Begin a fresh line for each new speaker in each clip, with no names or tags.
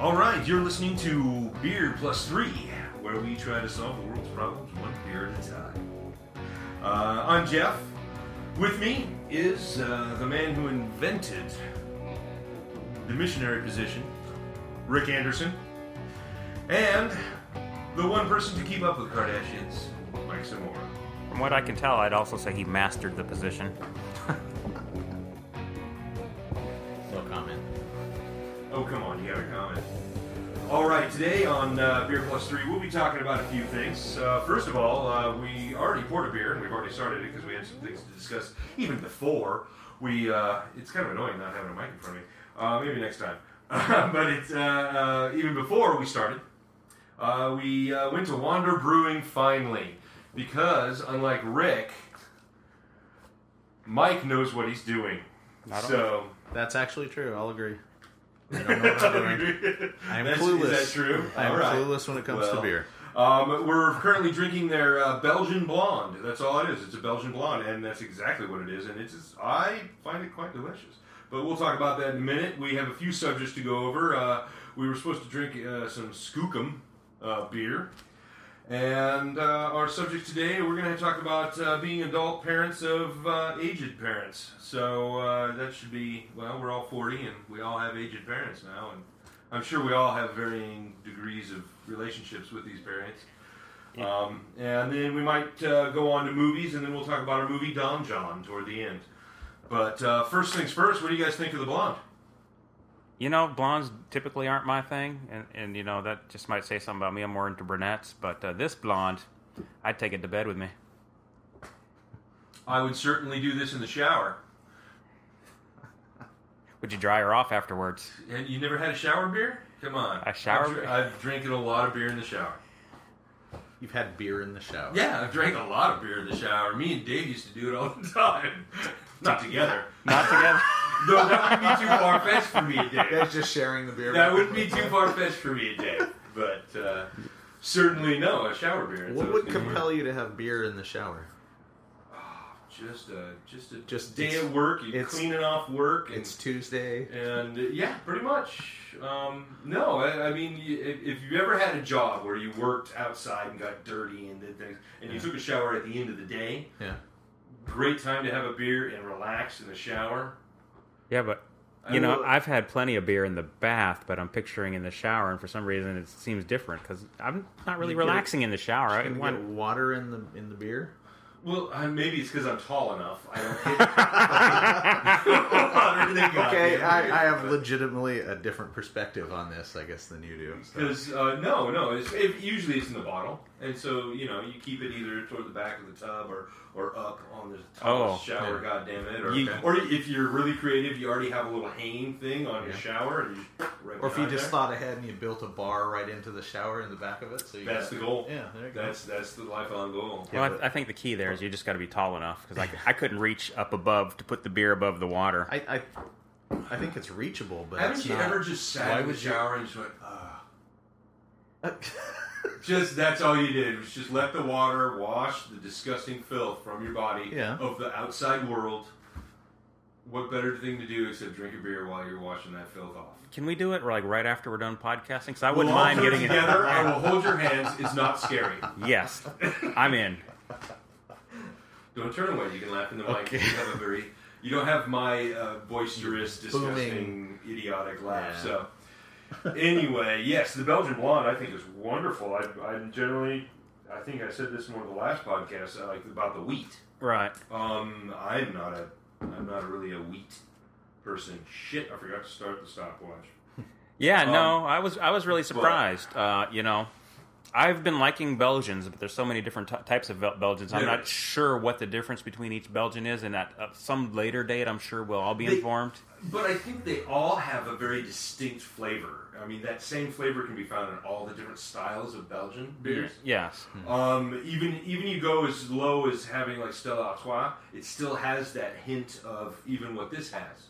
All right, you're listening to Beer Plus Three, where we try to solve the world's problems one beer at a time. Uh, I'm Jeff. With me is uh, the man who invented the missionary position, Rick Anderson, and the one person to keep up with Kardashians, Mike Zamora.
From what I can tell, I'd also say he mastered the position.
All right, today on uh, Beer Plus Three, we'll be talking about a few things. Uh, first of all, uh, we already poured a beer, and we've already started it because we had some things to discuss even before. We uh, it's kind of annoying not having a mic in front of me. Uh, maybe next time. but it's uh, uh, even before we started. Uh, we uh, went to Wander Brewing finally because, unlike Rick, Mike knows what he's doing. So.
That's actually true. I'll agree. I don't know what I'm doing. I'm
That's-
clueless.
Is that true?
I'm
All right.
clueless when it comes
Well,
to beer.
Um, we're currently drinking their uh, Belgian blonde. That's all it is. It's a Belgian blonde, and that's exactly what it is. And it's I find it quite delicious. But we'll talk about that in a minute. We have a few subjects to go over. Uh, we were supposed to drink uh, some Skookum uh, beer. And uh, our subject today, we're going to talk about uh, being adult parents of uh, aged parents. So uh, that should be, well, we're all 40 and we all have aged parents now. And I'm sure we all have varying degrees of relationships with these parents. Um, and then we might uh, go on to movies and then we'll talk about our movie Don Jon toward the end. But uh, first things first, what do you guys think of the blonde?
You know, blondes typically aren't my thing, and, and you know that just might say something about me. I'm more into brunettes, but uh, this blonde, I'd take it to bed with me.
I would certainly do this in the shower.
Would you dry her off afterwards?
And you never had a shower beer? Come on.
A shower
I've, dr-
beer?
I've drinking a lot of beer in the shower.
You've had beer in the shower.
Yeah, I've drank a lot of beer in the shower. Me and Dave used to do it all the time. Not together.
Not together.
Though that would be too far fetched for me and
You guys just sharing the beer.
That wouldn't be too far fetched for me and Dave. But uh, certainly no, a shower beer.
What would compel you to have beer in the shower?
Just a just a
Just-
day
it's-
of work. You're
it's-
cleaning off work. And,
It's Tuesday.
and uh, yeah, pretty much. Um, no, I, I mean, y- if, if you ever had a job where you worked outside and got dirty and did things, and you took a shower at the end of the day,
Yeah.
Great time to have a beer and relax in the shower.
yeah, but
I
you know,
will-
I've had plenty of beer in the bath, but I'm picturing in the shower, and for some reason it seems different because I'm not really
You get-
relaxing in the shower. I want-
water in the in the beer?
Well, uh, maybe it's because I'm tall enough. I don't get
Okay, I, I have legitimately a different perspective on this, I guess, than you do. so.
Because uh, no, no, it's, it, usually it's in the bottle, and so you know you keep it either toward the back of the tub or or up on the
Oh,
shower.
yeah.
God damn it! Or,
You-
or if you're really creative, you already have a little hanging thing on your shower, and you right
Or if you
behind
just
there.
thought ahead and you built a bar right into the shower in the back of it, so you
That's
got-
the goal.
Yeah, there you go.
That's that's the lifelong goal.
Yeah,
well, I, I think the key there is you just got to be tall enough because I, I couldn't reach up above to put the beer above the water.
I, I I think it's reachable, but
Haven't you
not.
ever just sat
Why
in the
would you-
shower and just went, ah? Just that's all you did was just let the water wash the disgusting filth from your body
Yeah.
of the outside world. What better thing to do except drink a beer while you're washing that filth off?
Can we do it like right after we're done podcasting? Because I wouldn't
all
mind
do it
getting
together. I will hold your hands. It's not scary.
Yes, I'm in.
Don't turn away. You can laugh in the mic.
Okay.
You have a very. You don't have my uh, boisterous,
Booming.
disgusting, idiotic laugh.
Yeah.
So, anyway, yes, the Belgian blonde I think is wonderful. I, I generally, I think I said this in one of the last podcasts, uh, like about the wheat.
Right.
Um, I'm not a, I'm not really a wheat person. Shit, I forgot to start the stopwatch.
Yeah,
Um,
no, I was I was really surprised. Uh, you know, I've been liking Belgians, but there's so many different ty types of Bel- Belgians. I'm not sure what the difference between each Belgian is, and at uh, some later date, I'm sure we'll all be
They-
informed.
But I think they all have a very distinct flavor. I mean, that same flavor can be found in all the different styles of Belgian beers.
Yes.
Um, even even you go as low as having like Stella Artois, it still has that hint of even what this has.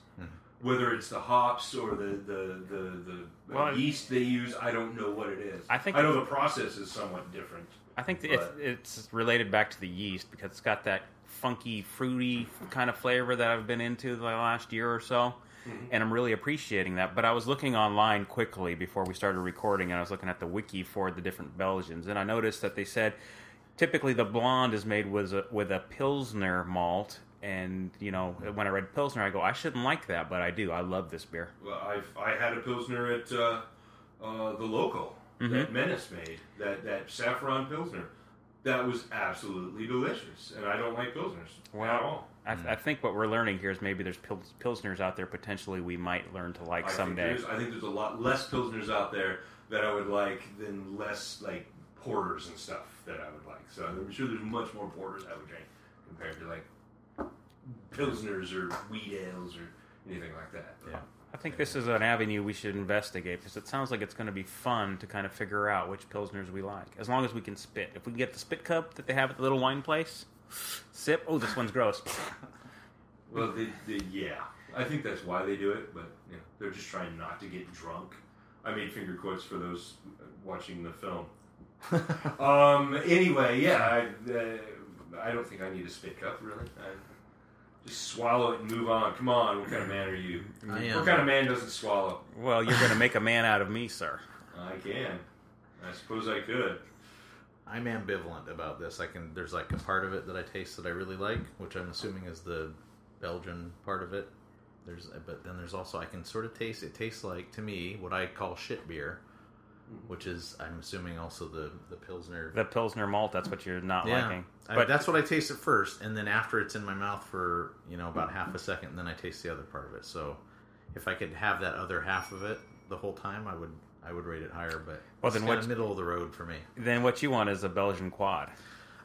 Whether it's the hops or the the the, the
Well,
yeast they use, I don't know what it is.
I think-
I know the process is somewhat different.
I think
But-
it's, it's related back to the yeast because it's got that funky, fruity kind of flavor that I've been into the last year or so. And I'm really appreciating that. But I was looking online quickly before we started recording, and I was looking at the wiki for the different Belgians, and I noticed that they said typically the blonde is made with a, with a pilsner malt. And you know, when I read pilsner, I go, I shouldn't like that, but I do. I love this beer.
Well, I've I had a pilsner at uh, uh, the local that Menace made that that saffron pilsner. That was absolutely delicious, and I don't like pilsners at all.
I, mm-hmm. I think what we're learning here is maybe there's pils- pilsners out there potentially we might learn to like
I
someday.
there's, I think there's a lot less pilsners out there that I would like than less like porters and stuff that I would like. So I'm sure there's much more porters I would drink compared to like pilsners or wheat ales or anything like that.
Yeah.
I think this is an avenue we should investigate because it sounds like it's going to be fun to kind of figure out which pilsners we like. As long as we can spit. If we can get the spit cup that they have at the little wine place, sip. Oh, this one's gross.
Well, they, they, yeah, I think that's why they do it, but know, they're just trying not to get drunk. I made finger quotes for those watching the film. um. Anyway, yeah, I, uh, I don't think I need a spit cup really. I, just swallow it and move on. Come on, what kind of man are you?
I am.
What kind of man doesn't swallow?
well, you're going to make a man out of me, sir.
I can. I suppose I could.
I'm ambivalent about this. I can. There's like a part of it that I taste that I really like, which I'm assuming is the Belgian part of it. There's, but then there's also I can sort of taste. It tastes like to me what I call shit beer, hmm. which is I'm assuming also the the pilsner.
The pilsner malt, that's what you're not liking.
I-
But
that's what I taste at first, and then after it's in my mouth for you know about half a second, then I taste the other part of it. So if I could have that other half of it the whole time, I would I would rate it higher. But
Well,
it's
then
kinda middle of the road for me.
then what you want is a Belgian quad.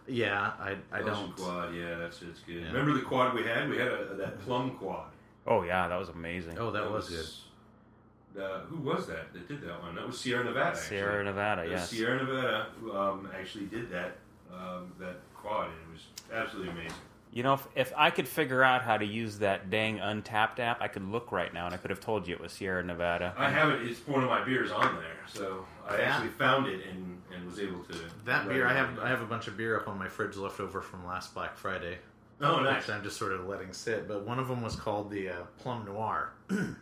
Yeah, I I
Belgian
don't.
quad. Yeah, that's it's good.
Yeah.
Remember the quad we had? We had a, that plum quad.
Oh, yeah, that was amazing.
Oh, that, was, good.
Uh, who was that that did that one? That was Sierra Nevada. actually.
Sierra Nevada, yes.
Sierra Nevada um, actually did that um, that quad, and it was absolutely amazing.
You know, if, if I could figure out how to use that dang Untappd app, I could look right now and I could have told you it was Sierra Nevada.
I have it. It's one of my beers on there, so I
Yeah.
actually found it and, and was able to.
That beer, I have. I have a bunch of beer up on my fridge left over from last Black Friday.
Oh, nice.
Which I'm just sort of letting sit. But one of them was called the uh, Plum Noir. I don't know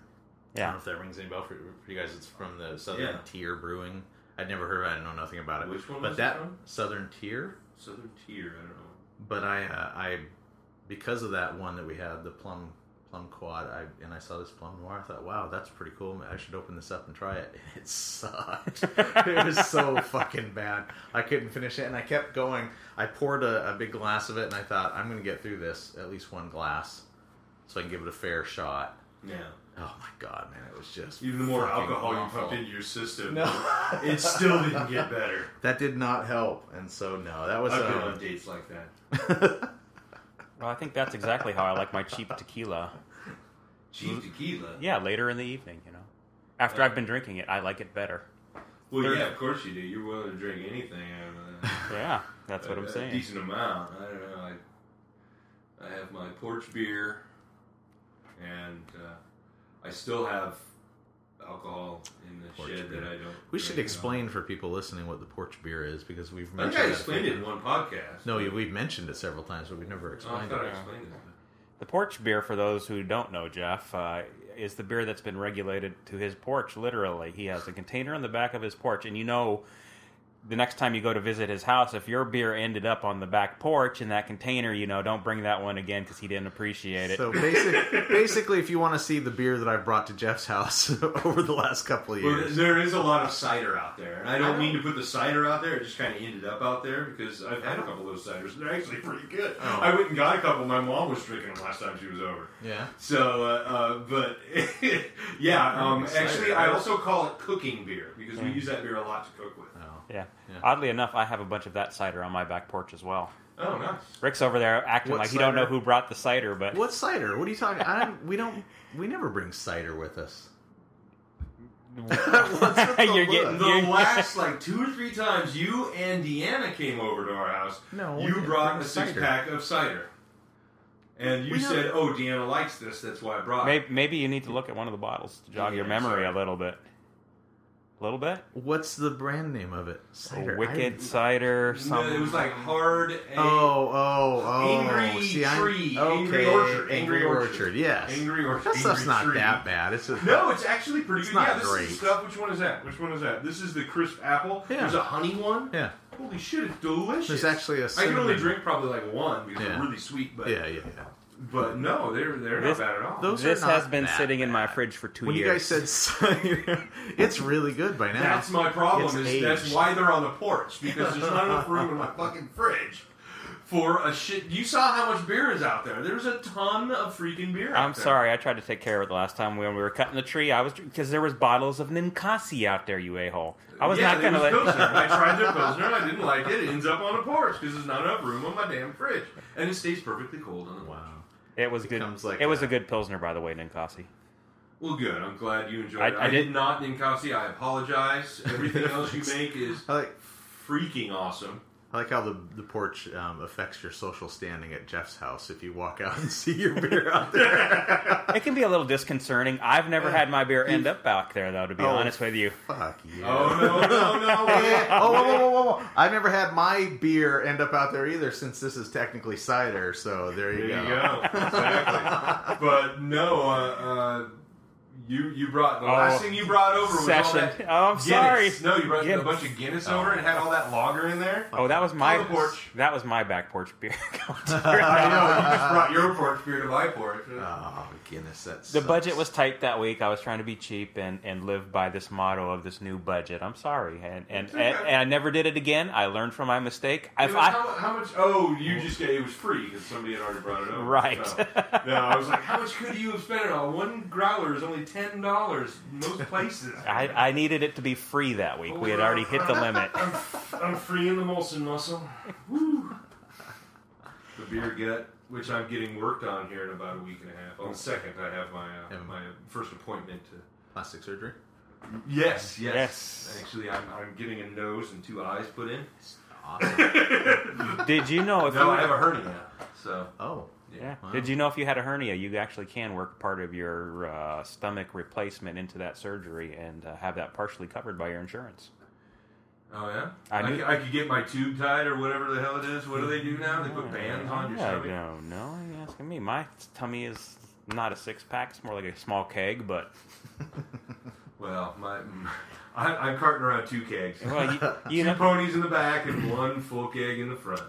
Yeah.
if that rings any bell for, for you guys. It's from the Southern
Yeah.
Tier Brewing. I'd never heard of it. I know nothing about it.
Which one
But
was it
that
from?
Southern Tier.
Southern Tier. I don't know.
But I, uh, I, because of that one that we had, the Plum Plum Quad, I and I saw this Plum Noir. I thought, wow, that's pretty cool. I should open this up and try it. And It sucked. it was so fucking bad. I couldn't finish it, and I kept going. I poured a, a big glass of it, and I thought, I'm going to get through this at least one glass, so I can give it a fair shot.
Yeah.
Oh my god, man, it was just
Even the more alcohol you pumped into your system,
No,
it still didn't get better.
that did not help, and so no, that was
I've
um,
on dates like that.
Well, I think that's exactly how I like my cheap tequila.
Cheap tequila.
Yeah, later in the evening, you know. After I've been drinking it, I like it better.
Well,
Third-
yeah, of course you do. You're willing to drink anything out of that.
Yeah, that's what I'm saying.
a decent amount. I don't know. I, I have my porch beer, and uh, I still have alcohol in the
Porch
shed
beer.
that I don't.
We should
drink
explain for people listening what the porch beer is because we've
now. I think
mentioned
I
it.
explained it in one podcast.
No, you- we've mentioned it several times, but we've never
Oh, I
explained
thought I
it.
explained it.
The porch beer, for those who don't know, Jeff, uh, is the beer that's been regulated to his porch. Literally, he has a container on the back of his porch, and you know, the next time you go to visit his house, if your beer ended up on the back porch in that container, you know, don't bring that one again because he didn't appreciate it.
So basic, basically, if you want to see the beer that I've brought to Jeff's house over the last couple of
Well,
years,
there is a lot of cider out there, and I don't mean to put the cider out there. It just kind of ended up out there because I've had a couple of those ciders. and They're actually pretty good.
Oh.
I went and got a couple. My mom was drinking them last time she was over.
yeah,
So, uh, uh, but yeah, um,
Cider.
actually, I also call it cooking beer because we
Mm.
use that beer a lot to cook with.
Yeah.
Yeah.
Oddly enough, I have a bunch of that cider on my back porch as well.
Oh, nice.
Rick's over there acting
What
like he don't know who brought the cider, but
What cider? What are you talking? I don't, we don't. We never bring cider with us. What's the
You're
look?
getting-
The
You're-
last like two or three times you and Deanna came over to our house,
No,
you brought a six
cider.
pack of cider. And you
We
said, "Oh, Deanna likes this. That's why I brought it."
maybe, maybe you need to look at one of the bottles to jog your memory
sorry.
a little bit. A little bit?
What's the brand name of it? Cider.
Wicked
I-
cider,
No,
something.
it was like hard. A-
Oh, oh, oh!
Angry
See,
Tree,
okay,
Angry Orchard,
Angry
Angry
Orchard.
Orchard.
Yes,
Angry Orchard.
That stuff's
Angry
not
Tree.
that bad. It's just
No, it's actually pretty
It's
good.
not
yeah, this
great.
is stuff. Which one is that? Which one is that? This is the crisp apple.
Yeah.
There's a honey one.
yeah.
Holy shit, it's delicious.
There's actually a
I can only drink probably like one because
Yeah.
they're really sweet. But
Yeah, yeah, yeah.
But no, they're they're
This-
not bad at all.
those-
this has been
that
sitting in my fridge for two
When you guys said it's really good by now.
That's my problem.
It's
Is that's why they're on the porch because there's not enough room in my fucking fridge for a shit. You saw how much beer is out there. There's a ton of freaking beer. out
I'm
there.
sorry, I tried to take care of it the last time when we were cutting the tree. I was because there was bottles of Ninkasi out there, you a hole. I was
yeah,
not going to
there
let.
was Pilsner. I tried their Pilsner. I didn't like it. It ends up on a porch because there's not enough room on my damn fridge, and it stays perfectly cold on the porch.
Wow.
It was good.
Like
it was
a-
a good pilsner, by the way, Ninkasi.
Well, good. I'm glad you enjoyed
I-
it.
I
I, did
did-
not Ninkasi. I apologize. Everything else you make is
like
freaking awesome.
I like how the the porch um, affects your social standing at Jeff's house if you walk out and see your beer out there.
It can be a little disconcerting. I've never had my beer end up back there, though. To be
Oh.
honest with you,
Fuck you.
Oh no, no, no!
Eh, oh, whoa, whoa, whoa, whoa, whoa. I've never had my beer end up out there either since this is technically cider, so there you
There
go.
you go. Exactly. but no, uh, uh, you you brought the
Oh,
last thing you brought over was all that
Oh, I'm
Guinness.
sorry.
No, you brought a bunch of Guinness over and had all that lager in there.
Oh, that was my
On the porch.
That was my back porch beer.
I know you just brought your porch beer to my porch.
Oh, Guinness, that's
the budget was tight that week. I was trying to be cheap and, and live by this motto of this new budget. I'm sorry, and and, and, and I never did it again. I learned from my mistake. If I,
how, how much? Oh, you just get it was free because somebody had already brought it over.
Right.
So, no, I was like, how much could you have spent it on? One growler is only ten dollars most places.
I, I needed it to be free that week. Oh, we had already hit the limit.
I'm, I'm free in the Molson muscle. Woo. The beer gut, which I'm getting worked on here in about a week and a half. On the second, I have my uh,
Yeah.
my first appointment to.
plastic surgery.
Yes, yes.
Yes.
Actually, I'm, I'm getting a nose and two eyes put in.
Awesome.
Did you know if
no,
you,
I have a hernia. So
oh,
Yeah.
Wow.
Did you know if you had a hernia, you actually can work part of your uh, stomach replacement into that surgery and uh, have that partially covered by your insurance?
Oh yeah,
I
I, could, I could get my tube tied or whatever the hell it is. What do they do now? They put bands on your stomach.
don't know. You're asking me. My tummy is not a six pack. It's more like a small keg. But
Well, my I, I'm carting around two kegs,
well, you, you
two
know,
ponies in the back and one full keg in the front.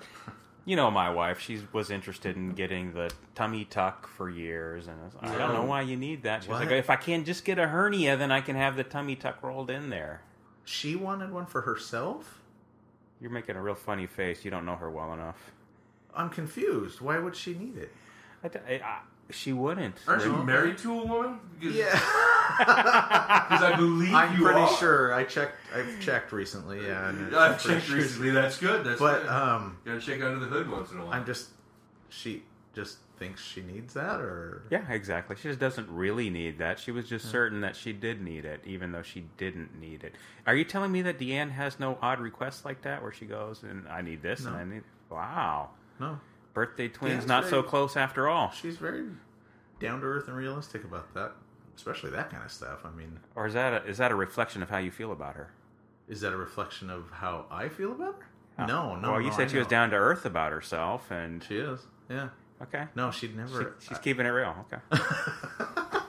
you know my wife. She was interested in getting the tummy tuck for years, and I, was, I don't know why you need that. She was like, if I can just get a hernia, then I can have the tummy tuck rolled in there.
She wanted one for herself.
You're making a real funny face. You don't know her well enough.
I'm confused. Why would she need it?
I, I, I- she wouldn't.
Aren't you married to a woman? Because
Yeah, because
I believe
I'm
you
pretty
are.
sure. I checked. I've checked recently. Yeah, and
I've
I'm pretty
checked
sure-
recently. That's good. That's
But
good.
um,
Gotta check under the hood once in a while.
I'm just. She just thinks she needs that, or
Yeah, exactly. She just doesn't really need that. She was just hmm. certain that she did need it, even though she didn't need it. Are you telling me that Deanne has no odd requests like that, where she goes and I need this and I need? Wow,
no.
birthday twins, not so close after all.
She's very down to earth and realistic about that, especially that kind of stuff. I mean,
Or is that a, is that a reflection of how you feel about her?
is that a reflection of how I feel about her? No, no.
Well, you
no,
said
I
she was down to earth about herself, and
She is. Yeah.
Okay,
No, she'd
she,
never.
she's keeping it real. Okay.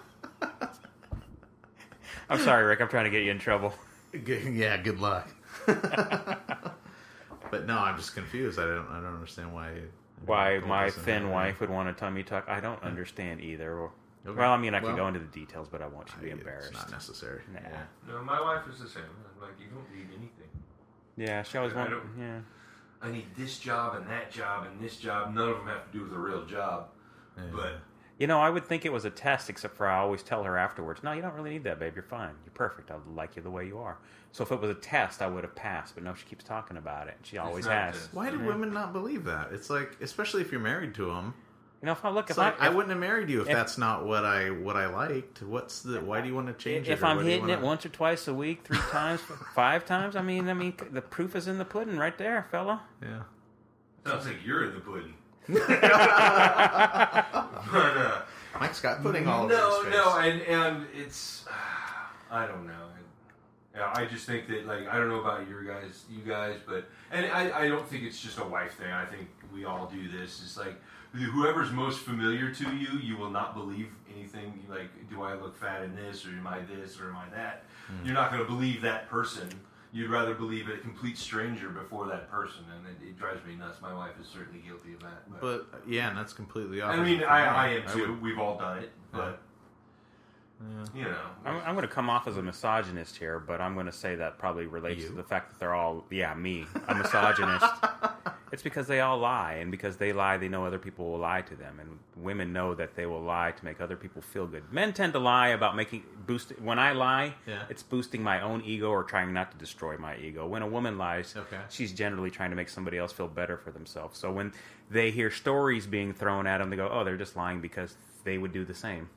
I'm sorry, Rick. I'm trying to get you in trouble.
Good- yeah. Good luck. but no, I'm just confused. I don't. I don't understand why.
why my thin wife would want a tummy tuck. I don't understand either.
Okay.
Well, I mean, I could
Well,
go into the details, but I want you to be
It's
embarrassed.
not necessary.
Nah.
Yeah.
no, my wife is the same. I'm like, you don't need anything.
Yeah, she always
I
wanted. Yeah,
I need this job and that job and this job. None of them have to do with a real job.
Yeah.
But
You know, I would think it was a test, except for I always tell her afterwards, "No, you don't really need that, babe. You're fine. You're perfect. I like you the way you are." So if it was a test, I would have passed. But no, she keeps talking about it. She always has.
Why do mm-hmm. women not believe that? It's like, especially if you're married to them.
You know, if I look, if
like
I,
I, wouldn't have married you if,
if-
that's not what I what I liked. What's the? Why do you want to change it?
if I'm
what do you
hitting it
wanna-
once or twice a week, three times, five times, I mean, I mean, the proof is in the pudding, right there, fella.
yeah.
Sounds like you're in the pudding. but, uh,
Mike's got pudding all over
no,
his face.
no, and and it's I don't know. I just think that like I don't know about your guys, you guys, but and I, I don't think it's just a wife thing. I think we all do this. It's like whoever's most familiar to you, you will not believe anything. Like, do I look fat in this, or am I this, or am I that?
Hmm.
You're not going to believe that person. You'd rather believe a complete stranger before that person, and it, it drives me nuts. My wife is certainly guilty of that.
But yeah, and that's completely
obvious.
I
mean, I. I am too.
would-
We've all done it, but
yeah.
you know,
I'm, I'm going to come off as a misogynist here, but I'm going to say that probably relates
You?
to the fact that they're all, yeah, me, a misogynist. it's because they all lie, and because they lie, they know other people will lie to them, and women know that they will lie to make other people feel good. Men tend to lie about making boost. When I lie,
Yeah.
it's boosting my own ego or trying not to destroy my ego. When a woman lies,
Okay.
she's generally trying to make somebody else feel better for themselves. So when they hear stories being thrown at them, they go, "Oh, they're just lying because they would do the same."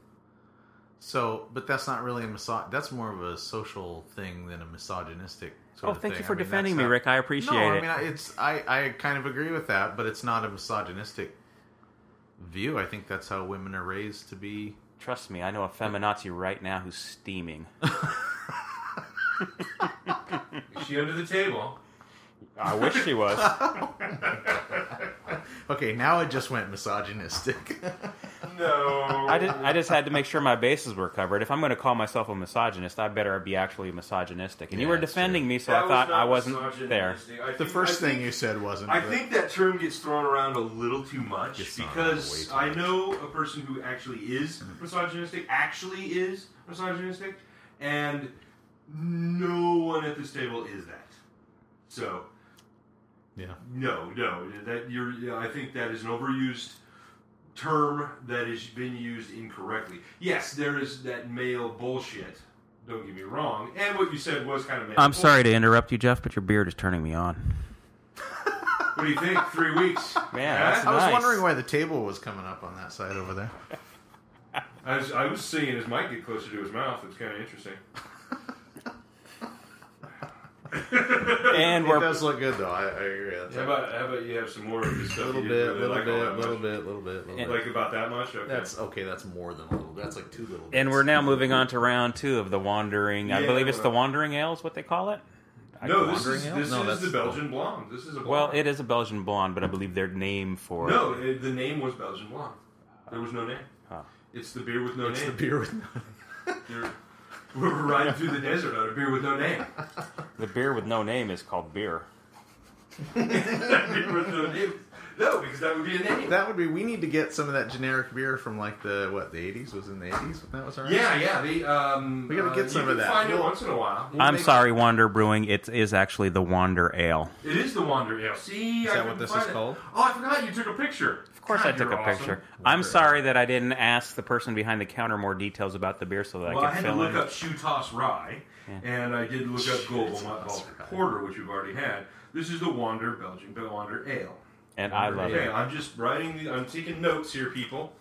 So, but that's not really a miso- That's more of a social thing than a misogynistic. Sort
Oh,
of
thank
thing.
you for
I mean,
defending me,
not-
Rick. I appreciate
no,
it.
I mean, it's I, I kind of agree with that, but it's not a misogynistic view. I think that's how women are raised to be.
Trust me, I know a feminazi right now who's steaming.
is she under the table?
I wish she was.
Okay, now it just went misogynistic.
No.
I, did, I just had to make sure my bases were covered. If I'm going to call myself a misogynist, I better be actually misogynistic. And you
Yeah,
were
that's
defending
true.
me, so
That
I thought
not
I wasn't there.
misogynistic. I
the
think-
first
I
thing
think-
you said wasn't.
I
but-
think that term gets thrown around a little too much
Gets thrown around way
because
too
I
much.
know a person who actually is mm. misogynistic, actually is misogynistic, and no one at this table is that. So
yeah.
no, no, that you're. yeah, I think that is an overused term that has been used incorrectly. Yes, there is that male bullshit. Don't get me wrong, and what you said was kind of. Male
I'm sorry to interrupt you, Jeff, but your beard is turning me on.
What do you think? Three weeks?
Man,
Huh?
that's
I was
Nice.
wondering why the table was coming up on that side over there.
I was, I was seeing his mic get closer to his mouth. It's kind of interesting.
And
It
we're
does look good though. I, I agree. That's
How about how about you have some more of this
a
stuff?
little
you
bit,
didn't really
little
like all
bit,
that
little bit, little bit, little bit.
Like about that much? Okay.
That's okay. That's more than a little. That's like two little.
and we're now moving on to round two of the wandering. I believe it's the wandering ale, is what they call it. I-
no, this is
Ale?
this
No,
is the
the-
Belgian blonde. This is a blonde.
Well, it is a Belgian blonde, but I believe their name for
no, it, the name was Belgian blonde. There was no name.
Huh.
It's the beer with no
It's the beer with.
You're- we were riding through the desert on a beer with no name.
the beer with no name is called beer.
beer with no name. No, because that would be a name.
That would be. We need to get some of that generic beer from like the what the eighties was in the eighties when that was around.
yeah, yeah. The, um,
We gotta
uh,
get some
you
of
can
that.
Find it
We'll-
once in a while.
We'll
I'm
make-
sorry, Wander Brewing. It is actually the Wander Ale.
It is the Wander Ale. See,
Is
I
that what this is
it.
called?
Oh, I forgot you took a picture.
Of course, I took a picture. I'm sorry that I didn't ask the person behind the counter more details about the beer so that
Well,
I
I
could
had to look
in.
up Shoe Toss Rye, and I did look up Global
Shoe
Malt Porter, which we've already had. This is the Wander Belgian Wander Ale.
and I love
Ale.
it.
I'm just writing. The, I'm taking notes here, people.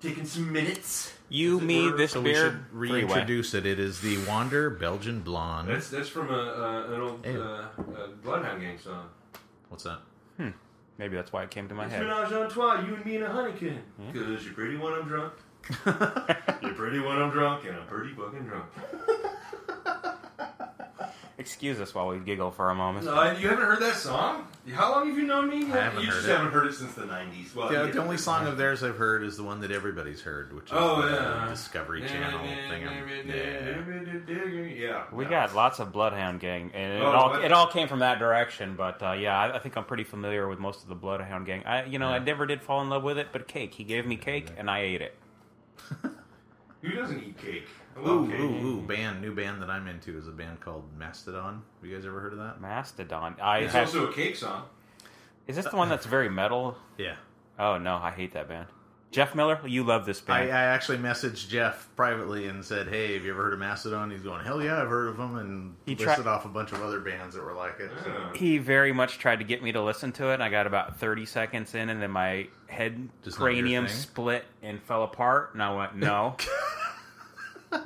Taking some minutes.
You, me,
were.
this
So we
beer,
should
three-way.
reintroduce it. It is the Wander Belgian Blonde.
That's that's from a, uh, an old uh, uh, Bloodhound Gang song.
What's that?
Maybe that's why it came to my
It's
head.
Menage a trois, you and me and a honeycomb. Hmm? Because you're pretty when I'm drunk. you're pretty when I'm drunk, and I'm pretty fucking drunk.
Excuse us while we giggle for a moment.
No, you haven't heard that song? How long have you known me?
I haven't
you
heard
just
it.
haven't heard it since the 90s. Well,
Yeah,
yeah.
the only song of theirs I've heard is the one that everybody's heard, which is
Oh,
the
yeah.
Discovery Channel thing. Yeah.
Yeah.
We got lots of Bloodhound Gang, and it
Oh,
all
what?
it all came from that direction. But uh, yeah, I, I think I'm pretty familiar with most of the Bloodhound Gang. I, you know, I never did fall in love with it, but cake. He gave me cake, and I ate it.
Who doesn't eat cake? I
Ooh,
love
ooh, ooh! Band, new band that I'm into is a band called Mastodon. Have you guys ever heard of that?
Mastodon. I
It's
have,
also a cake song.
is this the one that's very metal?
Yeah.
Oh no, I hate that band. Jeff Miller, you love this
I, I
band.
actually messaged Jeff privately and said, "Hey, have you ever heard of Mastodon?" He's going, "Hell yeah, I've heard of them," and
He
listed off a bunch of other bands that were like it. So.
Yeah.
he very much tried to get me to listen to it. and I got about 30 seconds in, and then my head
Just not your
cranium
thing?
split and fell apart. And I went, no.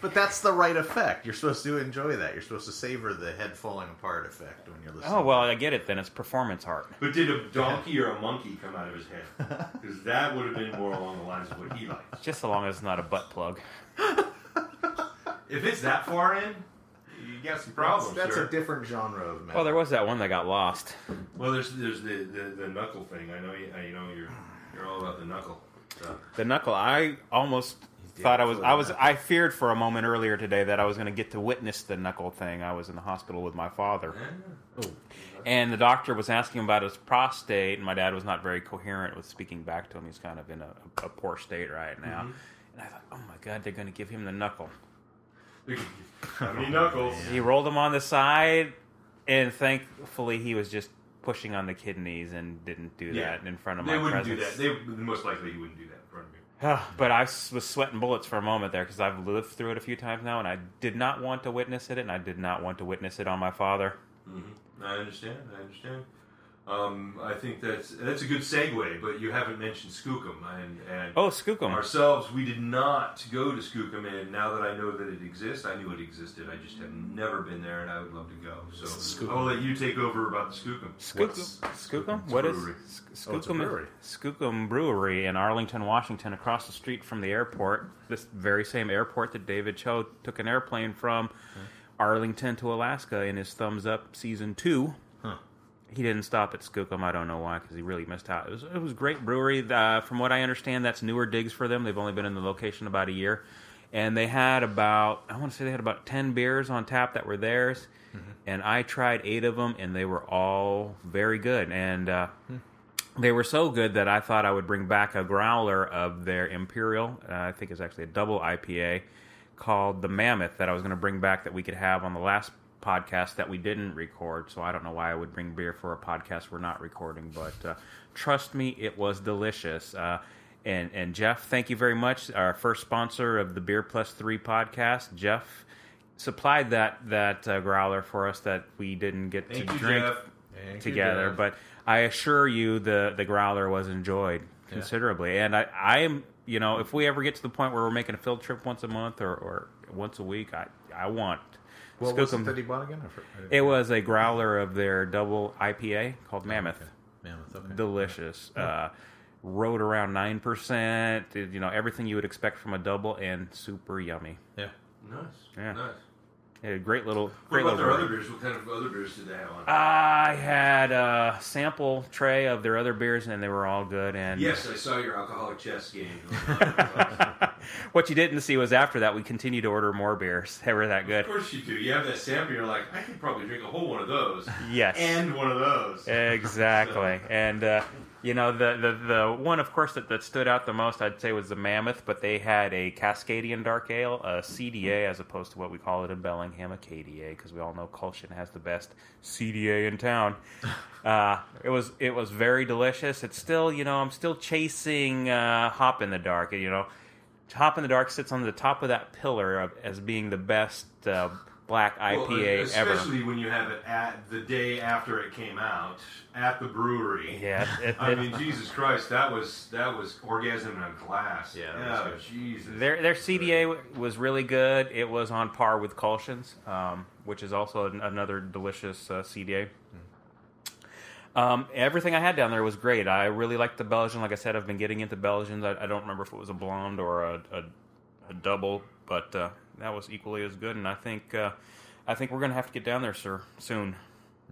But that's the right effect. You're supposed to enjoy that. You're supposed to savor the head falling apart effect when you're listening.
oh, well, I get it then. It's performance art.
But did a donkey or a monkey come out of his head? Because that would have been more along the lines of what he likes.
Just so long as it's not a butt plug.
If it's that far in, you got some problems.
that's
sir.
a different genre of metal.
Well, there was that one that got lost.
well, there's there's the, the, the knuckle thing. I know you, I know you're you're all about the knuckle. So.
The knuckle, I almost thought I was, I was, I feared for a moment earlier today that I was going to get to witness the knuckle thing. I was in the hospital with my father.
Oh,
And the doctor was asking about his prostate, and my dad was not very coherent with speaking back to him. He's kind of in a, a poor state right now. Mm-hmm. And I thought, oh my God, they're going to give him the knuckle.
Knuckles?
He rolled him on the side, and thankfully he was just pushing on the kidneys and didn't do
Yeah.
that in front of
They
my
wouldn't
presence.
do that. They most likely he wouldn't do that in front of you.
But I was sweating bullets for a moment there because I've lived through it a few times now, and I did not want to witness it, and I did not want to witness it on my father.
Mm-hmm. I understand. I understand. Um, I think that's that's a good segue, but you haven't mentioned Skookum and and
Oh, Skookum.
ourselves. We did not go to Skookum, and now that I know that it exists, I knew it existed. I just have never been there, and I would love to go. So
Skookum.
I'll let you take over about the Skookum.
Skookum. Skookum? What is
brewery.
Oh,
Skookum?
brewery.
Skookum Brewery in Arlington, Washington, across the street from the airport. This very same airport that David Choe took an airplane from Arlington to Alaska in his Thumbs Up season two. He didn't stop at Skookum. I don't know why, because he really missed out. It was, it was great brewery. Uh, from what I understand, that's newer digs for them. They've only been in the location about a year, and they had about I want to say they had about ten beers on tap that were theirs, and I tried eight of them, and they were all very good. And uh, they were so good that I thought I would bring back a growler of their Imperial. Uh, I think it's actually a double IPA called the Mammoth that I was going to bring back that we could have on the last podcast that we didn't record. So I don't know why I would bring beer for a podcast we're not recording, but uh, trust me, it was delicious. Uh, and and Jeff, thank you very much. Our first sponsor of the Beer Plus Three podcast, Jeff supplied that that uh, growler for us that we didn't get
Thank
to
you,
drink.
Thank you,
together. But I assure you, the the growler was enjoyed
Yeah.
considerably. And I I am you know if we ever get to the point where we're making a field trip once a month or, or once a week, I I want.
What was it that he bought again? I for- I didn't-
it was a growler of their double IPA called Mammoth.
Okay. Mammoth. Okay.
Delicious. Uh, rode around nine percent. You know everything you would expect from a double, and super yummy.
Yeah.
Nice.
Yeah.
Nice.
A great little.
What
Great
about
little
their other beers? What kind of other beers did they have on?
I had a sample tray of their other beers, and they were all good. And
yes, I saw your alcoholic chess game.
what you didn't see was after that we continued to order more beers. They were that good.
Of course you do. You have that sample. You're like, I could probably drink a whole one of those,
Yes,
and one of those.
exactly. And uh, you know the, the the one, of course, that, that stood out the most, I'd say, was the Mammoth. But they had a Cascadian Dark Ale, a CDA, as opposed to what we call it in Bellingham, a KDA, because we all know Kulshan has the best CDA in town. Uh, it was it was very delicious. It's still, you know, I'm still chasing uh, Hop in the Dark. You know, Hop in the Dark sits on the top of that pillar of, as being the best uh, black
Well,
IPA ever.
especially when you have it at the day after it came out at the brewery.
Yeah, it,
I
it-
mean, Jesus Christ, that was that was orgasm in a glass.
Yeah,
yeah,
was
Jesus.
Their their CDA was really good. It was on par with Kulshan's, um, which is also an, another delicious uh, CDA. Um, everything I had down there was great. I really liked the Belgian. Like I said, I've been getting into Belgians. I, I don't remember if it was a blonde or a, a, a double, but uh, that was equally as good. And I think uh, I think we're gonna have to get down there, sir, soon.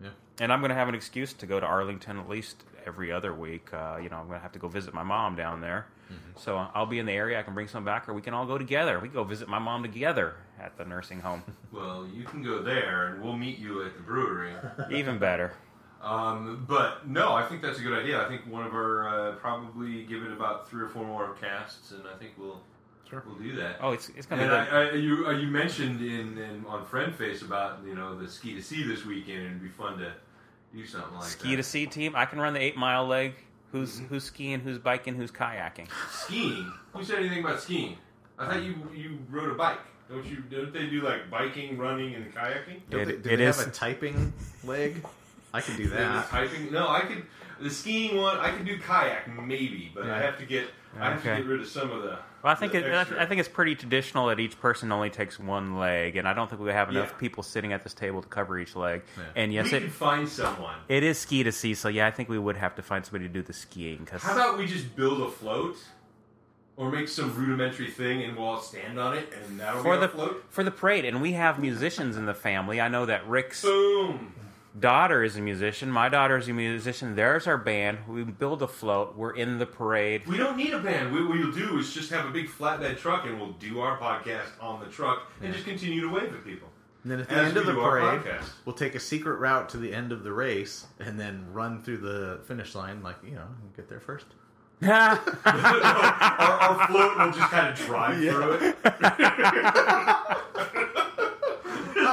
Yeah.
And I'm gonna have an excuse to go to Arlington at least every other week. Uh, you know, I'm gonna have to go visit my mom down there. So uh, I'll be in the area. I can bring some back, or we can all go together. We can go visit my mom together at the nursing home.
Well, you can go there, and we'll meet you at the brewery.
Even better.
Um, but no, I think that's a good idea. I think one of our uh, probably give it about three or four more casts, and I think we'll
Sure.
we'll do that.
Oh, it's it's gonna
And. I. I, you uh, you mentioned in, in on Friend Face about you know the ski to sea this weekend, and it'd be fun to do something like
Ski
that.
to sea team. I can run the eight mile leg. Who's who's skiing? Who's biking? Who's kayaking?
Skiing. Who said anything about skiing? I thought you you rode a bike. Don't you? Don't they do like biking, running, and kayaking?
Do
It-
they, do
it
they
is-
have a typing leg? I can do that.
typing? No, I could. The skiing one, I could do kayak maybe, but I have to get. I have to
Okay.
get rid of some of the.
Well, I think
the
it, I
extra.
I think it's pretty traditional that each person only takes one leg, and I don't think we have enough
Yeah.
people sitting at this table to cover each leg.
Yeah.
And yes,
we
it
could find someone.
it is ski to sea, so yeah, I think we would have to find somebody to do the skiing. Because
How about we just build a float, or make some rudimentary thing, and we'll all stand on it, and that'll
for
be
the
our float.
for the parade, and we have musicians in the family. I know that Rick's
Boom.
Daughter is a musician. My daughter is a musician. There's our band. We build a float. We're in the parade.
We don't need a band. What we'll do is just have a big flatbed truck, and we'll do our podcast on the truck, and just continue to wave at people.
And then at the
As
end of the parade, we'll take a secret route to the end of the race and then run through the finish line, like you know, get there first.
our, our float will just kind of drive through it,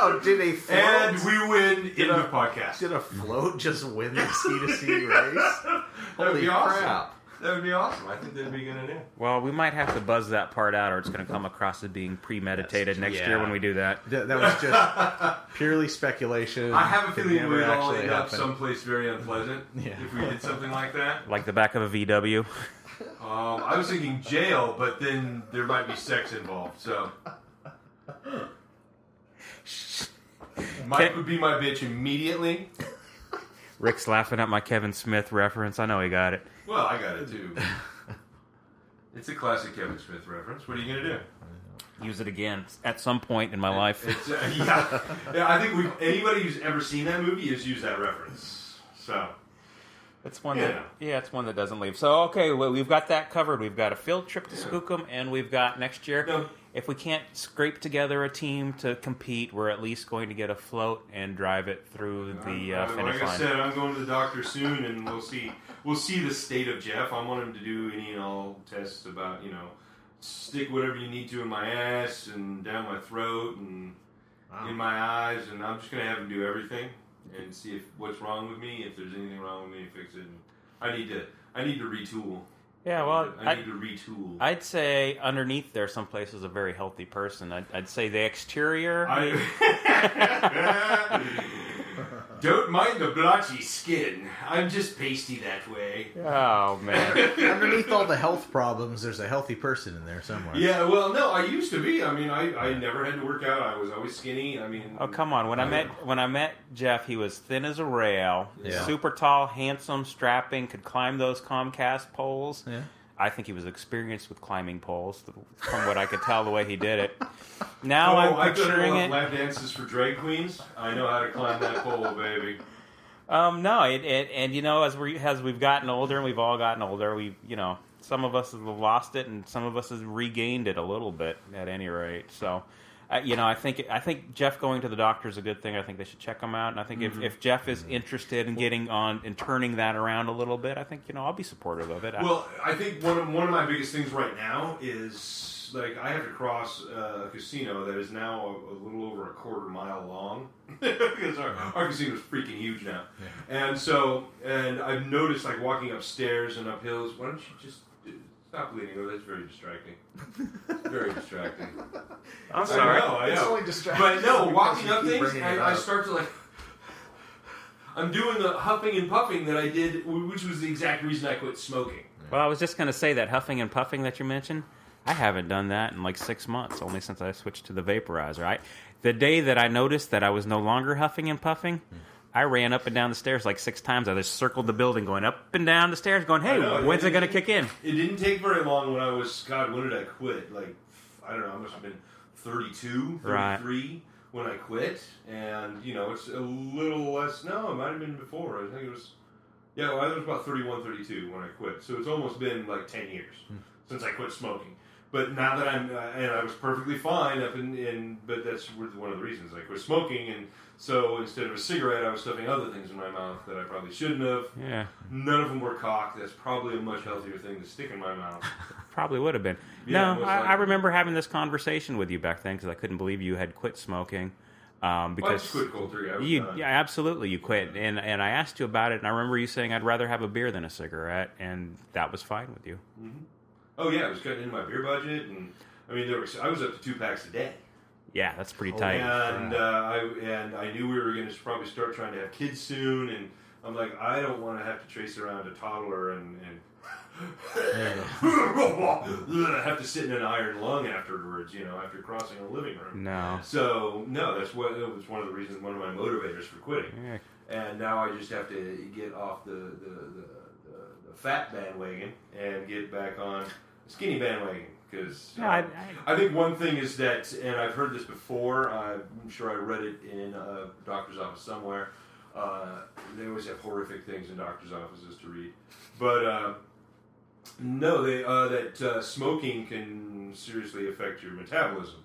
Oh, did a float?
and we win in
Did
the podcast.
did a float just win the C to C race?
That would
Holy
be awesome. That would be awesome. I think that'd be a good idea.
well, we might have to buzz that part out, or it's going to come across as being premeditated next
yeah.
year when we do that.
That, that was just purely speculation.
I have a feeling
never
we'd all
actually
end up
happen.
someplace very unpleasant
Yeah.
if we did something like that.
Like the back of a VW.
Um, I was thinking jail, but then there might be sex involved, so. Mike would be my bitch immediately.
Rick's laughing at my Kevin Smith reference. I know he got it.
Well, I got it too. It's a classic Kevin Smith reference. What are you gonna do?
Use it again at some point in my life.
It's, uh, yeah, yeah. I think we anybody who's ever seen that movie has used that reference. So
It's one
Yeah.
that yeah, it's one that doesn't leave. So okay, well, we've got that covered. We've got a field trip to Skookum, and we've got next year.
No.
If we can't scrape together a team to compete, we're at least going to get a float and drive it through the uh,
I'm-
finish
like I said, I'm going to the doctor soon, and we'll see. We'll see the state of Jeff. I want him to do any and all tests about you know, stick whatever you need to in my ass and down my throat and
Wow.
in my eyes, and I'm just gonna have him do everything and see if what's wrong with me. If there's anything wrong with me, fix it. And I need to. I need to retool.
Yeah, well,
I need to retool.
I'd say underneath there, someplace is a very healthy person. I'd, I'd say the exterior.
I don't mind the blotchy skin. I'm just pasty that way.
oh man.
Underneath all the health problems, there's a healthy person in there somewhere.
Yeah, well, no, I used to be. I mean, I, I never had to work out. I was always skinny. I mean,
Oh come on! When I met when I met Jeff, he was thin as a rail,
Yeah.
super tall, handsome, strapping, could climb those Comcast poles.
Yeah.
I think he was experienced with climbing poles, from what I could tell the way he did it. Now
Oh,
I'm picturing
enough
it.
lap dances for drag queens. I know how to climb that pole, baby.
Um, no, it, it and you know as we as we've gotten older and we've all gotten older, we you know some of us have lost it and some of us have regained it a little bit at any rate. So. Uh, you know, I think I think Jeff going to the doctor is a good thing. I think they should check him out, and I think
Mm-hmm.
if, if Jeff is interested in getting on and turning that around a little bit, I think you know I'll be supportive of it.
Well, I think one of one of my biggest things right now is like I have to cross uh, a casino that is now a, a little over a quarter mile long because our, our casino is freaking huge now, and so and I've noticed like walking upstairs and up hills. Why don't you just stop leaning over? That's very distracting. It's very distracting.
I'm
I
sorry.
know, I
It's
know.
only distracting
But no,
because
walking
you
up
keep
things,
bringing it
I, I
up.
start to like. I'm doing the huffing and puffing that I did, which was the exact reason I quit smoking.
Well, I was just going to say that huffing and puffing that you mentioned. I haven't done that in like six months, only since I switched to the vaporizer. I, the day that I noticed that I was no longer huffing and puffing, I ran up and down the stairs like six times. I just circled the building, going up and down the stairs, going, "Hey,
know,
when's it
it-
going to kick in?"
It didn't take very long when I was, God, when did I quit? Like, I don't know, I must have been 32,
Right.
33 when I quit. And, you know, it's a little less, no, it might have been before. I think it was, yeah, well, I was about 31, 32 when I quit. So it's almost been like 10 years hmm. since I quit smoking. But now that I'm, uh, and I was perfectly fine up in, in, but that's one of the reasons I quit smoking. And so instead of a cigarette, I was stuffing other things in my mouth that I probably shouldn't have.
Yeah,
None of them were cock. That's probably a much healthier thing to stick in my mouth.
probably would have been.
Yeah,
no, I, I remember having this conversation with you back then because I couldn't believe you had quit smoking. Um,
Well, I
because
just quit cold turkey. I
you,
done.
yeah, absolutely, you quit, and and I asked you about it, and I remember you saying I'd rather have a beer than a cigarette, and that was fine with you.
Oh yeah, I was cutting into my beer budget, and I mean, there was I was up to two packs a day.
Yeah, that's pretty tight.
and uh, I and I knew we were going to probably start trying to have kids soon, and I'm like, I don't want to have to trace around a toddler and, and have to sit in an iron lung afterwards, you know, after crossing a living room.
No.
So no, that's what it was one of the reasons, one of my motivators for quitting.
Yeah.
And now I just have to get off the the, the, the, the fat bandwagon and get back on skinny bandwagon because
Yeah, I-
I, think one thing is that, and I've heard this before. I'm sure I read it in a doctor's office somewhere. Uh, they always have horrific things in doctors' offices to read, but uh, no, they uh, that uh, smoking can seriously affect your metabolism.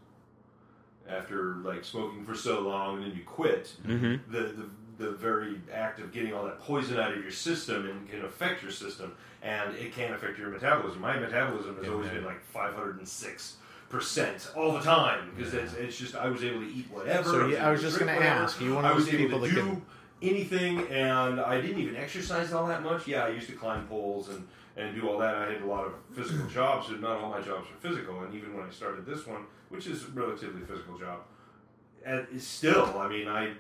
After like smoking for so long, and then you quit,
hmm
the, the the very act of getting all that poison out of your system and can affect your system, and it can affect your metabolism. My metabolism has
Yeah,
always
man.
been like five hundred and six percent all the time because
Yeah.
it's, it's just I was able to eat whatever.
So,
I
yeah, I was just gonna ask, you one of
I was
those
able
people
to
that
do
can-
anything, and I didn't even exercise all that much. Yeah, I used to climb poles and and do all that. I had a lot of physical jobs, but not all my jobs were physical. And even when I started this one, which is a relatively physical job, and it's still, I mean, I,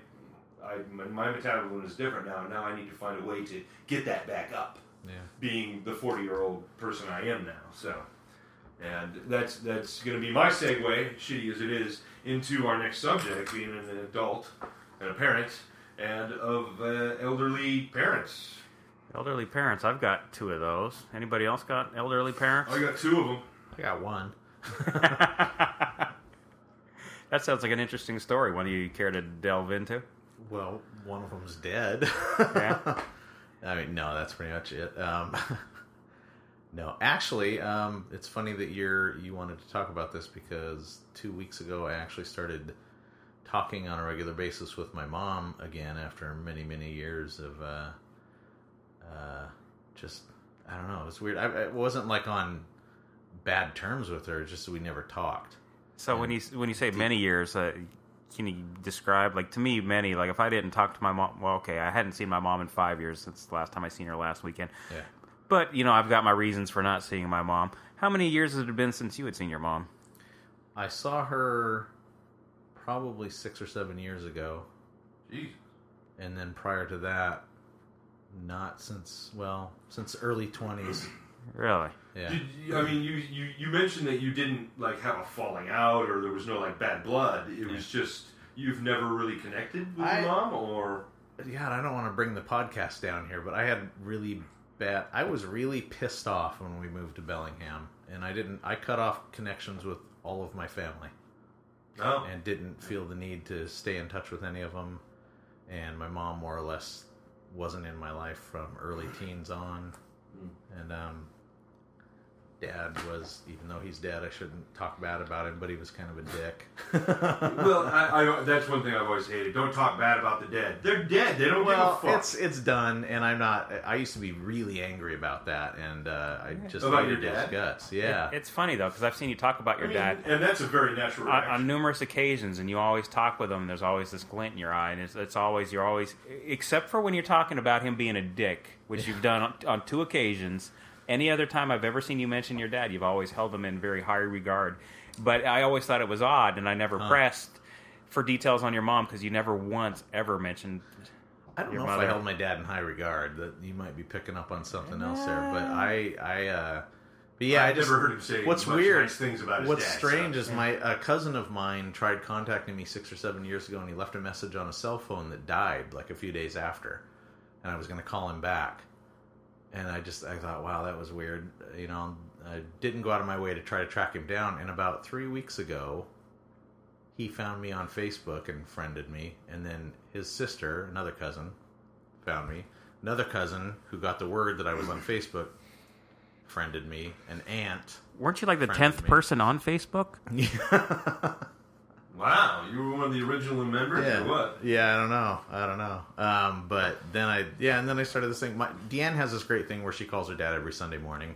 I, my, my metabolism is different now. Now I need to find a way to get that back up.
Yeah.
Being the forty-year-old person I am now, so, and that's that's going to be my segue, shitty as it is, into our next subject, being an adult and a parent, and of uh, elderly parents.
Elderly parents. I've got two of those. Anybody else got elderly parents?
I got two of them.
I got one.
that sounds like an interesting story. One you care to delve into?
Well, one of them's dead.
Yeah.
I mean, no, that's pretty much it. Um, no, actually, um, it's funny that you're you wanted to talk about this because two weeks ago I actually started talking on a regular basis with my mom again after many many years of uh, uh, just I don't know. It was weird. I, it wasn't like on bad terms with her. Just we never talked.
So when you when you say many years, uh, can you describe like to me many? Like if I didn't talk to my mom, well, okay, I hadn't seen my mom in five years since the last time I seen her last weekend.
Yeah.
But you know, I've got my reasons for not seeing my mom. How many years has it been since you had seen your mom?
I saw her probably six or seven years ago.
Jeez.
and then prior to that, not since well since early twenties.
Really?
Yeah,
Did you, I mean, you, you you mentioned that you didn't like have a falling out, or there was no like bad blood. It was just you've never really connected with
I-
your mom, or
God, I don't want to bring the podcast down here, but I had really bad. I was really pissed off when we moved to Bellingham, and I didn't. I cut off connections with all of my family,
no.
and didn't feel the need to stay in touch with any of them. And my mom, more or less, wasn't in my life from early teens on, and um, dad was. Even though he's dead, I shouldn't talk bad about him, but he was kind of a dick.
Well, I, I that's one thing I've always hated. Don't talk bad about the dead. They're dead. They don't
Well,
give a fuck.
it's it's done, and I'm not. I used to be really angry about that, and uh, I just
About
hated
your dad?
guts. Yeah,
It's funny though because I've seen you talk about
I
your
mean,
dad
and that's a very natural
on,
reaction.
on numerous occasions, and you always talk with him. And There's always this glint in your eye, and it's, it's always you're always, except for when you're talking about him being a dick, which you've done on, on two occasions. Any other time I've ever seen you mention your dad, you've always held him in very high regard. But I always thought it was odd, and I never pressed for details on your mom because you never once ever mentioned.
I don't
your
know if. I held my dad in high regard. That you might be picking up on something else there, but I, I, uh, but yeah, I
I've
just
never heard him say
what's
much
weird.
nice things about his
what's
dad,
strange
so-
is my a cousin of mine tried contacting me six or seven years ago, and he left a message on a cell phone that died like a few days after, and I was going to call him back, and I just I thought, wow, that was weird. You know, I didn't go out of my way to try to track him down, and about three weeks ago, he found me on Facebook and friended me, and then his sister, another cousin, found me. Another cousin who got the word that I was on Facebook friended me. An aunt.
Weren't you like the tenth
me.
person on Facebook?
wow, you were one of the original members,
yeah.
or what?
Yeah, I don't know. I don't know. Um, but then I, yeah, and then I started this thing. My, Deanne has this great thing where she calls her dad every Sunday morning.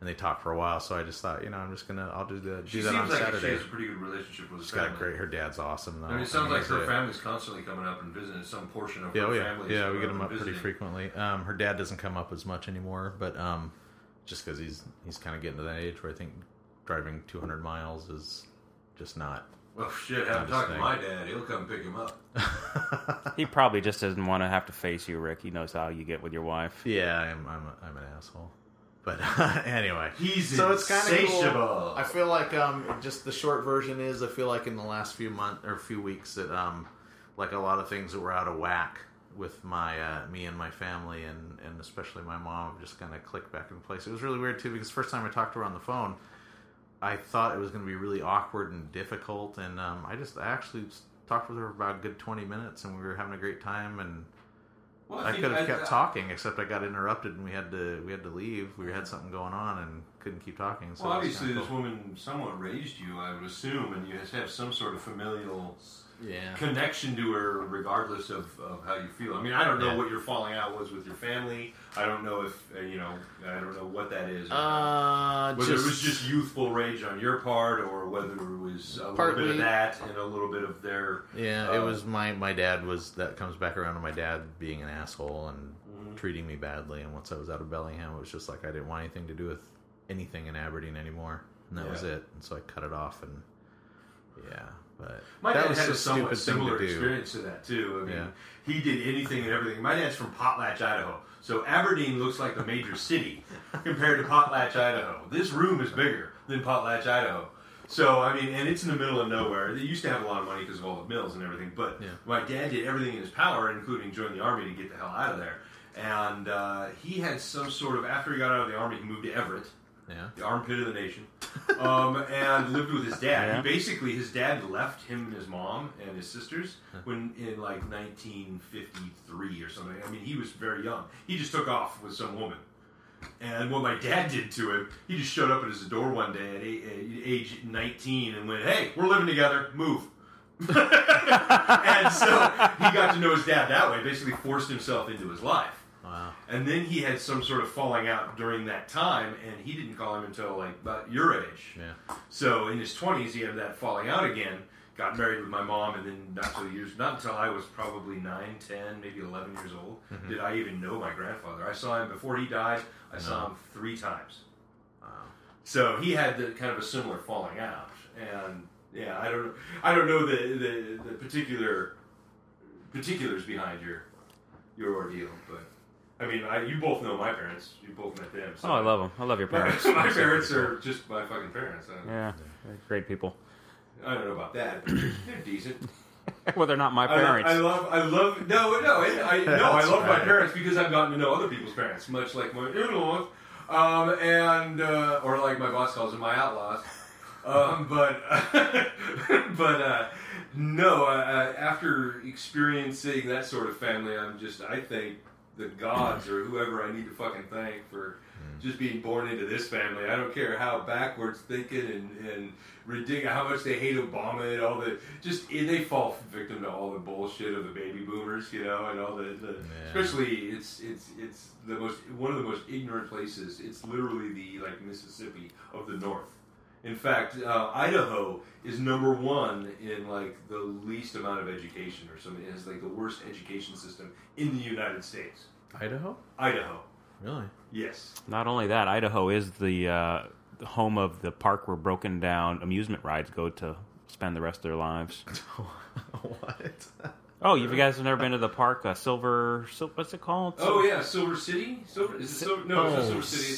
and they talk for a while. So I just thought, you know, I'm just gonna I'll do the do
She
that
seems
on
like she
Saturday.
has a pretty good relationship with
She's
her
got a great. Her dad's awesome though.
I mean, it sounds
And
like her
a-
family's constantly coming up and visiting. Some portion of
Yeah,
her
oh yeah,
family.
yeah. We get
them
up pretty frequently. Um, her dad doesn't come up as much anymore, but um, just because he's he's kind of getting to that age where I think driving 200 miles is just not.
Well, shit, have
Kind
to talk to my dad. He'll come pick him up.
He probably just doesn't want to have to face you, Rick. He knows how you get with your wife.
Yeah, I'm I'm, a, I'm an asshole. But anyway,
He's
so it's kind of
insatiable.
cool. I feel like um, just the short version is I feel like in the last few months or few weeks that um, like a lot of things that were out of whack with my uh, me and my family and and especially my mom have just kind of clicked back in place. It was really weird too because the first time I talked to her on the phone, I thought it was going to be really awkward and difficult, and um, I just I actually talked with her for about a good twenty minutes, and we were having a great time and.
Well,
I could have kept
I-
talking, except I got interrupted and we had to we had to leave. We had something going on and couldn't keep talking. So
Well, obviously, this
cool.
woman somewhat raised you, I would assume, and you have some sort of familial
yeah,
connection to her, regardless of, of how you feel. I mean, I don't know
Yeah.
what your falling out was with your family. I don't know if uh, you know. I don't know what that is.
uh,
whether it was just youthful rage on your part, or whether it was a little bit of that and a little bit of their.
yeah. It
uh,
was my my dad was that comes back around to my dad being an asshole and
Mhm.
treating me badly. And once I was out of Bellingham, it was just like I didn't want anything to do with anything in Aberdeen anymore, and that was it. And so I cut it off and yeah, but
My dad
was
had a
a
somewhat similar experience to that too. I mean,
Yeah.
he did anything and everything. My dad's from Potlatch, Idaho, so Aberdeen looks like the major city compared to Potlatch, Idaho. This room is bigger than Potlatch, Idaho. So I mean, and it's in the middle of nowhere. They used to have a lot of money because of all the mills and everything. But
Yeah.
my dad did everything in his power, including join the army to get the hell out of there. And uh, he had some sort of after he got out of the army, he moved to Everett
Yeah,
the armpit of the nation, um, and lived with his dad.
Yeah.
He basically, his dad left him and his mom and his sisters when in like 1953 or something. I mean, he was very young. He just took off with some woman. And what my dad did to him, he just showed up at his door one day at age 19 and went, "Hey, we're living together. Move." and so he got to know his dad that way. Basically, forced himself into his life.
Wow,
And then he had some sort of falling out during that time, and he didn't call him until like about your age.
yeah,
So in his twenties, he had that falling out again. Got married with my mom, and then not till years, not until I was probably nine, ten, maybe eleven years old,
Mm-hmm.
did I even know my grandfather. I saw him before he died. I saw him three times.
wow.
So he had the kind of a similar falling out, and yeah, I don't, I don't know the the, the particular particulars behind your your ordeal, but I mean, I, you both know my parents. You both met them. So
Oh, I love them. I love your parents.
my parents are just my fucking parents.
Yeah, they're great people.
I don't know about that. But they're, decent.
well, they're not my parents.
I love, I love. No, no, I, I no, I love my parents because I've gotten to know other people's parents, much like my in-laws, um, and uh, or like my boss calls them, my outlaws. Um, but but uh, no, uh, after experiencing that sort of family, I'm just I thank the gods or whoever I need to fucking thank for hmm. just being born into this family. I don't care how backwards thinking and, and ridiculous, how much they hate Obama and all the just they fall victim to all the bullshit of the baby boomers, you know, and all the, the especially it's it's it's the most one of the most ignorant places. It's literally the like Mississippi of the North. In fact, uh, Idaho is number one in like the least amount of education or something. It has like the worst education system in the United States.
Idaho,
Idaho,
really?
yes.
Not only that, Idaho is the, uh, the home of the park where broken down amusement rides go to spend the rest of their lives.
what?
Oh, you guys have never been to the park? Uh, Silver, Sil- what's it called?
Oh yeah, Silver City. Silver is it Silver? No, it's not
Oh,
Silver City.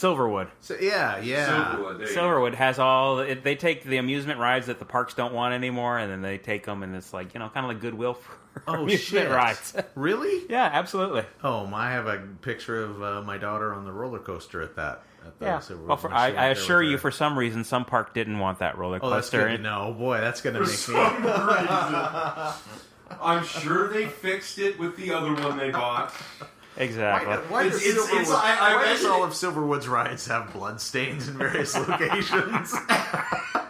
It's
Silverwood.
So yeah, yeah.
Silverwood. There you go.
Silverwood has all. It, they take the amusement rides that the parks don't want anymore, and then they take them, and it's like you know, kind of like Goodwill for
Oh
amusement
shit!
rides.
Really?
yeah, absolutely.
Oh, my, I have a picture of uh, my daughter on the roller coaster at that. At the
Yeah.
Silver-
Well, for,
when she
I,
went
I
there
assure
with
you, for some reason, some park didn't want that roller
Oh, that's
coaster.
good to know. Boy, that's gonna
For
make
some
me.
reason. I'm sure they fixed it with the other one they bought.
Exactly.
Why, why
It's-
does,
it's- it's- I- I
why
imagine
all of Silverwood's rides have blood stains in various locations?
I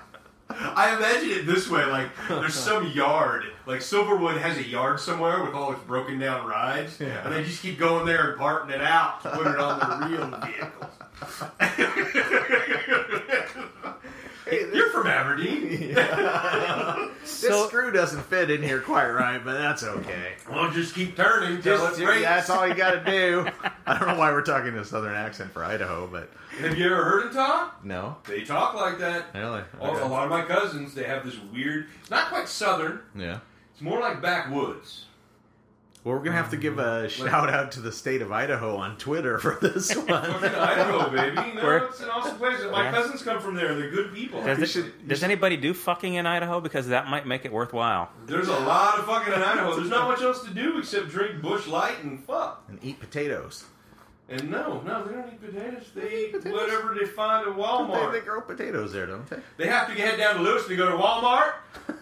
I imagine it this way: like there's some yard, like Silverwood has a yard somewhere with all its broken down rides,
Yeah.
and they just keep going there and parting it out to put it on the real vehicles. You're from Aberdeen.
this
So-
screw doesn't fit in here quite right, but that's okay.
Well, just keep turning till
Just,
it breaks.
that's all you got to do. I don't know why we're talking a southern accent for Idaho, but
Have you ever heard them talk?
no,
They talk like that.
really.
All-
Okay.
A lot of my cousins, they have this weird. It's not quite southern.
Yeah.
It's more like backwoods.
Well, we're gonna have to give a um, shout out to the state of Idaho on Twitter for this one.
Idaho, baby. You know,
Where-
it's an awesome place. My
Yeah.
cousins come from there. They're good people.
Does, it-
should-
does anybody do fucking in Idaho? Because that might make it worthwhile.
There's a lot of fucking in Idaho. There's not much else to do except drink Busch Light and fuck.
and eat potatoes.
And no, no, they don't eat potatoes. They eat
potatoes.
whatever they find at
They,
Walmart.
they grow potatoes there, don't they?
They have to head down to Lewis to go to Walmart.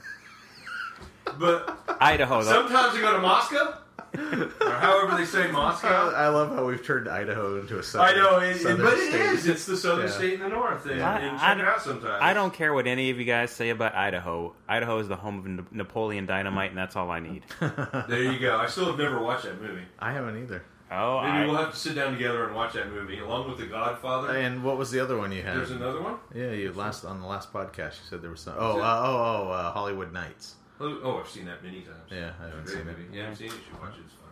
But
Idaho, though.
sometimes they go to Moscow, or however they say Moscow.
I love how we've turned Idaho into a
I
southern.
know, it,
southern
but it
state.
is. It's the southern
Yeah.
state in the north. And,
Yeah.
and check
I
it out sometimes.
I don't care what any of you guys say about Idaho. Idaho is the home of Napoleon Dynamite, and that's all I need.
There you go. I still have never watched that movie.
I haven't either.
Oh,
Maybe
I,
we'll have to sit down together and watch that movie along with The Godfather.
And what was the other one you had?
There's another one.
Yeah, you last on the last podcast you said there was some. Oh, uh, oh, oh, uh, Hollywood Nights.
Oh, oh, I've seen that many times.
Yeah, I haven't seen
movie.
it.
Yeah, I've seen it. You should watch it. It's fun.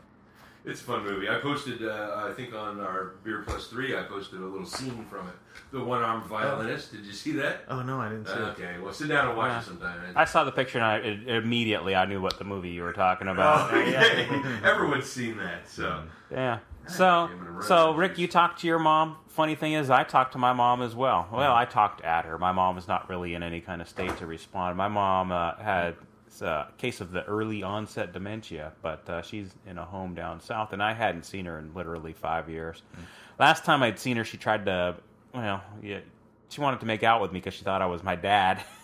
It's a fun movie. I posted, uh, I think on our Beer Plus Three, I posted a little scene from it. The one-armed violinist. Did you see that?
Oh no, I didn't see it.
Okay, well, sit down and watch
Yeah.
it sometime.
I saw the picture, and I it, immediately I knew what the movie you were talking about.
Oh, okay. Everyone's seen that, so.
Yeah. So,
Give it a run.
so Rick, you talked to your mom. Funny thing is, I talked to my mom as well. Well, I talked at her. My mom is not really in any kind of state to respond. My mom uh, had a case of the early onset dementia, but uh, she's in a home down south, and I hadn't seen her in literally five years. Last time I'd seen her, she tried to, well, yeah, she wanted to make out with me because she thought I was my dad.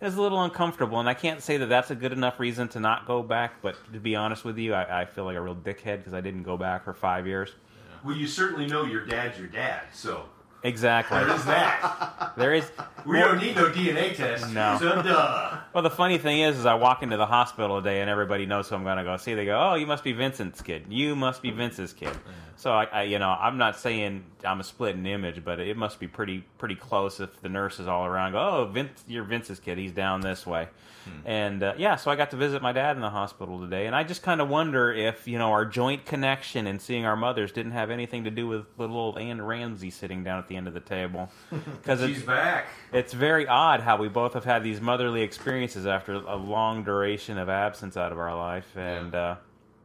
It was a little uncomfortable, and I can't say that that's a good enough reason to not go back. But to be honest with you, I, I feel like a real dickhead because I didn't go back for five years.
Well, you certainly know your dad's your dad, so
Exactly.
there is that.
There is.
We don't need no DNA test.
No.
So duh.
Well, the funny thing is, is I walk into the hospital today, and everybody knows who I'm going to go see. They go, "Oh, you must be Vincent's kid. You must be Vince's kid." So I, I, you know, I'm not saying I'm a splitting image, but it must be pretty, pretty close if the nurses all around go, "Oh, Vince, you're Vince's kid. He's down this way." And uh, yeah, so I got to visit my dad in the hospital today, and I just kind of wonder if you know our joint connection and seeing our mothers didn't have anything to do with little old Ann Ramsey sitting down at the end of the table, because
She's back.
it's very odd how we both have had these motherly experiences after a long duration of absence out of our life, and uh,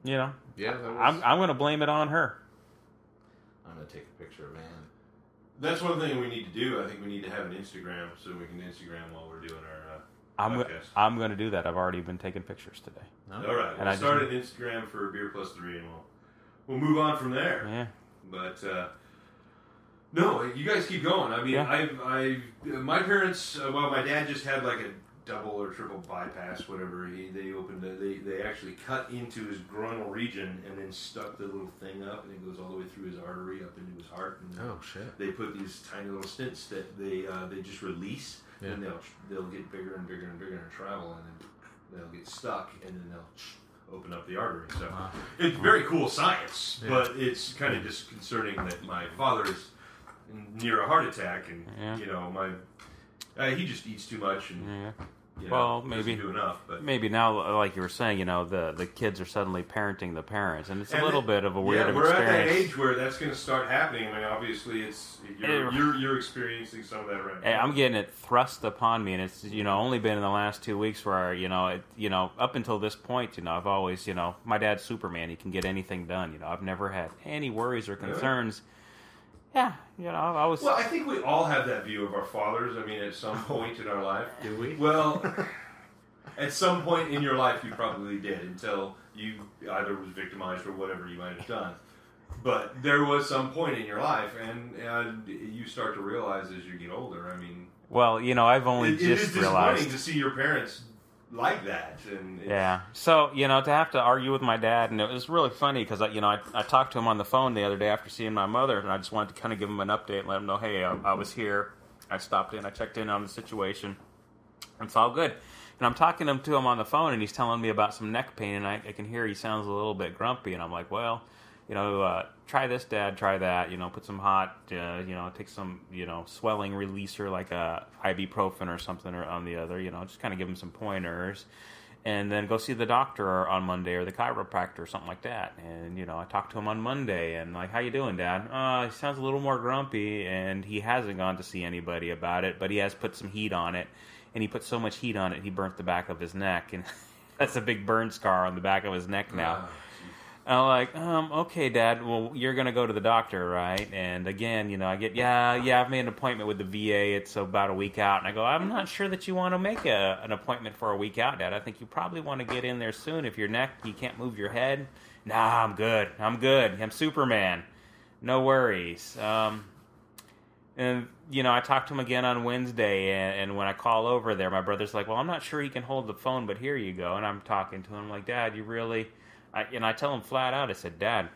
you know,
Yeah, that was,
I'm I'm going to blame it on her.
I'm gonna take a picture of Ann.
That's one thing we need to do. I think we need to have an Instagram so we can Instagram while we're doing our. Uh,
I'm go-
Podcast.
I'm going to do that. I've already been taking pictures today.
No?
all right,
And
we'll
I
start
just-
an Instagram for Beer Plus Three, and we'll we'll move on from there.
Yeah,
But uh, no, you guys keep going. I mean,
Yeah.
I've, I, my parents. Uh, well, my dad just had like a double or triple bypass, whatever. He they opened. They they actually cut into his groinal region and then stuck the little thing up, and it goes all the way through his artery up into his heart. And
Oh shit.
they put these tiny little stents that they uh, they just release,
Yeah.
and they'll they'll get bigger and bigger and bigger and travel, and then they'll get stuck, and then they'll open up the artery. So
Wow.
it's very cool science,
Yeah.
but it's kind of disconcerting that my father's near a heart attack, and
Yeah.
you know my uh, he just eats too much and
yeah.
You know,
Well, maybe-
do enough. But
Maybe now, like you were saying, you know, the the kids are suddenly parenting the parents, and it's a
And
little
it-
bit of a weird
yeah, we're at that
experience.
age where that's going to start happening. I mean, obviously, it's you're, you're you're experiencing some of that right now.
I'm getting it thrust upon me, and it's you know only been in the last two weeks where you know it, you know up until this point, you know I've always you know my dad's Superman. He can get anything done. You know I've never had any worries or
Really?
Concerns. Yeah, you know I was.
Well, I think we all have that view of our fathers. I mean, at some point in our life.
Do we?
Well, at some point in your life, you probably did until you either was victimized or whatever you might have done. But there was some point in your life, and and you start to realize as you get older. I mean,
well, you know I've only
it, it is
just
disappointing
realized.
to see your parents like that. And
Yeah. So you know, to have to argue with my dad, and it was really funny because I, you know, I, I talked to him on the phone the other day after seeing my mother, and I just wanted to kind of give him an update and let him know, hey, I, I was here, I stopped in, I checked in on the situation, and It's all good. And I'm talking to him on the phone, and he's telling me about some neck pain, and I, I can hear he sounds a little bit grumpy. And I'm like, well, you know, uh, try this, Dad. Try that. You know, put some hot, uh, you know, take some, you know, swelling releaser like a ibuprofen or something or on the other. You know, just kind of give him some pointers, and then go see the doctor on Monday or the chiropractor or something like that. And you know, I talked to him on Monday, and like, how you doing, Dad? Uh, he sounds a little more grumpy, and he hasn't gone to see anybody about it, but he has put some heat on it and he put so much heat on it he burnt the back of his neck and that's a big burn scar on the back of his neck now
Ah,
and i'm like um, okay dad well you're gonna go to the doctor right? And again you know i get yeah yeah i've made an appointment with the va it's about a week out. And i go i'm not sure that you want to make a, an appointment for a week out dad. I think you probably want to get in there soon. If your neck you can't move your head nah i'm good. I'm good. I'm superman. No worries. Um, and you know, I talked to him again on Wednesday, and, and when I call over there, my brother's like, "Well, I'm not sure he can hold the phone, but here you go." And I'm talking to him I'm like, "Dad, you really?" I, and I tell him flat out, I said, "Dad,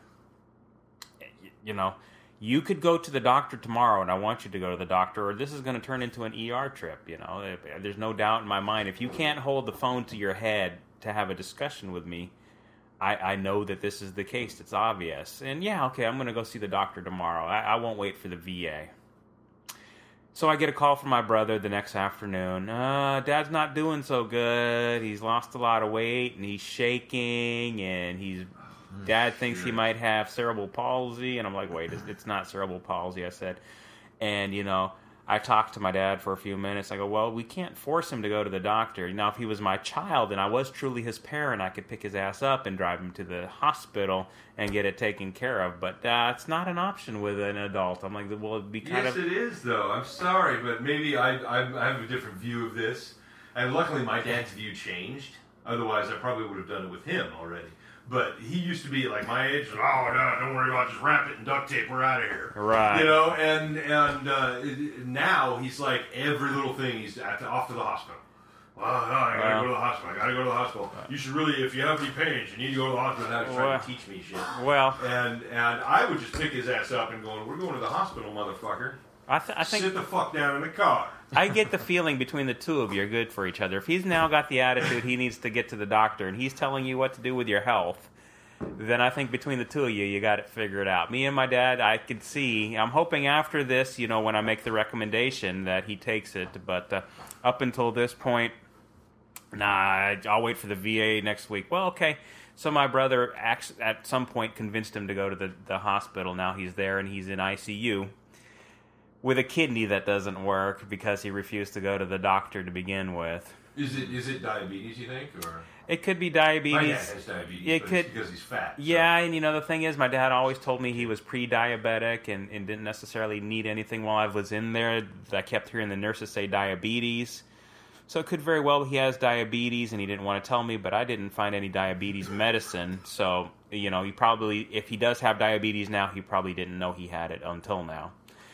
you know, you could go to the doctor tomorrow, and I want you to go to the doctor, or this is going to turn into an ER trip. You know, there's no doubt in my mind. If you can't hold the phone to your head to have a discussion with me." I, I know that this is the case. It's obvious. And yeah, okay, I'm going to go see the doctor tomorrow. I, I won't wait for the VA. So I get a call from my brother the next afternoon. Uh, Dad's not doing so good. He's lost a lot of weight and he's shaking and he's. Dad thinks he might have cerebral palsy, and I'm like, wait, it's, it's not cerebral palsy. I said, and you know, I talked to my dad for a few minutes. I go, well, we can't force him to go to the doctor. Now, if he was my child and I was truly his parent, I could pick his ass up and drive him to the hospital and get it taken care of. But uh, it's not an option with an adult. I'm like, well, it'd be kind
yes,
of.
it is, though. I'm sorry, but maybe I, I, I have a different view of this. And luckily, my dad's view changed. Otherwise, I probably would have done it with him already. But he used to be like my age. Oh no, don't worry about it. just wrap it in duct tape. We're out of here.
Right.
You know, and and uh, now he's like every little thing. He's at the, off to the hospital. Well, no, I gotta
Well.
go to the hospital. I gotta go to the hospital. You should really, if you have any pains, you need to go to the hospital. Now he's trying
Well.
to teach me shit.
Well,
And and I would just pick his ass up and going, "We're going to the hospital, motherfucker."
I, th- I think
Sit the fuck down in the car.
I get the feeling between the two of you are good for each other. If he's now got the attitude he needs to get to the doctor and he's telling you what to do with your health, then I think between the two of you, you got it figured out. Me and my dad, I could see. I'm hoping after this, you know, when I make the recommendation that he takes it. But uh, up until this point, nah, I'll wait for the VA next week. Well, okay. So my brother at some point convinced him to go to the, the hospital. Now he's there and he's in ICU with a kidney that doesn't work because he refused to go to the doctor to begin with.
Is it is it diabetes? You think, or
It could be
my dad
diabetes.
has diabetes?
It could-
because he's fat. so-
Yeah, and you know the thing is, my dad always told me he was pre-diabetic and, and didn't necessarily need anything while I was in there. I kept hearing the nurses say diabetes, so it could very well he has diabetes and he didn't want to tell me. But I didn't find any diabetes medicine, so you know he probably, if he does have diabetes now, he probably didn't know he had it until now.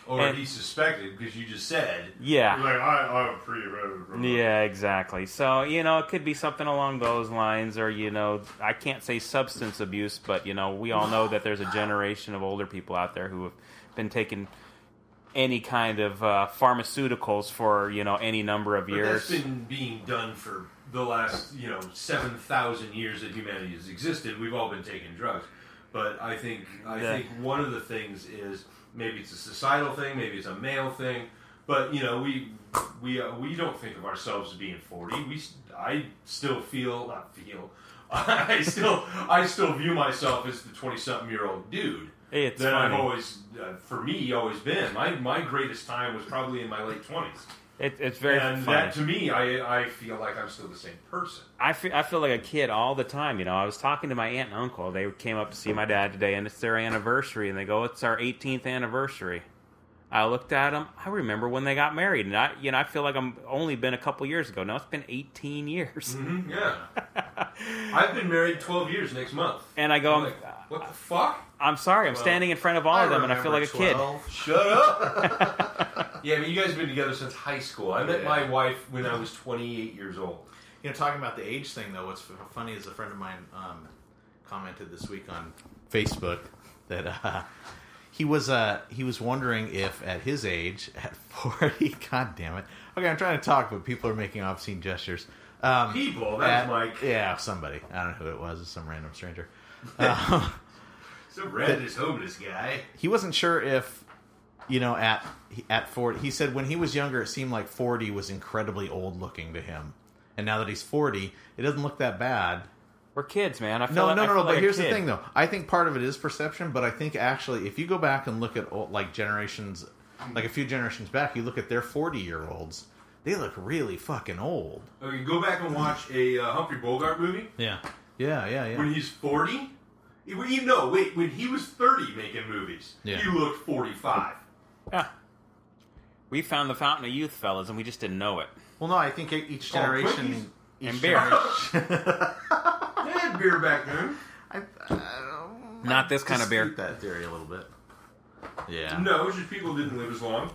Or
and-
he suspected because you just said.
Yeah.
Like I, I'm pretty red.
Yeah, exactly. So, you know, it could be something along those lines, or, you know, I can't say substance abuse, but, you know, we all know that there's a generation of older people out there who have been taking any kind of uh, pharmaceuticals for, you know, any number of
But
years.
that's been being done for the last, you know, seven thousand years that humanity has existed. We've all been taking drugs, but I think I think one of the things is maybe it's a societal thing, maybe it's a male thing, but you know, we we uh, we don't think of ourselves as being forty. We I still feel not feel. I still I still view myself as the twenty something year old dude
It's
that I've always, uh, for me, always been. My my greatest time was probably in my late twenties.
It, it's very
and
funny.
that to me, I I feel like I'm still the same person.
I feel, I feel like a kid all the time. You know, I was talking to my aunt and uncle. They came up to see my dad today, and it's their anniversary. And they go, "It's our 18th anniversary." I looked at them. I remember when they got married, and I, you know, I feel like I'm only been a couple years ago. Now it's been 18 years,
Mm-hmm, yeah, I've been married 12 years next month.
and I go,
I'm
I'm,
like, what the fuck?
I'm sorry. I'm standing in front of all of them, and I feel like a kid.
Shut up. yeah, but you guys have been together since high school. I met
Yeah.
my wife when I was 28 years old.
You know, talking about the age thing though, what's funny is a friend of mine um, commented this week on Facebook that uh, he was uh he was wondering if at his age at 40 god damn it okay i'm trying to talk but people are making obscene gestures um
People, that's
at-
Mike.
yeah somebody i don't know who it was it's some random stranger um,
Some reddish homeless guy.
he wasn't sure if you know at at 40 he said when he was younger it seemed like 40 was incredibly old looking to him and now that he's 40 it doesn't look that bad
We're kids, man. I feel
no
like,
no no no
like
but
a
here's the thing though i think part of it is perception but i think actually if you go back and look at old, like generations like a few generations back you look at their 40 year olds they look really fucking old
Okay, go back and watch a uh, Humphrey Bogart movie
yeah yeah yeah yeah
when he's 40. When you know, wait, when he was 30 making movies,
Yeah.
he looked 45.
Yeah. We found the fountain of youth, fellas, and we just didn't know it.
well no i think e-, each
Oh,
generation
quickies.
each
And beer.
generation-
They had beer back then.
I, I,
Not this kind of beer.
dispute that theory a little bit yeah
No, it's just people didn't live as long.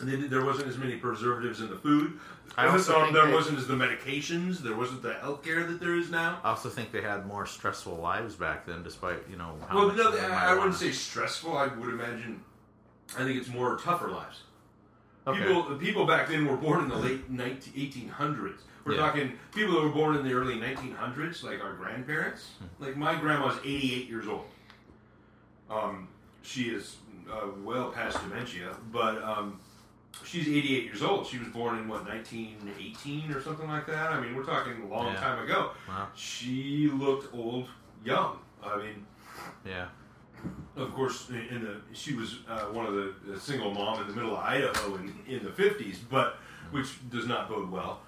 And they there wasn't as many preservatives in the food.
I also
Um,
think
there
they-
wasn't as the medications. There wasn't the healthcare that there is now.
I also think they had more stressful lives back then, despite you know. How
Well,
much
no,
they might
I, I wouldn't
want.
say stressful. I would imagine. I think it's more tougher lives.
Okay.
People, the people back then were born in the late 19, 1800s. We're
Yeah.
talking people that were born in the early 1900s, like our grandparents.
Hmm.
Like my grandma's 88 years old. Um, she is uh, well past dementia, but um, she's 88 years old. She was born in what 1918 or something like that. I mean, we're talking a long
Yeah.
time ago.
Wow.
She looked old, young. I mean,
Yeah.
Of course, in in the she was uh, one of the, the single mom in the middle of Idaho in, in the fifties, but which does not bode well.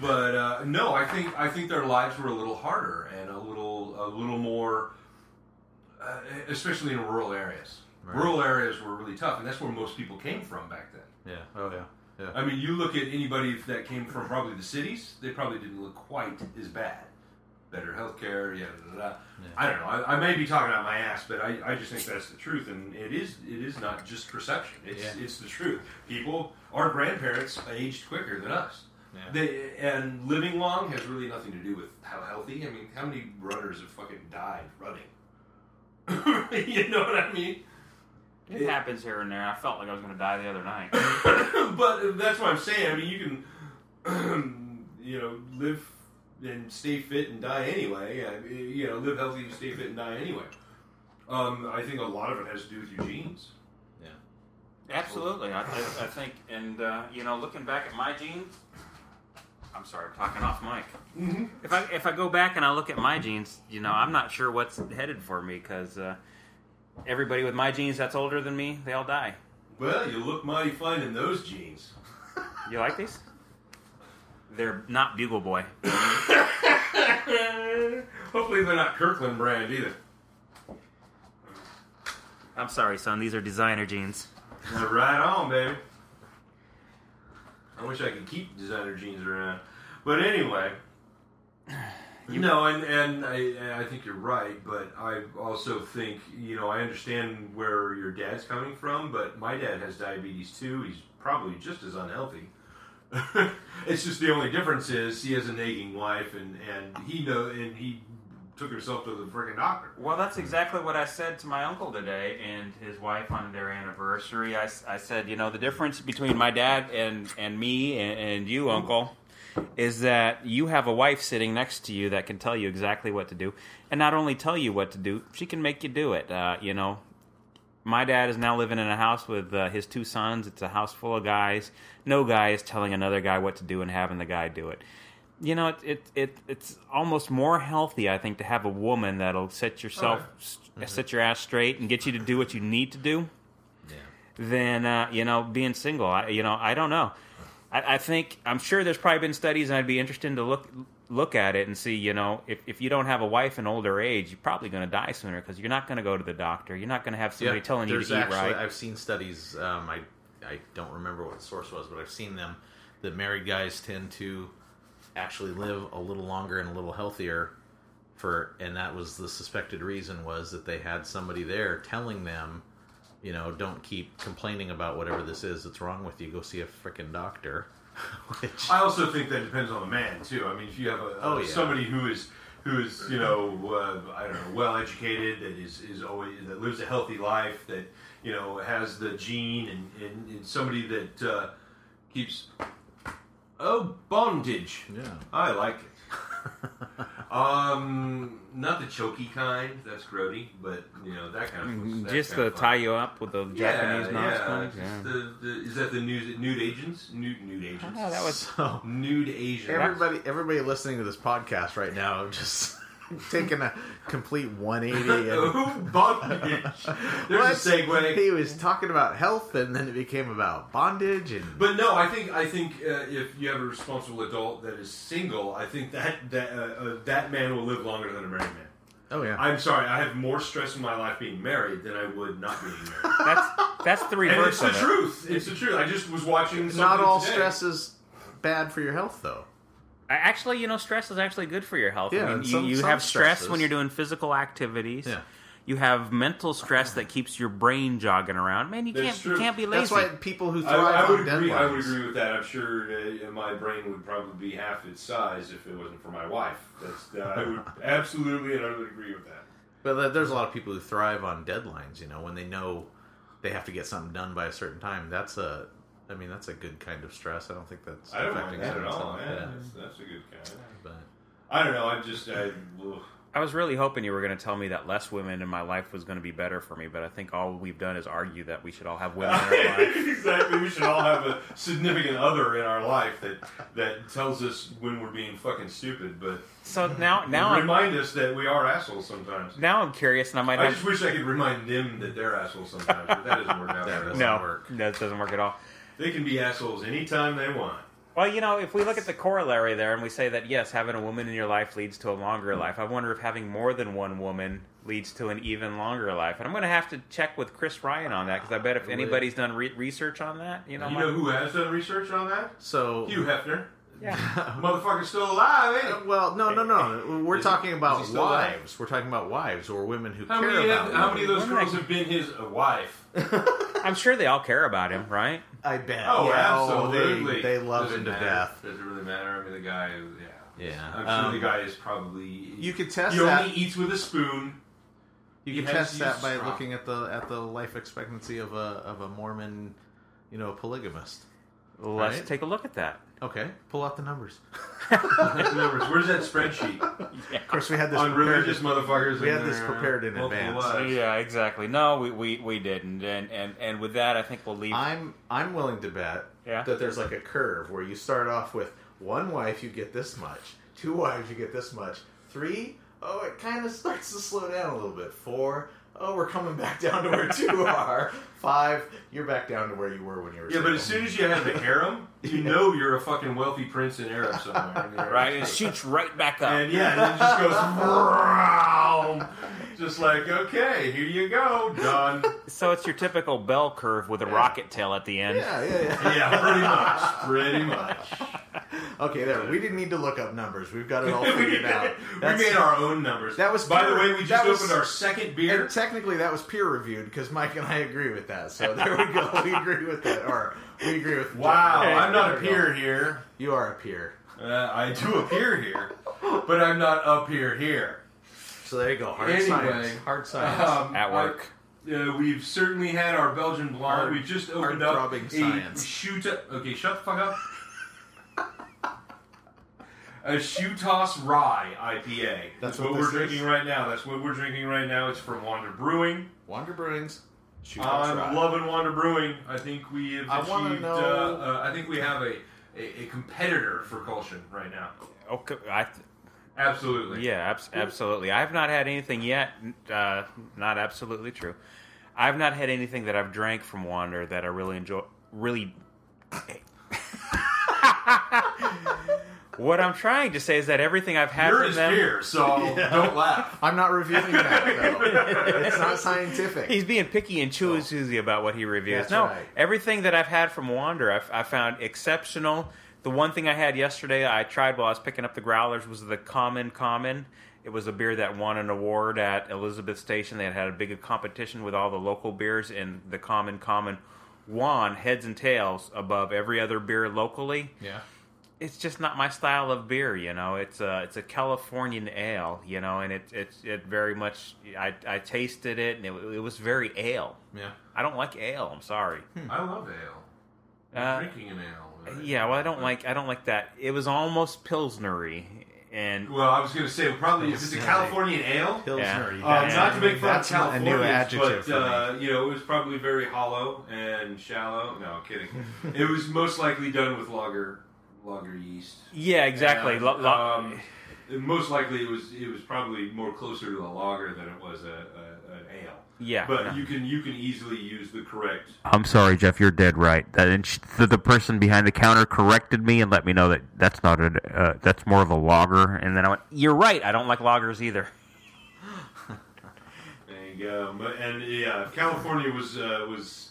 But uh, no, I think I think their lives were a little harder and a little a little more, uh, especially in rural areas.
Right.
Rural areas were really tough, and that's where most people came from back then.
Yeah. Oh yeah. Yeah.
I mean, you look at anybody that came from probably the cities; they probably didn't look quite as bad. Better healthcare, yeah. Da, da, da. I don't know. I, I may be talking out my ass, but I, I just think that's the truth, and it is it is not just perception. It's
Yeah.
it's the truth. People, our grandparents aged quicker than us.
Yeah.
They and living long has really nothing to do with how healthy. I mean, how many runners have fucking died running? you know what I mean?
It happens here and there. I felt like I was going to die the other night.
but that's what I'm saying. I mean, you can, you know, live and stay fit and die anyway. I, you know, live healthy and stay fit and die anyway. Um, I think a lot of it has to do with your genes.
yeah.
Absolutely, I, I, I think, and uh, you know, looking back at my genes, I'm sorry, I'm talking off mic.
Mm-hmm.
If I if I go back and I look at my genes, you know, I'm not sure what's headed for me because uh, everybody with my genes that's older than me, they all die.
Well, you look mighty fine in those genes.
You like these? They're not Bugle Boy.
Hopefully, they're not Kirkland brand either.
I'm sorry, son. These are designer jeans.
Now, right on, baby. I wish I could keep designer jeans around. But anyway, no, and and I, and I think you're right, but I also think you know I understand where your dad's coming from, but my dad has diabetes too. He's probably just as unhealthy. it's just the only difference is he has a nagging wife, and and he know and he took himself to the freaking doctor.
Well, that's exactly what I said to my uncle today and his wife on their anniversary. I, I said, you know, the difference between my dad and, and me and, and you, uncle, is that you have a wife sitting next to you that can tell you exactly what to do. And not only tell you what to do, she can make you do it. Uh, you know, my dad is now living in a house with uh, his two sons. It's a house full of guys. No guy is telling another guy what to do and having the guy do it. You know, it, it, it it's almost more healthy, I think, to have a woman that'll set yourself, s set your ass straight and get you to do what you need to do,
Yeah.
than uh, you know being single. I, you know, I don't know. I, I think I'm sure there's probably been studies, and I'd be interested to look look at it and see. You know, if if you don't have a wife in older age, you're probably going to die sooner because you're not going to go to the doctor. You're not going to have somebody telling you to eat
actually,
right.
I've seen studies. Um, I I don't remember what the source was, but I've seen them that married guys tend to actually live a little longer and a little healthier. For and that was the suspected reason was that they had somebody there telling them, you know, don't keep complaining about whatever this is that's wrong with you. Go see a freaking doctor. Which
I also think that depends on the man too. I mean, if you have a,
Oh, yeah.
somebody who is who is you know uh, I don't know well educated that is is always that lives a healthy life that you know has the gene and and, and somebody that uh, keeps oh bondage.
Yeah.
I like it. um, not the choky kind. That's grody, but you know that kind of. that's
Mm, Just
kind
to
of
tie you up with the
Yeah,
Japanese
yeah.
yeah, yeah.
The, the, is that the nude, nude agents? Nude, nude agents.
Oh, that was
So
nude Asian.
everybody, everybody listening to this podcast right now, just taking a complete 180. And,
bondage. There's
What?
a segue.
He was talking about health, and then it became about bondage, and
But no, I think I think uh, if you have a responsible adult that is single, I think that that uh, uh, that man will live longer than a married man.
oh yeah,
I'm sorry, I have more stress in my life being married than I would not being married.
that's that's the reverse.
and it's the
of it.
truth. It's the truth. I just was watching.
not all
today.
stress is bad for your health, though.
I- Actually, you know, stress is actually good for your health.
Yeah,
I mean,
and
you,
some-
you
some
have stress
stresses-
when you're doing physical activities.
Yeah.
You have mental stress that keeps your brain jogging around. Man, you
That's
can't
true.
you can't be lazy.
That's why people who
I,
thrive
I would
on
agree. I would agree with that. I'm sure uh, my brain would probably be half its size if it wasn't for my wife. That's uh, I would absolutely and I would agree with that.
But there's a lot of people who thrive on deadlines. You know, when they know they have to get something done by a certain time. That's a, I mean, that's a good kind of stress. I don't think that's
I don't
affecting
that at
someone's
all.
health.
Man.
Yeah.
That's, that's a good kind.
But
I don't know. I just I. ugh.
I was really hoping you were going to tell me that less women in my life was going to be better for me, but I think all we've done is argue that we should all have women in our life.
exactly. We should all have a significant other in our life that that tells us when we're being fucking stupid, but
So now now I'm
remind us that we are assholes sometimes.
now I'm curious, and I might
I
have
just wish I could remind them that they're assholes sometimes, but that doesn't work out.
That doesn't
no
work.
that doesn't work at all.
They can be assholes anytime they want.
Well, you know, if we look at the corollary there and we say that yes, having a woman in your life leads to a longer life, I wonder if having more than one woman leads to an even longer life. And I'm going to have to check with Chris Ryan on that because I bet if anybody's done re- research on that, you know,
You
my-
know who has done research on that?
so
Hugh Hefner.
yeah.
Motherfucker's still alive, ain't
Uh,
he?
well, no, no, no. We're
Is
talking
is
about
he still alive?
wives. We're talking about wives or women who
How
care
many,
about.
have, how many of those
Women
girls have been his uh, wife?
I'm sure they all care about him, right?
I bet.
Oh,
yeah,
absolutely.
they, they love
Doesn't
him to
matter.
death.
Does it really matter? I mean, the guy, yeah.
Yeah.
I'm
Um,
sure the guy is probably.
You could test
he
that.
only eats with a spoon.
You can test that by
straw.
looking at the at the life expectancy of a of a Mormon, you know, polygamist.
Let's
Right.
take a look at that.
Okay, pull out the numbers.
Numbers. Where's that spreadsheet?
Of course, we had this
On
prepared.
religious motherfuckers.
We
and
had this
their
prepared in
multiple
advance.
wives.
Yeah, exactly. No, we, we, we didn't. And, and and with that, I think we'll leave.
I'm I'm willing to bet
Yeah.
that there's like a curve where you start off with one wife, you get this much. Two wives, you get this much. Three, oh, it kind of starts to slow down a little bit. Four, oh, we're coming back down to where two are. Five, you're back down to where you were when you were.
Yeah, but as soon as you have the harem, you know you're a fucking wealthy prince in Arab somewhere. you
right, and it shoots right back up.
And yeah, and it just goes vroom. Just like okay, here you go, done.
so it's your typical bell curve with a rocket tail at the end.
yeah, yeah, yeah.
Yeah, pretty much, pretty much.
Okay, there. We didn't need to look up numbers. We've got it all figured out. That's-
made our own numbers.
That was
by the way, we just
that was-
opened our second beer.
And technically, that was peer reviewed because Mike and I agree with that. So there we go. We agree with that, or we agree with.
Wow,
There
I'm not a
we go.
peer here.
You are a peer.
Uh, I do appear here, but I'm not up here here.
So there you go. Hard
Anyway,
science. Hard science.
Um,
At work.
Uh, we've certainly had our Belgian blonde.
Hard-
we just opened up a
science.
shoot. Okay, shut the fuck up. a shoe toss rye IPA.
That's
That's,
what
what, we're
is?
drinking right now. That's what we're drinking right now. It's from Wander Brewing.
Wander Brewings. Shoot
I'm
outside.
loving Wander Brewing. I think we have
I wanna
achieved.
know-
Uh, uh, I think we have a, a, a competitor for Kulshan right now.
Okay, I,
Absolutely.
yeah, abs- absolutely. I've not had anything yet. Uh, not absolutely true. I've not had anything that I've drank from Wander that I really enjoy. Really. what I'm trying to say is that everything I've had
You're
from
his
them.
peer, so
Yeah.
don't laugh.
I'm not reviewing that though. it's not scientific.
He's being picky and choosy about what he reviews.
That's
no,
right.
everything that I've had from Wander, I've, I found exceptional. The one thing I had yesterday, I tried while I was picking up the growlers, was the Common Common. It was a beer that won an award at Elizabeth Station. They had had a big competition with all the local beers, and the Common Common won heads and tails above every other beer locally.
yeah.
it's just not my style of beer. You know, it's a it's a Californian ale. You know, and it it's it very much. I I tasted it and it, it was very ale.
Yeah.
I don't like ale. I'm sorry.
I love ale.
Uh,
drinking an ale.
Yeah, well, I don't like I don't like that. It was almost pilsnery, and
Well, I was going to say probably if it's a Californian ale.
Pilsner.
Yeah.
Uh, not to make fun
That's
of
not a
California,
new adjective
but
for
uh,
me.
you know, it was probably very hollow and shallow. No, kidding. it was most likely done with lager, lager yeast.
yeah, exactly.
And,
Lo- lo-
um, most likely, it was it was probably more closer to a lager than it was a, a an ale.
Yeah,
But
no.
you can you can easily use the correct.
I'm sorry, Jeff. You're dead right. That and the, the person behind the counter corrected me and let me know that that's not a uh, that's more of a lager. And then I went, "You're right. I don't like lagers either."
And, um, but- and yeah, if California was uh, was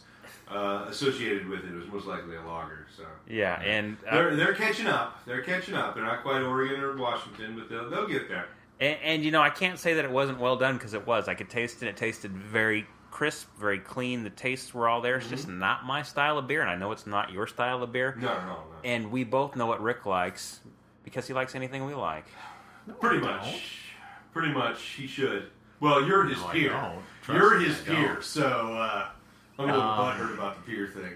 uh, associated with it, it was most likely a lager. So
Yeah, and uh,
they're they're catching up. They're catching up. They're not quite Oregon or Washington, but they'll they'll get there.
And, and you know, I can't say that it wasn't well done because it was. I could taste it. It tasted very crisp, very clean. The tastes were all there. It's just not my style of beer, and I know it's not your style of beer.
No, no, no.
And we both know what Rick likes because he likes anything we like.
Pretty
I
much. Pretty much, he should. Well, you're his
No, I
peer. You're his
I
peer, so uh, I'm a little
Um,
butthurt about the peer thing.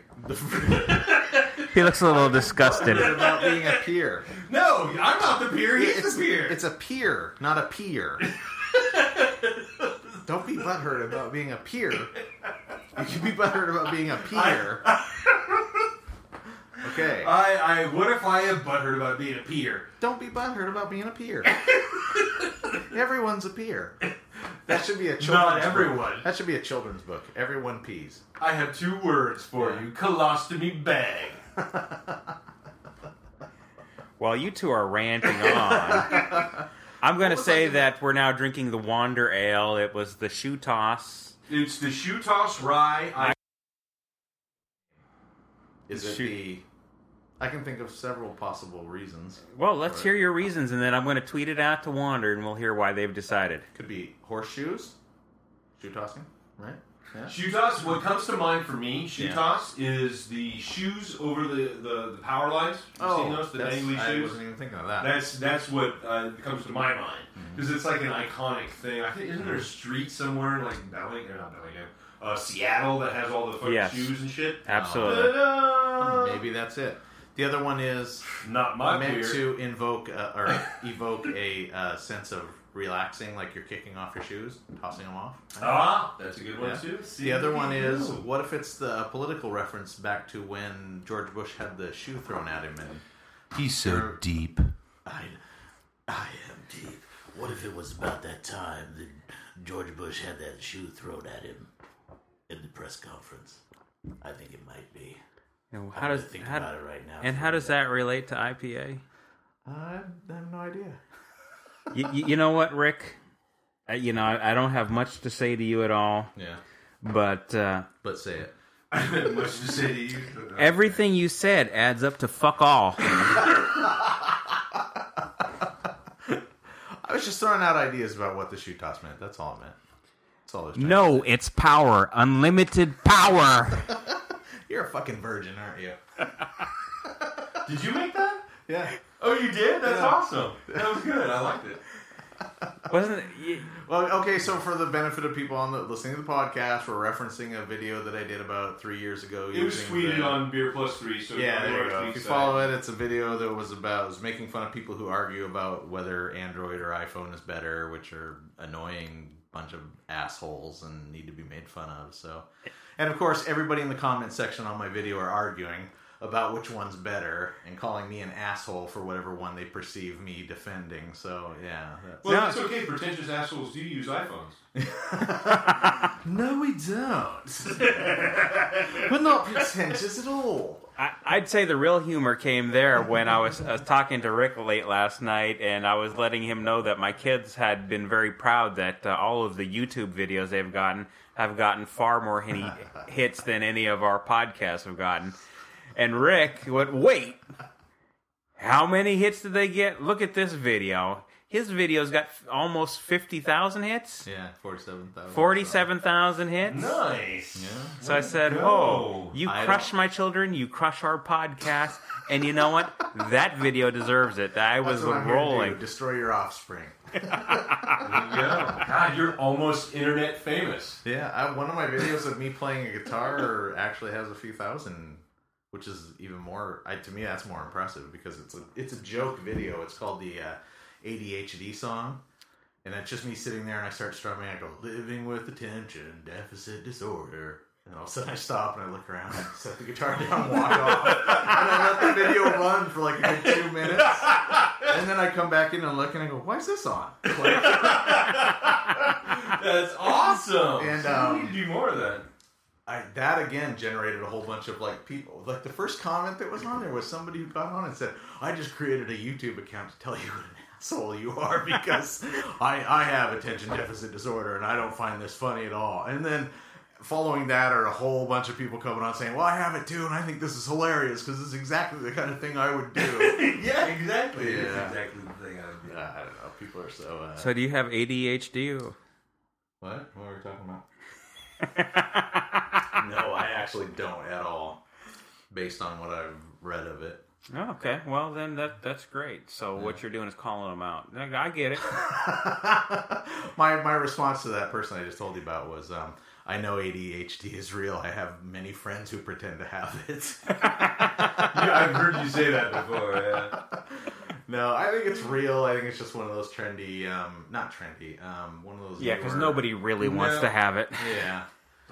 He looks a little disgusted.
about being a peer.
No, I'm not the peer. He's
it's,
the peer.
it's a peer, not a peer. Don't be butthurt about being a peer. You can be butthurt about being a peer. Okay.
I, I. What if I am butthurt about being a peer?
Don't be butthurt about being a peer. Everyone's a peer. That should be a children's
Not
book.
everyone.
That should be a children's book. Everyone pees.
I have two words for
Yeah.
you: colostomy bag.
While you two are ranting on, I'm going to say
I
that we're now drinking the Wander Ale. It was the shoe toss.
It's the shoe toss rye. I,
Is it
Shoot.
the? I can think of several possible reasons.
Well, let's hear your reasons, and then I'm going to tweet it out to Wander, and we'll hear why they've decided.
Could be horseshoes, shoe tossing, right? Yeah.
shoe toss. What comes to mind for me, shoe
Yeah.
toss, is the shoes over the, the, the power lines. You seen those? The
Oh, that's-
dangly
I
shoes.
wasn't even thinking of that.
That's that's what uh, comes to my mind
Mm-hmm.
because it's like an iconic thing. I think isn't there a street somewhere in like Bellingham, or not Bellingham, uh, Seattle that has all the fucking
Yes.
shoes and shit.
Absolutely.
Ta-da!
Maybe that's it. The other one is
Not my
meant
beer.
to invoke uh, or evoke a uh, sense of relaxing, like you're kicking off your shoes, tossing them off.
Ah, that's a good one
Yeah.
too. See,
The other one is
go.
what if it's the political reference back to when George Bush had the shoe thrown at him and
he's
so
deep.
I, I am deep. What if it was about that time that George Bush had that shoe thrown at him in the press conference? I think it might be.
And how does
think
how,
about it right now.
and how does that relate to IPA?
I have no idea.
you, you, you know what, Rick? Uh, you know, I, I don't have much to say to you at all,
Yeah,
but uh,
but say it.
I have much to say to you.
everything you said adds up to fuck all.
I was just throwing out ideas about what the shoe toss meant. That's all it meant. That's all I was
No, it's power, unlimited power.
You're a fucking virgin, aren't you?
Did you make that?
Yeah.
Oh, you did? That's
Yeah.
awesome. That was good. I liked it.
Wasn't it? y-
Well, okay. So for the benefit of people on the listening to the podcast, we're referencing a video that I did about three years ago.
It was
using
tweeted
the-
on Beer Plus Three, so
Yeah, there you
to
go. If you
tweet
follow it, it's a video that was about was making fun of people who argue about whether Android or iPhone is better, which are annoying bunch of assholes and need to be made fun of. So, and of course, everybody in the comment section on my video are arguing about which one's better and calling me an asshole for whatever one they perceive me defending. So, yeah. That's...
Well, that's okay. Pretentious assholes do use iPhones.
No, we don't. We're not pretentious at all.
I, I'd say the real humor came there when I was, I was talking to Rick late last night, and I was letting him know that my kids had been very proud that uh, all of the YouTube videos they've gotten have gotten far more hit- hits than any of our podcasts have gotten. And Rick went, "Wait, how many hits did they get? Look at this video." His videos got f- almost fifty thousand hits,
Yeah, forty-seven thousand.
forty-seven thousand hits.
Nice.
Yeah.
So I said,
go.
"Oh, you
I
crush
don't-
my children, you crush our podcast, and you know what? That video deserves it. I was
That's what I'm
rolling.
do, Destroy your offspring.
There you go. God, you're almost internet famous.
Yeah, I, one of my videos of me playing a guitar actually has a few thousand, which is even more. I, to me, that's more impressive because it's a it's a joke video. It's called the uh, ADHD song, and it's just me sitting there and I start strumming. I go, "Living with attention deficit disorder." And all of a sudden I stop and I look around and set the guitar down and walk off. And I let the video run for like a good two minutes. And then I come back in and look and I go, why is this on? Like,
That's awesome.
And,
So
um,
we need to do more of that.
I, that again generated a whole bunch of like people. Like the first comment that was on there was somebody who got on and said, "I just created a YouTube account to tell you what asshole you are because I I have attention deficit disorder and I don't find this funny at all." And then following that are a whole bunch of people coming on saying, "Well, I have it too, and I think this is hilarious because it's exactly the kind of thing I would do."
yeah, exactly.
Yeah.
It's exactly the thing I would do.
I don't know. People are so. Uh,
So do you have ADHD?
what? What are we talking about? no, I actually don't at all. Based on what I've read of it.
Oh, okay, well then that that's great. So what you're doing is calling them out. I get it.
my my response to that person I just told you about was, um, I know ADHD is real. I have many friends who pretend to have it.
Yeah, I've heard you say that before. Yeah.
no, I think it's real. I think it's just one of those trendy, um, not trendy, um, one of those.
Yeah, because nobody really wants
No.
to have it.
Yeah,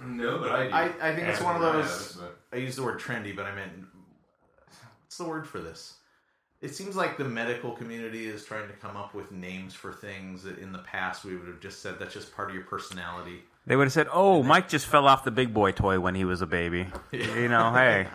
No, but I do.
I, I think it's one of
I
those.
have,
I used the word trendy, but I meant what's the word for this? It seems like the medical community is trying to come up with names for things that in the past we would have just said that's just part of your personality.
They would have said, "Oh, Mike just fell off the big boy toy when he was a baby." You know, hey,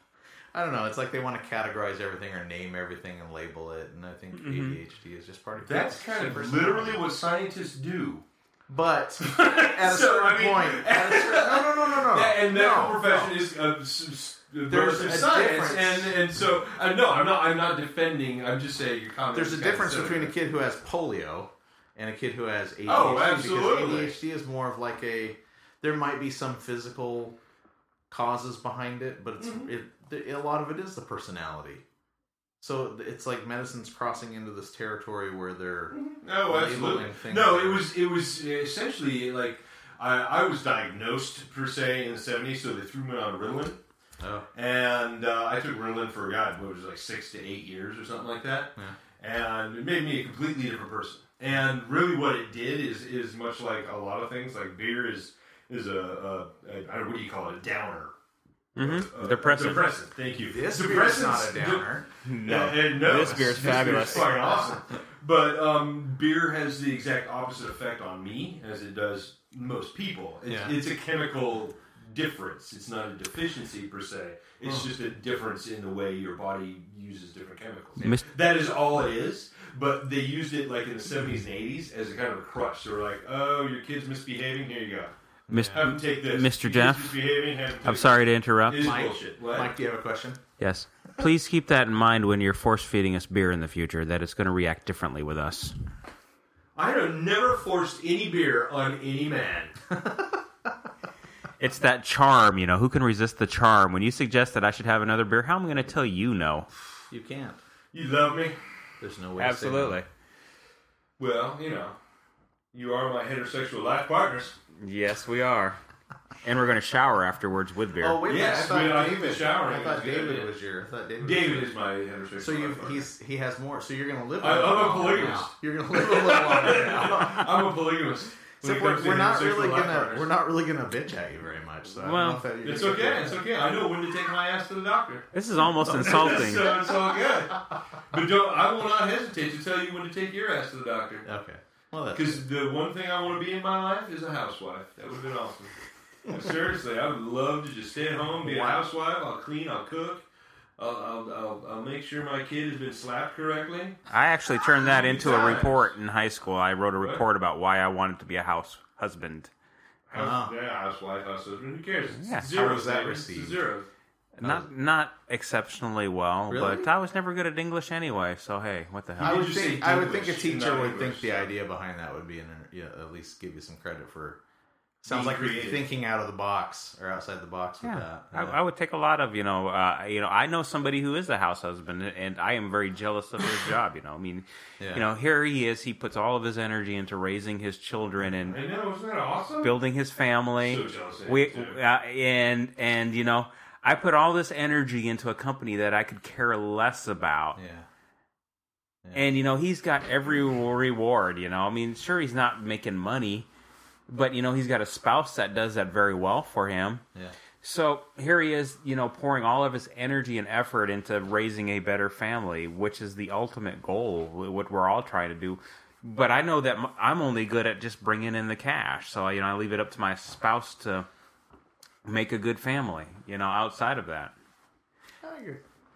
I don't know. It's like they want to categorize everything or name everything and label it, and I think ADHD is just part of
That's kind of
personality.
literally what scientists do.
But at a
So,
certain
I mean-
point, at a certain, no, no, no, no, no.
Yeah, and medical
no,
profession
no.
is uh,
There's
versus
a
science,
difference.
and and so uh, no, I'm not. I'm not defending. I'm just saying your comment.
There's a difference between a kid who has polio and a kid who has ADHD.
Oh, absolutely.
Because ADHD is more of like a. There might be some physical causes behind it, but it's
Mm-hmm.
it, a lot of it is the personality. So it's like medicine's crossing into this territory where they're
Oh, absolutely. No, it was it was essentially like I, I was diagnosed per se in the '70s, so they threw me on Ritalin,
oh,
and uh, I took Ritalin for a God, what was it, like six to eight years or something like that, and it made me a completely different person. And really, what it did is is much like a lot of things. Like beer is is a, a, a I don't know what do you call it, a downer.
mm-hmm.
A-
depressant.
A depressant. Thank you.
this beer is not a
de-
downer.
no, and no,
This beer's fabulous.
fucking awesome. But um, beer has the exact opposite effect on me as it does most people. It's,
Yeah.
it's a chemical difference. It's not a deficiency per se. It's just a difference in the way your body uses different chemicals.
Mis-
that is all it is. But they used it like in the seventies and eighties as a kind of a crutch. They were like, "Oh, your kid's misbehaving. Here you go.
Mis-
Have him take this.
Mr.
Your
Jeff?
misbehaving. Have him
I'm
take
sorry to interrupt.
It is
Mike,
bullshit. What?
Mike, do you have a question?
Yes, please keep that in mind when you're force feeding us beer in the future. That it's going to react differently with us.
I have never forced any beer on any man.
It's that charm, you know. Who can resist the charm? When you suggest that I should have another beer, how am I going to tell you no?
You can't.
You love me?
There's no way. To say no.
Well, you know, you are my heterosexual life partners.
Yes, we are. And we're going to shower afterwards with beer.
Oh wait, a minute,
Yes,
I
we-
thought
think
David.
the showering
I thought
a good
David
idea.
was your. I thought David.
David
was
is my heterosexual
So
life
you
partner.
he's he has more. So you're gonna live.
I-
a little
I'm a
longer
polygamist.
You're gonna live a little longer now.
I'm a polygamist. When
So
it
we're, we're not really gonna
partners.
we're not really gonna bitch at you very much. So I don't
Well,
know if that,
It's okay. It's okay. I know when to take my ass to the doctor.
This is almost insulting.
so it's all good. But don't. I will not hesitate to tell you when to take your ass to the doctor.
Okay. Well, that's
Because the one thing I want to be in my life is a housewife. That would have been awesome. Seriously, I would love to just stay at home, be a housewife. I'll clean, I'll cook, I'll, I'll, I'll, I'll make sure my kid has been slapped correctly.
I actually turned that into a report in high school. I wrote a
What?
report about why I wanted to be a house husband.
House,
Ah.
yeah, housewife, house husband. Who cares?
Yeah.
Zero.
How was that received?
Zero.
Not not exceptionally well,
Really?
but I was never good at English anyway. So hey, what the hell?
I would think I would think a teacher would
English?
think the idea behind that would be an, yeah, at least give you some credit for. Sounds like
creative.
you're thinking out of the box or outside the box with
Yeah,
that.
I, I would take a lot of you know, uh, you know. I know somebody who is a house husband, and I am very jealous of his job. You know, I mean,
Yeah.
you know, here he is. He puts all of his energy into raising his children and
I know, isn't that awesome?
building his family.
So jealous
we
him, too.
uh, and and you know, I put all this energy into a company that I could care less about.
yeah.
And you know, he's got every reward. You know, I mean, sure, he's not making money, but you know, he's got a spouse that does that very well for him.
Yeah.
So here he is, you know, pouring all of his energy and effort into raising a better family, which is the ultimate goal, what we're all trying to do. But I know that I'm only good at just bringing in the cash. So, you know, I leave it up to my spouse to make a good family, you know, outside of that.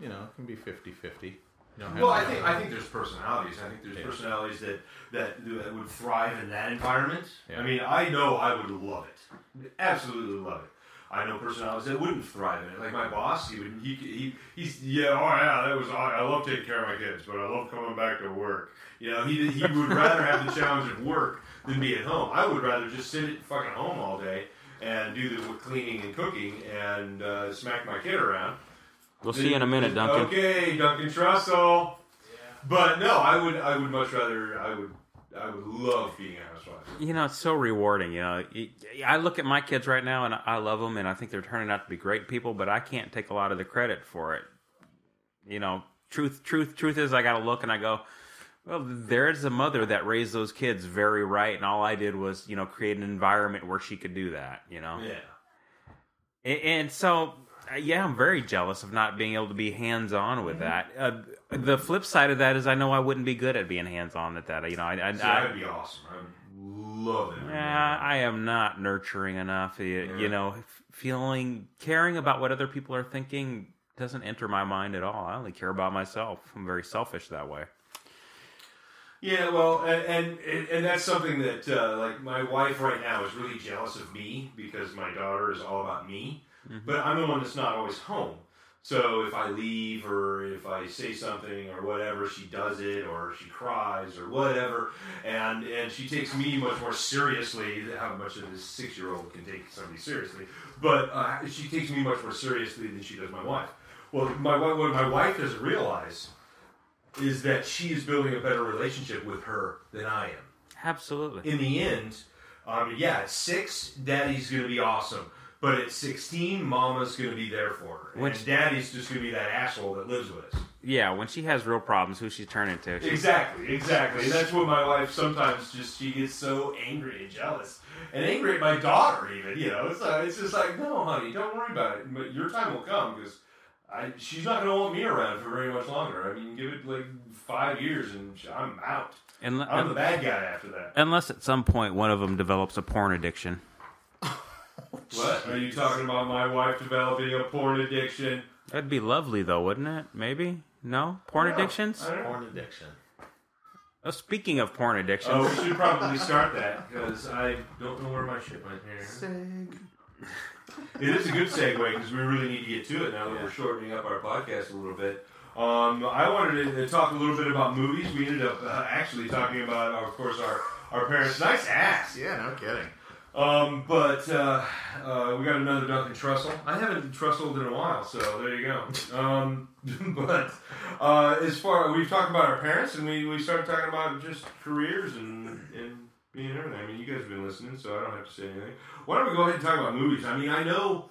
You know, it can be 50 50. No,
well, I think I think there's personalities. I think there's personalities that, that that would thrive in that environment.
Yeah.
I mean, I know I would love it, absolutely love it. I know personalities that wouldn't thrive in it. Like my boss, he would he, he he's yeah oh yeah that was I love taking care of my kids, but I love coming back to work. You know, he he would rather have the challenge of work than be at home. I would rather just sit at fucking home all day and do the cleaning and cooking and uh, smack my kid around
We'll see you in a minute, Duncan.
Okay, Duncan Trussell. But no, I would I would much rather I would I would love being a housewife.
You know, it's so rewarding. You know, I look at my kids right now, and I love them, and I think they're turning out to be great people. But I can't take a lot of the credit for it. You know, truth, truth, truth is, I got to look and I go, well, there's a mother that raised those kids very right, and all I did was, you know, create an environment where she could do that. You know,
Yeah.
and, and so, yeah, I'm very jealous of not being able to be hands on
Mm-hmm.
with that. Uh, the flip side of that is, I know I wouldn't be good at being hands on at that. You know, I, I,
See,
I
that'd be awesome. I would love it.
yeah, I am not nurturing enough. You,
Yeah.
you know, feeling, caring about what other people are thinking doesn't enter my mind at all. I only care about myself. I'm very selfish that way.
Yeah, well, and and, and that's something that uh, like my wife right now is really jealous of me because my daughter is all about me, but I'm the one that's not always home. So if I leave or if I say something or whatever, she does it or she cries or whatever, and and she takes me much more seriously. than How much of a six year old can take somebody seriously, but uh, she takes me much more seriously than she does my wife. Well, my what my wife doesn't realize is that she is building a better relationship with her than I am.
Absolutely.
In the end, um, yeah, six, daddy's going to be awesome. But at 16, mama's going to be there for her.
Which-
and daddy's just going to be that asshole that lives with us.
Yeah, when she has real problems, who she's turning to? She's,
Exactly, exactly. And that's what my wife sometimes just, she gets so angry and jealous. And angry at my daughter, even, you know. It's, uh, it's just like, no, honey, don't worry about it. But your time will come because I, she's not going to want me around for very much longer. I mean, give it like five years and I'm out.
Unle-
I'm the bad guy after that.
unless at some point one of them develops a porn addiction.
What? Are you talking about my wife developing a porn addiction?
That'd be lovely, though, wouldn't it? Maybe? No? Porn
No,
addictions?
I don't know.
Porn addiction.
Oh, speaking of porn addictions,
Oh, we should probably start that because I don't know where my shit went here. It is a good segue because we really need to get to it now that
Yeah.
we're shortening up our podcast a little bit. Um, I wanted to, to talk a little bit about movies. We ended up uh, actually talking about, of course, our, our parents' nice ass.
Yeah, no kidding.
Um, but uh, uh, we got another Duncan Trussell. I haven't Trusseled in a while, so there you go. Um, but uh, as far we've talked about our parents, and we, we started talking about just careers and and being everything. I mean, you guys have been listening, so I don't have to say anything. Why don't we go ahead and talk about movies? I mean, I know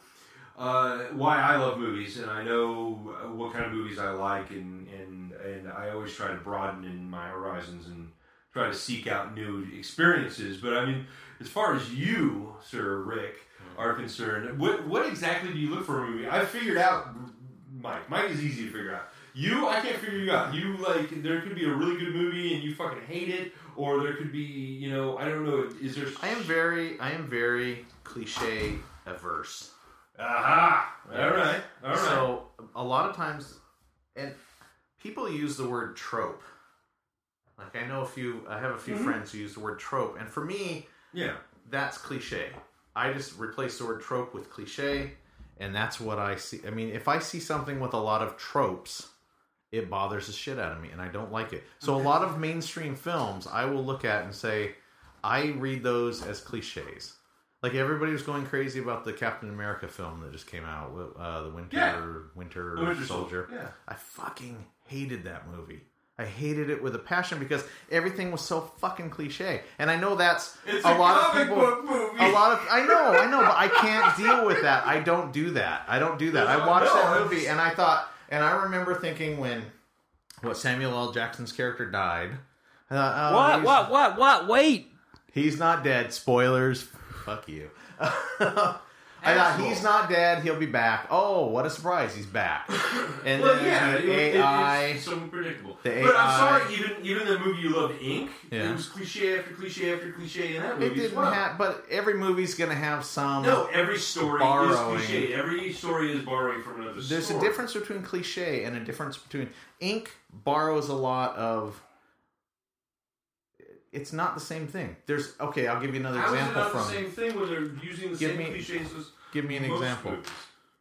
uh, why I love movies, and I know what kind of movies I like, and and and I always try to broaden in my horizons and try to seek out new experiences. But I mean, as far as you, Sir Rick, hmm. are concerned, what what exactly do you look for in a movie? I figured out Mike. Mike is easy to figure out. You, I can't figure you out. You like there could be a really good movie and you fucking hate it, or there could be, you know, I don't know. Is there?
I am very, I am very cliche averse.
Aha! All right, all right.
So a lot of times, and people use the word trope. Like I know a few, I have a few
Mhm.
friends who use the word trope, and for me,
yeah,
that's cliche. I just replace the word trope with cliche, and that's what I see. I mean, if I see something with a lot of tropes, it bothers the shit out of me, and I don't like it. So a lot of mainstream films, I will look at and say, I read those as cliches. Like everybody was going crazy about the Captain America film that just came out, uh, the Winter
Yeah.
Winter,
Winter
Soldier.
Soldier, yeah.
I fucking hated that movie. I hated it with a passion because everything was so fucking cliche. And I know that's
It's
a
a
lot of people.
book movie.
A lot of I know, I know, but I can't deal with that. I don't do that. I don't do that. I watched that movie and I thought, and I remember thinking when what Samuel L. Jackson's character died. I thought, oh,
What? What? What? What? Wait.
He's not dead. Spoilers. Fuck you. I thought he's not dead. He'll be back. Oh, what a surprise! He's back. And
Well,
then
yeah,
the
it, it-
AI.
it's so predictable.
The
but
AI
I'm sorry, even even the movie you loved, Ink,
Yeah.
it was cliche after cliche after cliche in that movie as
didn't
well.
have, but every movie's gonna have some.
no, every story
Borrowing.
is cliche. Every story is borrowing from another story.
There's
story.
a difference between cliche and a difference between ink borrows a lot of. It's not the same thing. There's okay. I'll give you another
How is it
example
not
from.
the same thing when they're using the
Give
same
me-
cliches as
Give me an
most
example,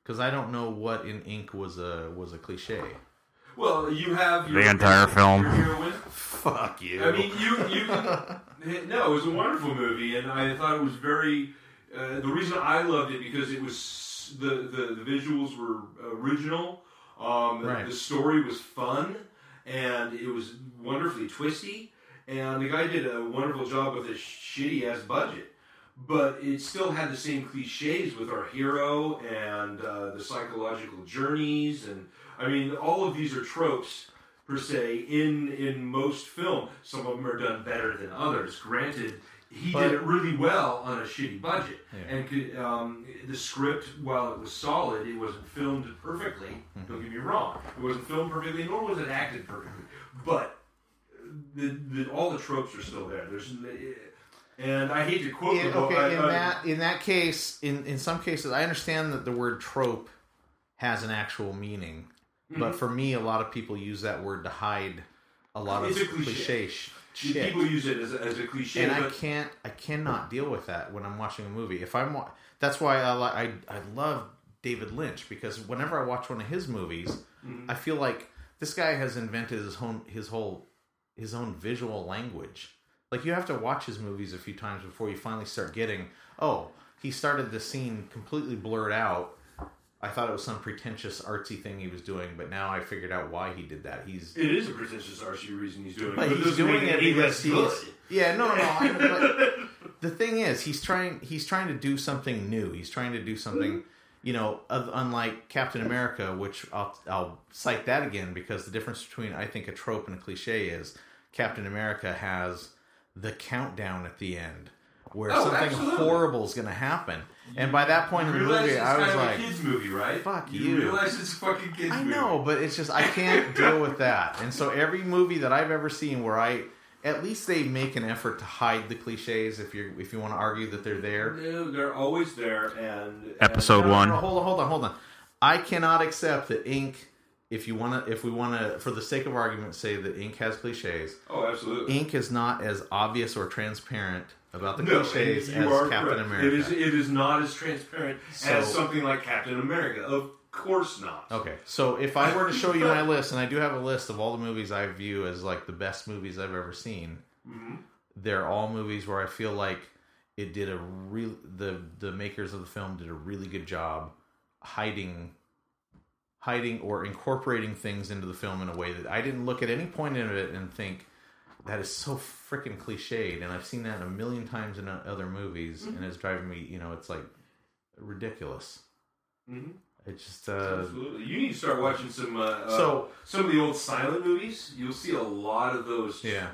because I don't know what in ink was a was a cliche.
Well, you have your,
The entire film.
Fuck you.
I mean, you you can, no, it was a wonderful movie, and I thought it was very. Uh, the reason I loved it because it was the the, the visuals were original. Um, the-
Right.
The story was fun, and it was wonderfully twisty. And the guy did a wonderful job with a shitty ass budget, but it still had the same cliches with our hero and uh, the psychological journeys, and I mean, all of these are tropes per se in in most film. Some of them are done better than others. Granted, he
But-
did it really well on a shitty budget,
Yeah.
and could, um, the script, while it was solid, it wasn't filmed perfectly.
Mm-hmm.
Don't get me wrong; it wasn't filmed perfectly, nor was it acted perfectly. But the, the all the tropes are still there. There's and I hate to quote
in,
the book,
okay,
I-
in
I-
that in that case, in in some cases, I understand that the word trope has an actual meaning,
Mm-hmm.
but for me, a lot of people use that word to hide a lot
It's
of
a cliche.
cliche shit.
people use it as a, as a cliche,
and I can't, I cannot deal with that when I'm watching a movie. If I'm, that's why I I I love David Lynch because whenever I watch one of his movies,
Mm-hmm.
I feel like this guy has invented his own his whole his own visual language. Like you have to watch his movies a few times before you finally start getting. Oh, he started the scene completely blurred out. I thought it was some pretentious artsy thing he was doing, but now I figured out why he did that. He's
it is a pretentious artsy reason he's doing it.
he's doing it because he's
good.
yeah no no no. I, the thing is, he's trying he's trying to do something new. He's trying to do something hmm. you know, of- unlike Captain America, which I'll I'll cite that again because the difference between I think a trope and a cliche is Captain America has the countdown at the end where
Oh,
something
absolutely.
horrible is going to happen, and by that point in the movie,
it's
I was
kind of
like,
a kids movie, right?
fuck
you.
you.
realize it's a fucking kids
I
movie.
know, but it's just I can't deal with that. And so every movie that I've ever seen where I at least they make an effort to hide the cliches if you if you want to argue that they're there.
No, they're always there, and
Episode
No, no,
one.
no, hold on, hold on, hold on. I cannot accept that Ink. If you want to, if we want to, for the sake of argument, say that Ink has cliches.
Oh, absolutely.
Ink is not as obvious or transparent about the
No,
cliches as Captain
correct.
America.
It is. It is not as transparent
So-
as something like Captain America. Of course not.
Okay, so if I were to show you my list, and I do have a list of all the movies I view as like the best movies I've ever seen,
Mm-hmm.
they're all movies where I feel like it did a real the the makers of the film did a really good job hiding hiding or incorporating things into the film in a way that I didn't look at any point in it and think that is so freaking cliched and I've seen that a million times in other movies
Mm-hmm.
and it's driving me you know it's like ridiculous
Mhm.
it's just uh
Absolutely. You need to start watching some. Uh, uh,
So-
some of the old silent movies. You'll see a lot of those.
Yeah.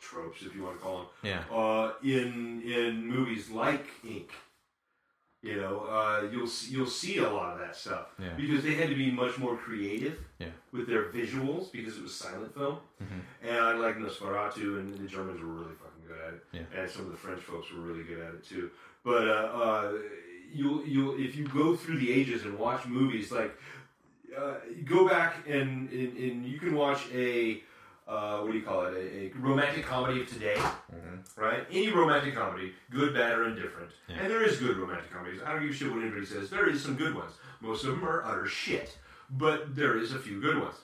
Tropes, if you want to call them.
yeah
uh, in in movies like Ink. You know, uh, you'll see, you'll see a lot of that stuff
Yeah.
because they had to be much more creative
Yeah.
with their visuals because it was silent film.
Mm-hmm.
And I like Nosferatu, and the Germans were really fucking good at it,
Yeah.
and some of the French folks were really good at it too. But uh, uh, you'll you'll if you go through the ages and watch movies like uh, go back and, and and you can watch a uh, what do you call it? A, a romantic comedy of today, right? Any romantic comedy, good, bad, or indifferent. And there is good romantic comedies. I don't give a shit what anybody says. There is some good ones. Most of them are utter shit, but there is a few good ones.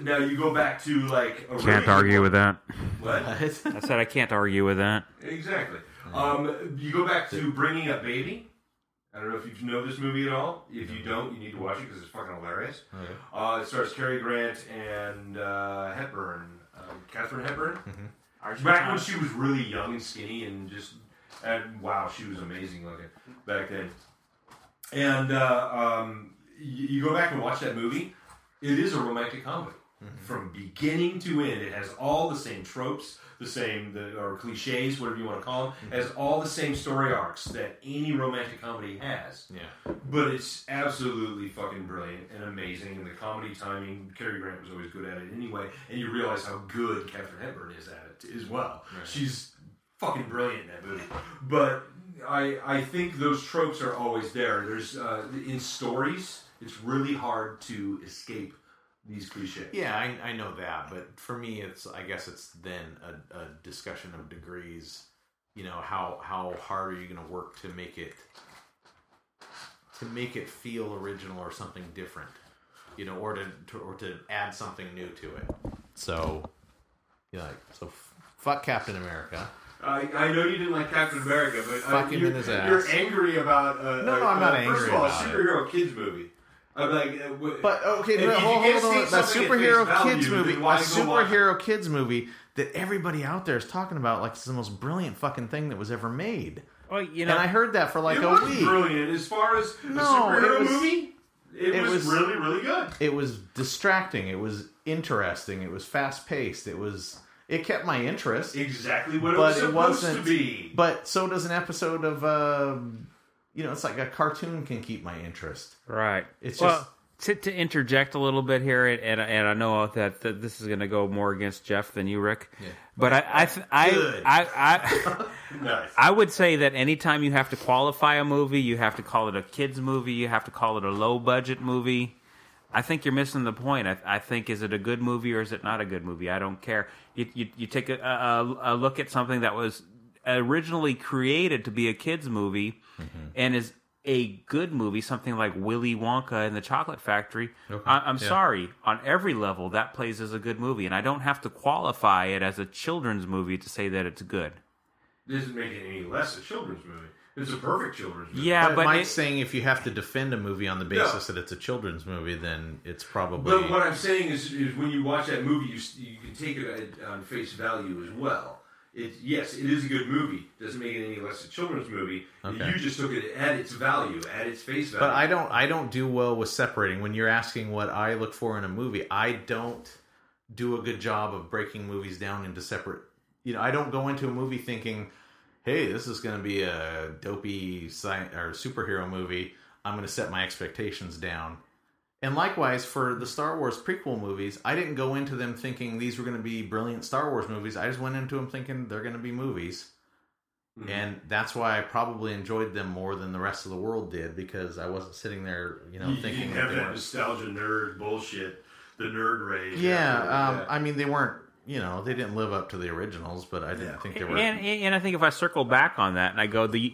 Now you go back to like a
Can't argue with that.
what?
I said I can't argue with that.
Exactly. Um, you go back to Bringing Up Baby. I don't know if you know this movie at all. If you don't, you need to watch it because it's fucking hilarious. Uh, it stars Cary Grant and uh, Hepburn, um, Katharine Hepburn. Back when she was really young and skinny and just, and wow, she was amazing looking back then. And uh, um, you, you go back and watch that movie. It is a romantic comedy from beginning to end. It has all the same tropes, the same the, or cliches, whatever you want to call them. Has all the same story arcs that any romantic comedy has.
Yeah.
But it's absolutely fucking brilliant and amazing. And the comedy timing, Cary Grant was always good at it anyway. And you realize how good Katharine Hepburn is at it as well. She's fucking brilliant in that movie. But I I think those tropes are always there. There's uh, in stories, it's really hard to escape these cliches.
Yeah, I, I know that, but for me, it's I guess it's then a, a discussion of degrees. You know how how hard are you going to work to make it to make it feel original or something different, you know, or to, to or to add something new to it. So, yeah, like, so f- fuck Captain America.
I, I know you didn't like Captain America, but uh, you're,
in his
you're angry about. Uh,
No,
uh,
no, I'm not
uh,
angry
First of all, a
it.
superhero kids movie. I'm like, uh, wh-
But okay,
If
no,
if you
hold,
can't
hold
see
on. That
something at
superhero
face
kids
value,
movie,
then why
a
go watch it?
superhero kids movie that everybody out there is talking about like it's the most brilliant fucking thing that was ever made.
Well, you know,
and I heard that for like
it
a
was
week.
brilliant as far as a
No,
superhero
it was-
movie. It,
it
was,
was-
really, really good.
It was distracting. It was interesting. It was fast paced. It was. It kept my interest.
Exactly what it
but
was
it
supposed
wasn't.
to be.
But so does an episode of. Uh, you know, it's like a cartoon can keep my interest.
Right.
It's
well,
just-
to, to interject a little bit here, and and I know that, that this is going to go more against Jeff than you, Rick. Yeah. But I I I, I, I,
nice.
I would say that anytime you have to qualify a movie, you have to call it a kids movie, you have to call it a low budget movie. I think you're missing the point. I, I think is it a good movie or is it not a good movie? I don't care. You you, you take a, a, a look at something that was originally created to be a kids movie mm-hmm. and is a good movie, something like Willy Wonka and the Chocolate Factory. I, I'm
yeah.
sorry, on every level that plays as a good movie, and I don't have to qualify it as a children's movie to say that it's good.
doesn't making it any less a children's movie. It's a perfect children's movie.
Yeah,
but,
but
Mike's
it-
saying if you have to defend a movie on the basis that it's a children's movie, then it's probably.
But what I'm saying is, is when you watch that movie, you, you can take it on face value as well. It, yes, it is a good movie. Doesn't make it any less a children's movie.
Okay.
You just took it at its value, at its face value.
But I don't I don't do well with separating. When you're asking what I look for in a movie, I don't do a good job of breaking movies down into separate. You know, I don't go into a movie thinking, "Hey, this is going to be a dopey sci- or superhero movie. I'm going to set my expectations down." And likewise for the Star Wars prequel movies, I didn't go into them thinking these were going to be brilliant Star Wars movies. I just went into them thinking they're going to be movies.
Mhm.
And that's why I probably enjoyed them more than the rest of the world did because I wasn't sitting there, you know,
you,
thinking
you have
they
that nostalgia nerd bullshit, the nerd rage.
Yeah, um, I mean, they weren't. You know, they didn't live up to the originals, but I didn't
Yeah.
think they were.
and and I think if I circle back on that and I go the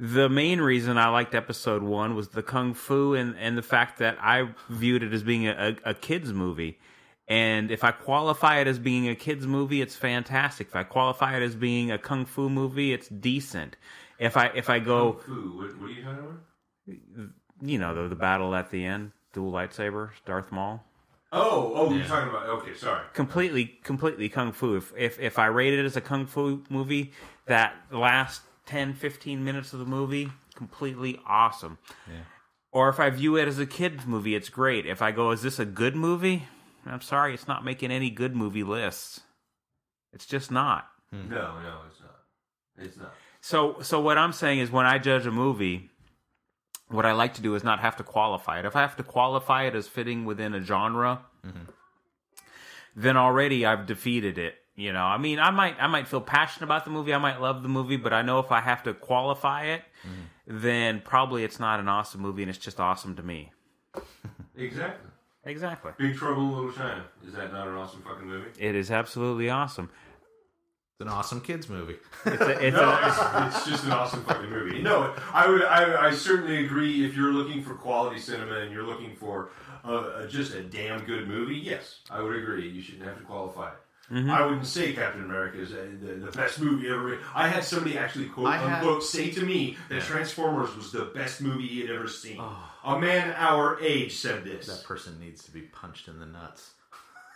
the main reason I liked episode one was the kung fu and and the fact that I viewed it as being a, a, a kids movie. And if I qualify it as being a kids movie, it's fantastic. If I qualify it as being a kung fu movie, it's decent. If I if I go,
Kung Fu, what, what are you talking about?
you know, the the battle at the end, dual lightsabers, Darth Maul.
Oh, oh, you're talking about. Okay, sorry.
completely completely kung fu if, if if i rate it as a kung fu movie that last 10 15 minutes of the movie completely awesome or if i view it as a kids movie it's great if i go is this a good movie i'm sorry it's not making any good movie lists it's just not hmm.
No, no, it's not. It's not.
so so what I'm saying is when I judge a movie, what I like to do is not have to qualify it. If I have to qualify it as fitting within a genre, mm-hmm. then already I've defeated it. You know, I mean, I might I might feel passionate about the movie, I might love the movie, but I know if I have to qualify it, then probably it's not an awesome movie and it's just awesome to me.
Exactly.
Exactly.
Big Trouble in Little China. Is that not an awesome fucking movie?
It is absolutely awesome.
It's an awesome kids movie.
It's a, it's
no,
a,
it's, it's just an awesome fucking movie. No, I would, I, I certainly agree. If you're looking for quality cinema and you're looking for uh, just a damn good movie, yes, I would agree. You shouldn't have to qualify it. I wouldn't say Captain America is uh, the, the best movie ever. made. I had somebody actually quote
I had-
unquote say to me that
Yeah.
Transformers was the best movie he had ever seen. A man our age said this.
That person needs to be punched in the nuts.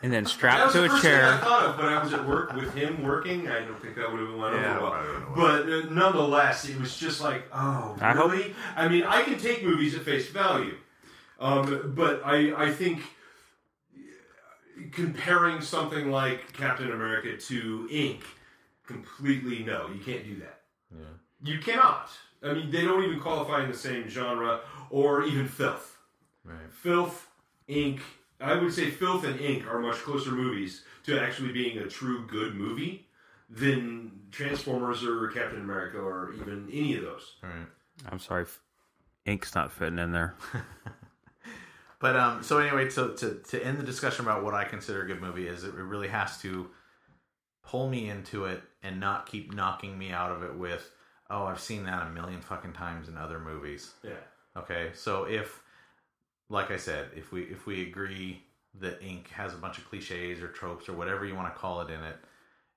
and then
That
strapped
was
to
the
a
first thing I thought of, but I was at work with him working. I don't think that would have went
Yeah,
over
probably wouldn't
well. But uh, nonetheless, it was just like, oh,
I hope-
really? I mean, I can take movies at face value, um, but I, I think comparing something like Captain America to Ink, completely no, you can't do that.
Yeah.
You cannot. I mean, they don't even qualify in the same genre or even filth.
Right.
Filth, Ink. I would say Filth and Ink are much closer movies to actually being a true good movie than Transformers or Captain America or even any of those.
All right.
I'm sorry, ink's not fitting in there.
But um, so anyway, to, to to end the discussion about what I consider a good movie is it really has to pull me into it and not keep knocking me out of it with, oh, I've seen that a million fucking times in other movies.
Yeah.
Okay, so if, like I said, if we if we agree that Ink has a bunch of cliches or tropes or whatever you want to call it in it,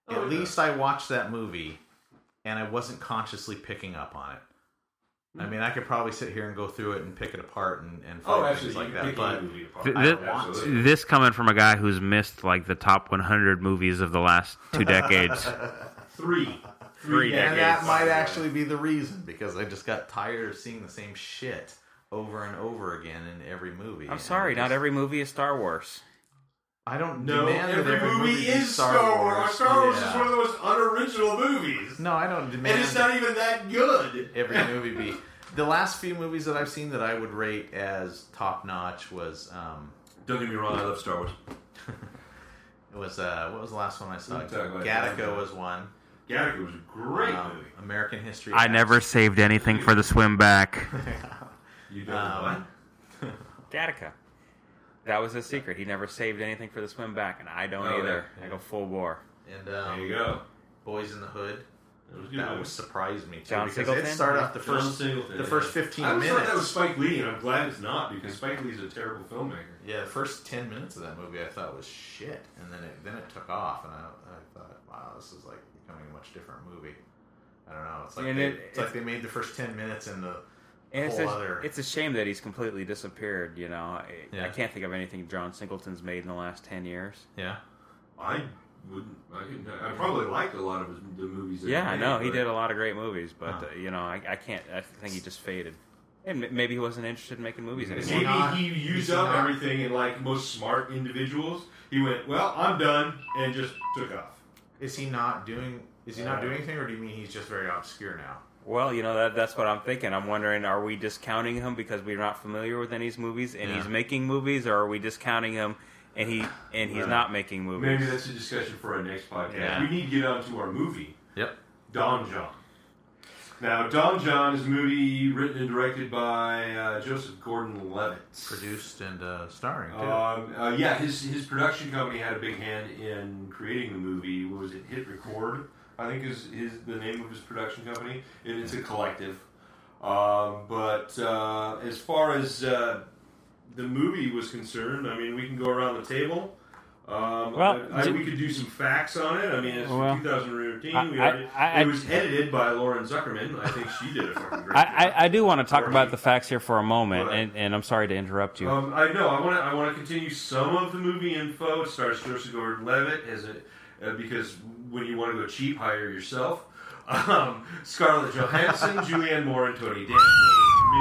Oh,
at least I watched that movie and I wasn't consciously picking up on it. I mean, I could probably sit here and go through it and pick it apart and, and
Oh,
find
absolutely.
things like that. But
any movie apart.
Th-
I
thi-
don't want
Absolutely.
This coming from a guy who's missed like the top 100 movies of the last two decades.
Three.
Three
decades,
and that might actually be the reason because I just got tired of seeing the same shit over and over again in every movie.
I'm sorry,
I
not every movie is Star Wars.
I don't
No,
demand
every,
that every
movie,
be
is Star Wars. Star Wars
Yeah.
is one of the most unoriginal movies.
No, I don't demand
And it's not even that good.
every movie be. The last few movies that I've seen that I would rate as top notch was um,
Don't get me wrong, I love Star Wars.
it was uh, what was the last one I saw?
We'll talk about
Gattaca
Gattaca.
was one.
Gattaca was a great
Um,
movie.
American History.
I
X.
never saved anything for the swim back.
You know
Um,
what?
Gattaca. That was his secret. He never saved anything for the swim back, and I don't
Oh,
either.
yeah.
I go full bore.
And um,
There you go.
Boyz n the Hood.
That was good.
That was surprised me too
John
because
Singleton?
it started off the
John
first
Singleton,
the
yeah.
first 15
I always
minutes.
thought that was Spike Lee, and I'm glad it's not because Spike Lee's a terrible filmmaker.
Yeah, the first ten minutes of that movie I thought was shit, and then it then it took off, and I, I thought, wow, this is like becoming a much different movie. I don't know. It's like
And
they,
it-
it's like they made the first ten minutes and the
And it's
whole
a,
other.
it's a shame that he's completely disappeared. You know, I,
Yeah.
I can't think of anything John Singleton's made in the last ten years.
yeah,
I wouldn't. I, could, I probably liked a lot of his, the movies. That
Yeah,
he
I
made,
know he did a lot of great movies, but
Huh.
uh, you know, I, I can't. I think he just faded, and maybe he wasn't interested in making movies anymore.
Maybe
not-
he used up
not-
everything, and like most smart individuals, he went, "Well, I'm done," and just took off.
is he not doing? Is he not
Uh,
doing anything, or do you mean he's just very obscure now?
Well, you know that that's what I'm thinking. I'm wondering, are we discounting him because we're not familiar with any of his movies, and
Yeah.
he's making movies, or are we discounting him and he and he's
Right.
not making movies?
Maybe that's a discussion for our next podcast.
Yeah.
We need to get on to our movie,
Yep.
Don Jon. Now, Don Jon is a movie written and directed by uh, Joseph Gordon-Levitt.
Produced and uh, starring too.
Um, uh, yeah, his his production company had a big hand in creating the movie. What was it? Hit Record, I think is is the name of his production company, and it's a collective. Um, but uh, as far as uh, the movie was concerned, I mean, we can go around the table. Um,
Well,
I, I- we could do some facts on it. I mean, it's
Well,
2013.
I-
we already,
I-
it was edited by Lauren Zuckerman. I think she did a fucking great
I,
job.
I, I do want to talk about
he-
the facts here for a moment, and, and I'm sorry to interrupt you.
Um, I know. I want to. I want to continue some of the movie info. It stars Joseph Gordon-Levitt as a uh, because when you want to go cheap, hire yourself. Um, Scarlett Johansson, Julianne Moore, and Tony Danza.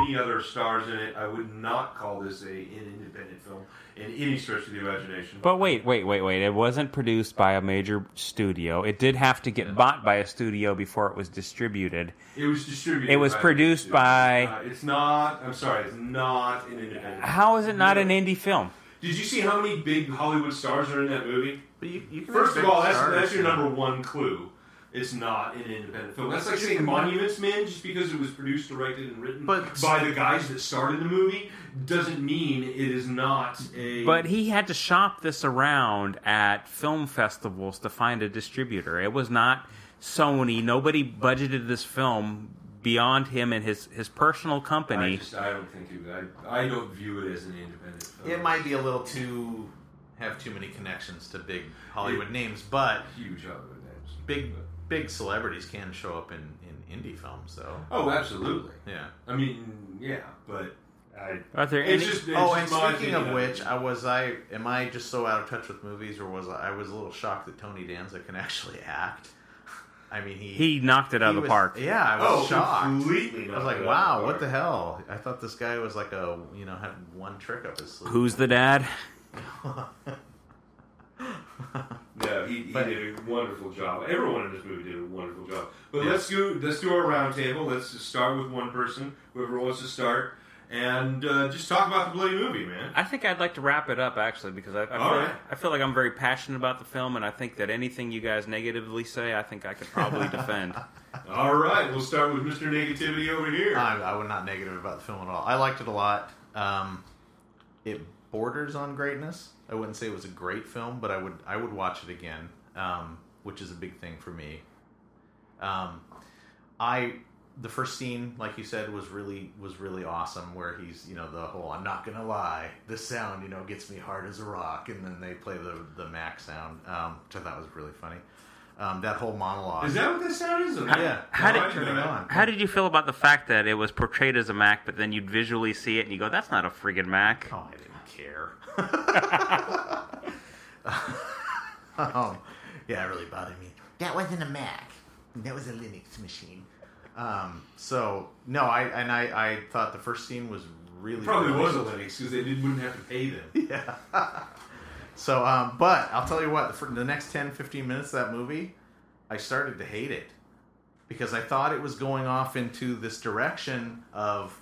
Many other stars in it. I would not call this a an independent film in any stretch of the imagination.
But wait, wait, wait, wait. It wasn't produced by a major studio. It did have to get bought by a studio before it was distributed.
it was distributed.
It was
by-
produced by-
Uh, it's not. I'm sorry. It's not an independent.
How is it not an indie film?
Did you see how many big Hollywood stars are in that movie?
but you, you
First of all, that's, that's your number one clue. it's not an independent film. That's like saying Monuments Men, just because it was produced, directed, and written
But-
by the guys that started the movie, doesn't mean it is not a.
But he had to shop this around at film festivals to find a distributor. It was not Sony. Nobody budgeted this film beyond him and his, his personal
I
company.
just I don't think it. I I don't view it as an independent film.
It might be a little too have too many connections to big Hollywood names, but
huge Hollywood names.
big big celebrities can show up in, in indie films, though.
Oh, absolutely.
Yeah.
I mean, yeah, but I.
Are there
It's
any-
just.
Oh, and speaking of which. I was I am I just so out of touch with movies, or was I, I was a little shocked that Tony Danza can actually act. I mean, he
he knocked it out of the
was-
park.
Yeah, I was
oh,
shocked.
completely.
I was like,
knocked it out
wow,
of
what the hell? I thought this guy was like a you know had one trick up his sleeve.
Who's the dad?
No, he, he
But-
did a wonderful job. Everyone in this movie did a wonderful job. But let's do let's do our roundtable. Let's just start with one person, whoever wants to start, and uh, just talk about the bloody movie, man.
I think I'd like to wrap it up actually because I, I, feel,
All right.
I feel like I'm very passionate about the film, and I think that anything you guys negatively say, I think I could probably defend.
All right, we'll start with Mr. Negativity over here.
I, I was not negative about the film at all. I liked it a lot. Um, it borders on greatness. I wouldn't say it was a great film, but I would I would watch it again, um, which is a big thing for me. Um, I the first scene, like you said, was really was really awesome. Where he's you know the whole I'm not gonna lie, this sound you know gets me hard as a rock, and then they play the the Mac sound, um, which I thought was really funny. Um, that whole monologue.
Is that what this sound is?
yeah?
How
No,
did-
I didn't know that.
on?
How did you feel about the fact that it was portrayed as a Mac, but then you'd visually see it and you go, "That's not a friggin' Mac."
Oh, I didn't care. um, yeah, it really bothered me.
That wasn't a Mac. That was a Linux machine.
Um, so no, I and I, I thought the first scene was really
Probably
really-
was a Linux because they didn't, wouldn't have to pay them.
Yeah. so, um, but I'll tell you what, for the next 10, 15 minutes of that movie, I started to hate it because I thought it was going off into this direction of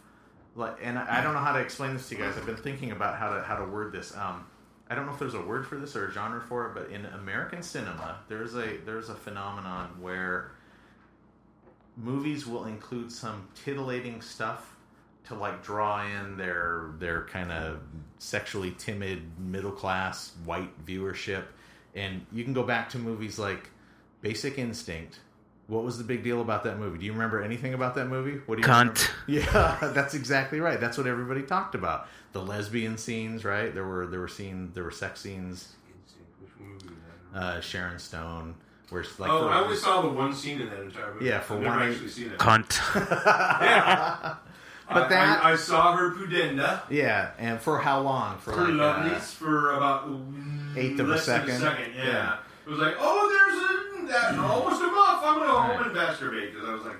like, and I I don't know how to explain this to you guys. I've been thinking about how to how to word this. Um, I don't know if there's a word for this or a genre for it, but in American cinema, there's a there's a phenomenon where movies will include some titillating stuff to like draw in their their kind of sexually timid middle class white viewership. And you can go back to movies like Basic Instinct. What was the big deal about that movie? Do you remember anything about that movie? What do you
Cunt.
remember? yeah that's exactly right. That's what everybody talked about. The lesbian scenes right? There were there were scenes there were sex scenes.
Which movie is that?
uh, Sharon Stone where it's like
oh, I only saw the one scene in that entire movie.
Yeah, for
I've never
one-
actually seen it.
Cunt.
Yeah.
But
I-
that-
I, I saw her pudenda.
yeah and for how long for
Her
like, uh,
for about
Eighth of a
less than
second.
second, yeah.
Yeah.
It was like, oh, there's a that almost a muff. I'm gonna go home and masturbate because I was like,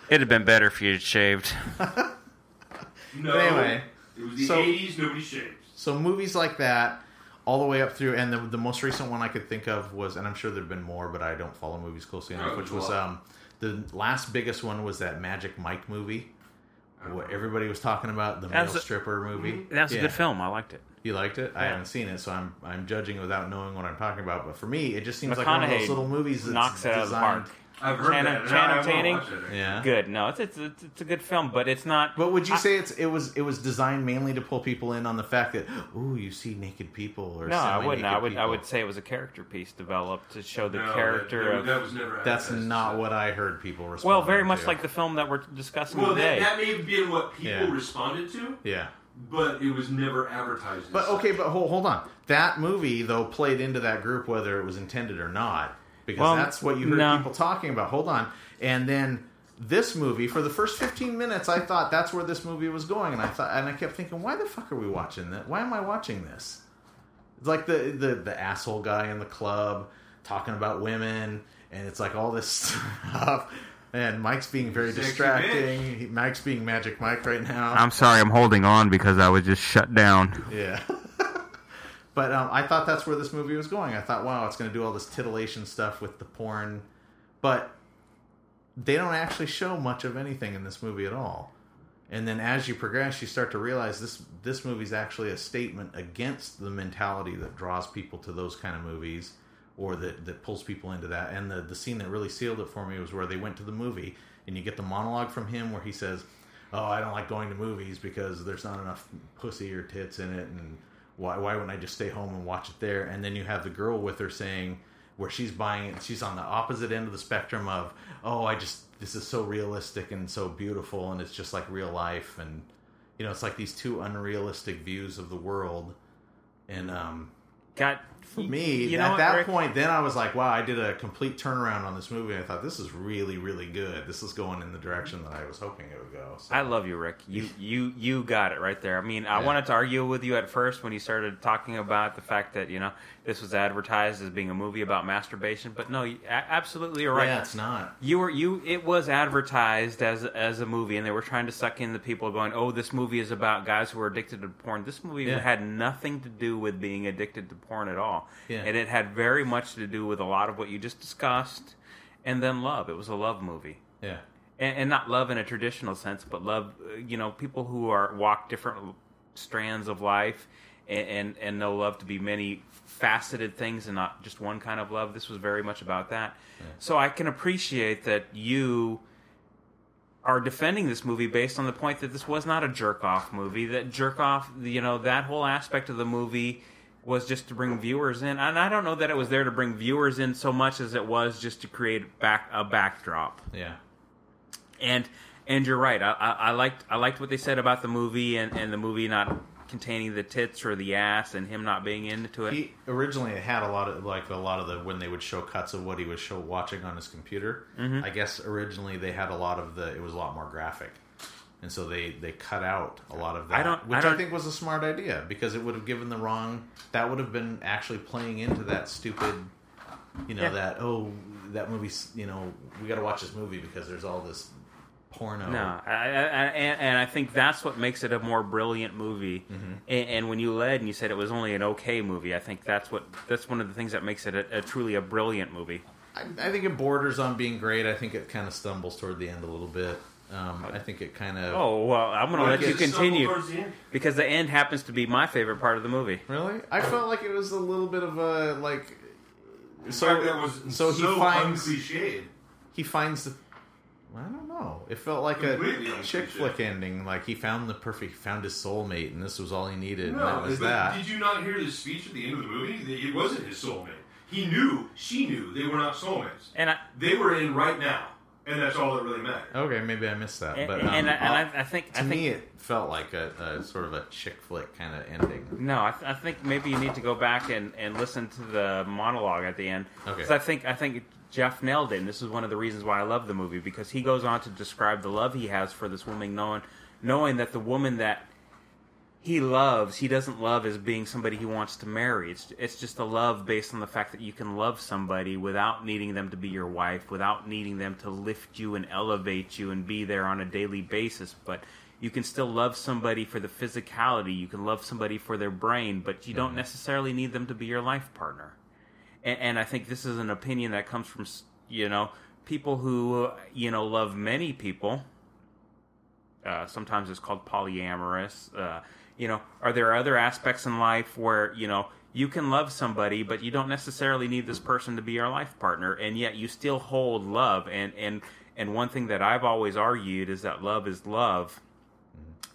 It'd have been better if you had shaved.
no.
But anyway,
it was the
so-
'80s. Nobody shaves.
So movies like that, all the way up through, and the, the most recent one I could think of was, and I'm sure there've been more, but I don't follow movies closely enough.
Oh,
which was um, the last biggest one was that Magic Mike movie. What everybody was talking about the male
a-
stripper movie.
That's
Yeah.
a good film. I liked it.
You liked it? I haven't seen it, so I'm I'm judging without knowing what I'm talking about. But for me, it just seems like one of those little movies that's
knocks it out of the park.
I've heard
Channing-
that.
Channing
I- I
Tatum?
Yeah.
Good. No, it's, it's it's it's a good film, but it's not.
But would you say it's it was it was designed mainly to pull people in on the fact that ooh you see naked people or
No, I wouldn't. I would. I would say it was a character piece developed to show the
No,
character
that,
of.
that was never.
That's
advertised.
not what I heard people respond. To.
Well, very much
to.
like the film that we're discussing
Well,
today.
that, that may have been what people
Yeah.
responded to,
yeah.
but it was never advertised. as
But
such.
okay, but hold, hold on. That movie though played into that group whether it was intended or not, because
Well,
that's what you heard
no.
people talking about. Hold on, and then this movie for the first 15 minutes i thought that's where this movie was going and i thought and i kept thinking why the fuck are we watching that why am i watching this it's like the the, the asshole guy in the club talking about women and it's like all this stuff and mike's being very
Sexy
distracting He- mike's being magic mike right now
I'm sorry, I'm holding on because I was just shut down.
yeah. but um, I thought that's where this movie was going. I thought, wow, it's going to do all this titillation stuff with the porn, but they don't actually show much of anything in this movie at all. And then as you progress, you start to realize this this movie's actually a statement against the mentality that draws people to those kind of movies, or that that pulls people into that. And the the scene that really sealed it for me was where they went to the movie, and you get the monologue from him where he says, "Oh, I don't like going to movies because there's not enough pussy or tits in it, and why why wouldn't I just stay home and watch it there?" And then you have the girl with her saying. Where she's buying it, she's on the opposite end of the spectrum of, oh, I just this is so realistic and so beautiful, and it's just like real life, and you know, it's like these two unrealistic views of the world. And um,
Got
for me,
you know
at
what,
that
Rick?
point, then I was like, wow, I did a complete turnaround on this movie. I thought this is really, really good. This is going in the direction that I was hoping it would go. So.
I love you, Rick. You you you got it right there. I mean, I
Yeah.
wanted to argue with you at first when you started talking about the fact that you know this was advertised as being a movie about masturbation, but no, you, absolutely you're right.
Yeah, it's not.
You were you. It was advertised as as a movie, and they were trying to suck in the people going, "Oh, this movie is about guys who are addicted to porn." This movie
Yeah.
had nothing to do with being addicted to porn at all,
Yeah.
and it had very much to do with a lot of what you just discussed, and then love. It was a love movie
Yeah.
and, and not love in a traditional sense, but love, uh, you know, people who are walk different strands of life and, and and know love to be many faceted things and not just one kind of love. This was very much about that. So I can appreciate that you are defending this movie based on the point that this was not a jerk off movie. That jerk off, you know, that whole aspect of the movie was just to bring viewers in, and I don't know that it was there to bring viewers in so much as it was just to create back a backdrop
Yeah.
and and you're right. I, I, I liked I liked what they said about the movie and, and the movie not containing the tits or the ass and him not being into it.
He originally had a lot of like a lot of the when they would show cuts of what he was show watching on his computer.
Mm-hmm.
I guess originally they had a lot of the it was a lot more graphic, and so they they cut out a lot of that.
I don't-
which
I don't-
think was a smart idea because it would have given the wrong. That would have been actually playing into that stupid, you know
Yeah.
that oh that movie's you know we got to watch this movie because there's all this porno.
no, I, I, I, and, and I think that's what makes it a more brilliant movie.
Mm-hmm.
And, and when you led and you said it was only an okay movie, I think that's what that's one of the things that makes it a, a truly a brilliant movie.
I, I think it borders on being great. I think it kind of stumbles toward the end a little bit. Um, I think it kind of.
Oh well, I'm going to let you continue
the
because the end happens to be my favorite part of the movie.
Really? I felt like it was a little bit of a like.
In
So-
fact, that was
so
so,
he finds-
uncliched.
He finds the. I don't know. It felt like a chick flick ending. Like he found the perfect, found his soulmate, and this was all he needed. and
No,
that was that.
did you not hear the speech at the end of the movie? It wasn't his soulmate. He knew, she knew they were not soulmates.
And I,
They were in right now, and that's all that really mattered.
Okay, maybe I missed that,
and,
but um,
and, I, and
uh,
I, I think
to
I think
me it felt like a, a sort of a chick flick kind of ending.
No, I, th- I think maybe you need to go back and, and listen to the monologue at the end.
Okay.
'Cause I think I think Jeff nailed it, and this is one of the reasons why I love the movie because he goes on to describe the love he has for this woman, knowing knowing that the woman that he loves, he doesn't love as being somebody he wants to marry. It's it's just a love based on the fact that you can love somebody without needing them to be your wife, without needing them to lift you and elevate you and be there on a daily basis, but you can still love somebody for the physicality. You can love somebody for their brain, but you don't mm-hmm. necessarily need them to be your life partner. And, and I think this is an opinion that comes from you know people who you know love many people. Uh, sometimes it's called polyamorous. Uh, you know, are there other aspects in life where you know you can love somebody, but you don't necessarily need this person to be your life partner, and yet you still hold love. And and and one thing that I've always argued is that love is love,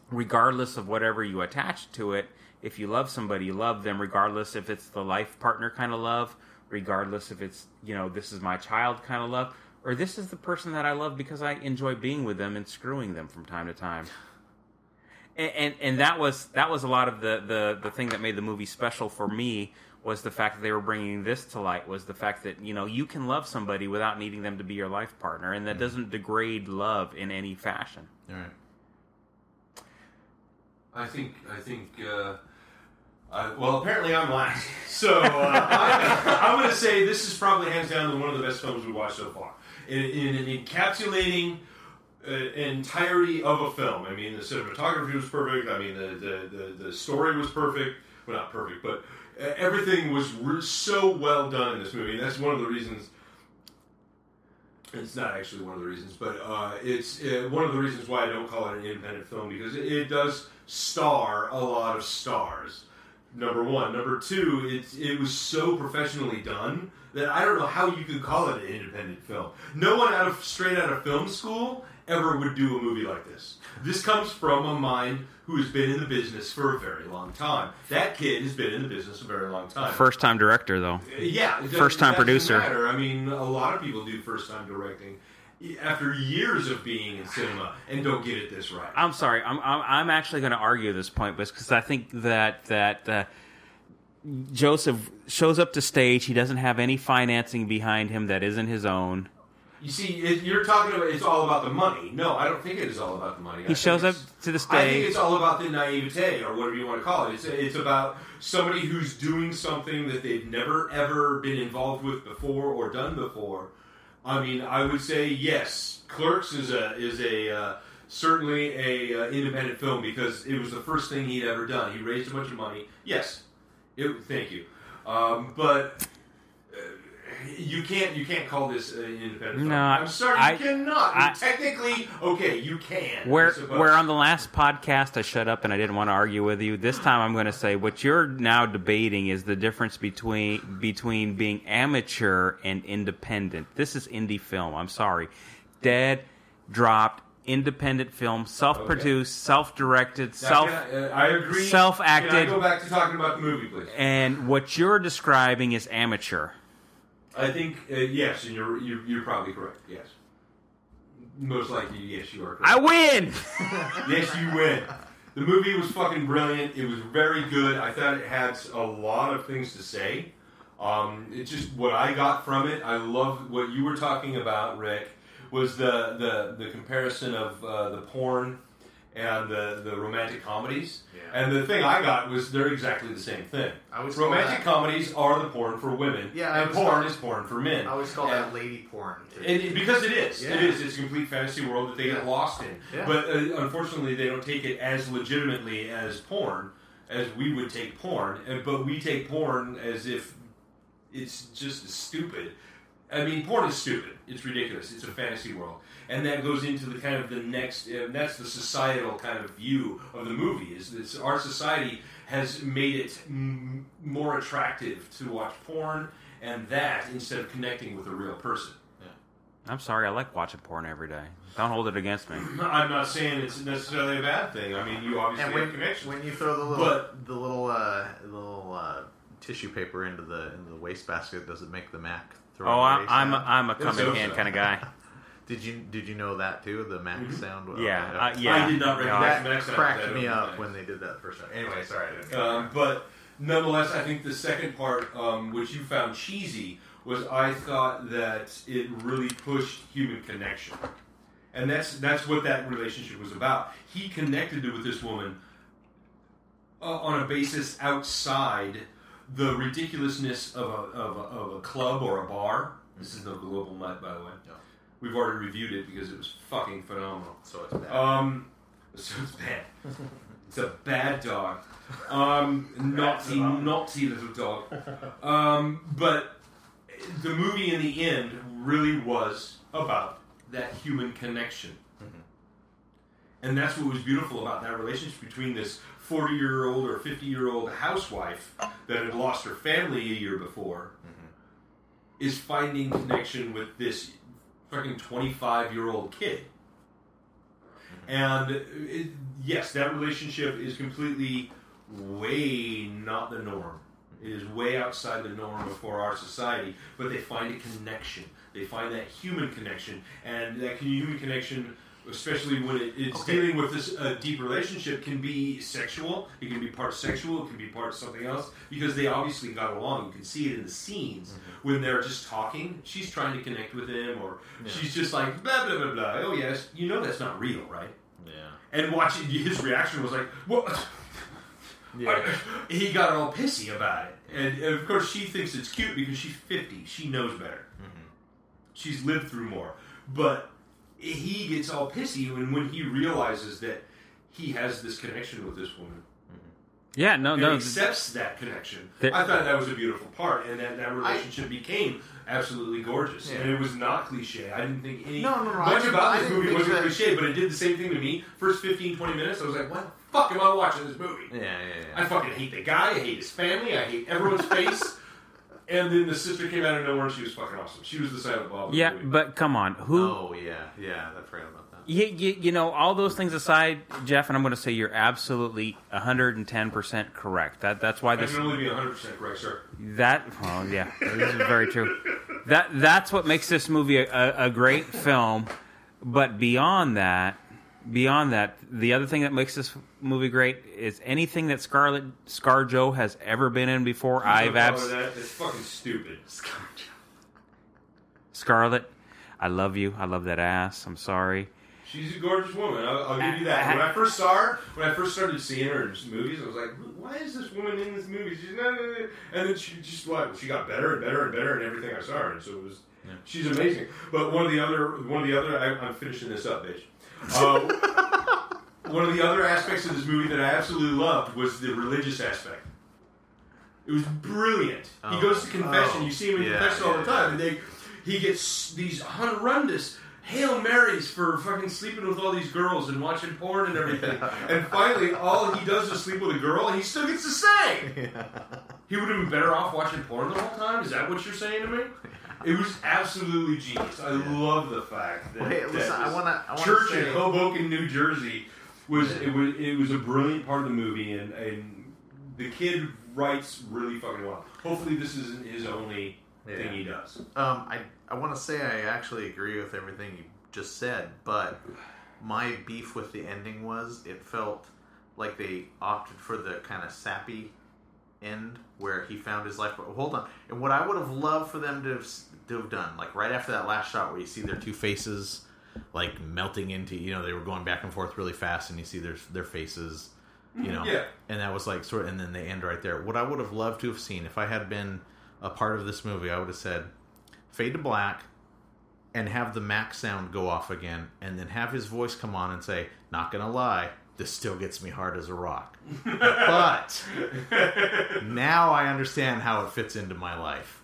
regardless of whatever you attach to it. If you love somebody, love them, regardless if it's the life partner kind of love, regardless if it's you know this is my child kind of love, or this is the person that I love because I enjoy being with them and screwing them from time to time. And, and and that was that was a lot of the, the the thing that made the movie special for me was the fact that they were bringing this to light was the fact that you know you can love somebody without needing them to be your life partner and that doesn't degrade love in any fashion.
All right.
I think. I think. Uh, I, well, apparently I'm last, so uh, I, I'm going to say this is probably hands down one of the best films we watched so far. In, in, in encapsulating uh, entirety of a film. I mean, the cinematography was perfect. I mean, the the, the, the story was perfect. Well, not perfect, but uh, everything was re- so well done in this movie. And that's one of the reasons. It's not actually one of the reasons, but uh, it's uh, one of the reasons why I don't call it an independent film because it, it does star a lot of stars. Number one. Number two, it's it was so professionally done that I don't know how you could call it an independent film. No one out of straight out of film school ever would do a movie like this. This comes from a mind who has been in the business for a very long time. That kid has been in the business a very long time.
First time director, though.
Yeah, that doesn't
producer.
Matter. I mean, a lot of people do first time directing after years of being in cinema and don't get it this right.
I'm sorry. I'm I'm, I'm actually going to argue this point because I think that that uh, Joseph shows up to stage. He doesn't have any financing behind him that isn't his own.
You see, you're talking about it's all about the money. No, I don't think it is all about the money.
He
think
shows up to the stage.
I think it's all about the naivete, or whatever you want to call it. It's, it's about somebody who's doing something that they've never ever been involved with before or done before. I mean, I would say yes. Clerks is a is a uh, certainly a uh, independent film because it was the first thing he'd ever done. He raised a bunch of money. Yes, it, thank you. Um, but you can't you can't call this an independent film.
No,
I'm sorry,
I-
you cannot.
I-
Technically, okay, you can.
Where where on the last podcast I shut up and I didn't want to argue with you. This time I'm going to say what you're now debating is the difference between between being amateur and independent. This is indie film. I'm sorry, dead dropped independent film, self-produced, self-directed,
Now,
self.
I, uh, I agree.
self-acted-
Can I go back to talking about the movie, please?
And what you're describing is amateur.
I think uh, yes, and you're, you're you're probably correct. Yes, most likely yes, you are correct.
I win.
yes, you win. The movie was fucking brilliant. It was very good. I thought it had a lot of things to say. Um, it's just what I got from it. I love what you were talking about, Rick. Was the the, the comparison of uh, the porn and the, the romantic comedies?
Yeah.
And the thing I got was they're exactly the same thing.
I
romantic comedies are the porn for women.
Yeah, I
and porn is porn for men.
I always call
And-
that lady porn.
It- because it is,
Yeah.
it is. It's a complete fantasy world that they get lost in.
Yeah.
But uh, unfortunately, they don't take it as legitimately as porn as we would take porn. And, but we take porn as if it's just stupid. I mean, porn is stupid. It's ridiculous. It's a fantasy world, and that goes into the kind of the next. Uh, that's the societal kind of view of the movie. Is this our society has made it m- more attractive to watch porn and that instead of connecting with a real person.
I'm sorry. I like watching porn every day. Don't hold it against me.
I'm not saying it's necessarily a bad thing. I mean, you obviously
and
have
when, when you throw the little
But-
the little uh, little uh, tissue paper into the into the wastebasket, does it make the Mac throw
Oh,
away
I, I'm a,
sound?
I'm a
It's
come in hand kind of guy.
Did you did you know that too? The Mac sound. Okay,
Yeah,
yeah.
uh, yeah.
I did not
No,
recognize
that
Mac
cracked
don't
me up
that.
when they did that the first time. Anyway, sorry. I didn't
Um, but nonetheless, I think the second part, um, which you found cheesy, was I thought that it really pushed human connection, and that's that's what that relationship was about. He connected with this woman uh, on a basis outside the ridiculousness of a, of a, of a club or a bar. This is no global mutt, by the way. We've already reviewed it because it was fucking phenomenal.
so it's bad.
Um, so it's bad. It's a bad dog. Um, naughty, naughty little dog. Um, but the movie in the end really was about that human connection. And that's what was beautiful about that relationship between this 40 year old or 50 year old housewife that had lost her family a year before is finding connection with this fucking 25 year old kid. And it, yes, that relationship is completely way not the norm. It is way outside the norm for our society, but they find a connection. They find that human connection, and that human connection, especially when it, it's
Okay.
dealing with this uh, deep relationship, can be sexual. It can be part sexual. It can be part something else because they obviously got along. You can see it in the scenes when they're just talking. She's trying to connect with him, or
Yeah.
she's just like blah blah blah blah. Oh yes, you know that's not real, right?
yeah.
And watching his reaction was like, "What?" Yeah. He got all pissy about it, and, and of course she thinks it's cute because she's fifty. She knows better. She's lived through more, but he gets all pissy when when he realizes that he has this connection with this woman,
Yeah, no,
and
no.
accepts that connection.
There-
I thought that was a beautiful part, and that, that relationship became absolutely gorgeous.
Yeah.
And it was not cliche. I didn't think any
No, no, no,
much
didn't-
about this movie wasn't
that-
cliche, but it did the same thing to me. First 15, 20 minutes, I was like, "What the fuck am I watching this movie?"
Yeah, yeah,
I fucking hate the guy. I hate his family. I hate everyone's face. And then the sister came out of nowhere, and she was fucking awesome. She was the silent Bob. of the
yeah, but come on, who?
Oh yeah, yeah. I forgot about that.
You, you, you know, all those things aside, Jeff, and I'm going to say you're absolutely 110% correct. That that's why this.
I
this
can only be 100 percent correct, sir.
that well, yeah, this is very true. That that's what makes this movie a, a, a great film. But beyond that, beyond that, the other thing that makes this movie great is anything that Scarlett ScarJo has ever been in before. I've
Don't
abs-
that. It's fucking stupid.
Scarlett, I love you. I love that ass. I'm sorry.
She's a gorgeous woman. I'll, I'll give you that. When I first saw her, when I first started seeing her in movies, I was like, "Why is this woman in this movie?" She's not. And then she just what? She got better and better and better in everything I saw her and So it was. She's amazing. But one of the other, one of the other, I, I'm finishing this up, bitch. Uh, one of the other aspects of this movie that I absolutely loved was the religious aspect. It was brilliant. he
Oh.
goes to confession.
Oh.
You see him in
Yeah,
confession all the time, and they he gets these horrendous hail marys for fucking sleeping with all these girls and watching porn and everything. And finally, all he does is sleep with a girl, and he still gets to say he would have been better off watching porn the whole time. Is that what you're saying to me? It was absolutely genius. I love the fact that,
Hey,
that
listen, I wanna- I wanna
church
say-
in Hoboken, New Jersey, was it was it was a brilliant part of the movie, and, and the kid writes really fucking well. Hopefully, this isn't his only thing he does.
Um, I I want to say I actually agree with everything you just said, but my beef with the ending was it felt like they opted for the kind of sappy end where he found his life. But hold on, and what I would have loved for them to have, to have done, like right after that last shot where you see their two faces like melting into, you know, they were going back and forth really fast, and you see their their faces. You mm-hmm. know,
Yeah.
and that was like sort of, and then they end right there. What I would have loved to have seen if I had been a part of this movie, I would have said, fade to black and have the Mac sound go off again and then have his voice come on and say, Not gonna lie, this still gets me hard as a rock. but now I understand how it fits into my life.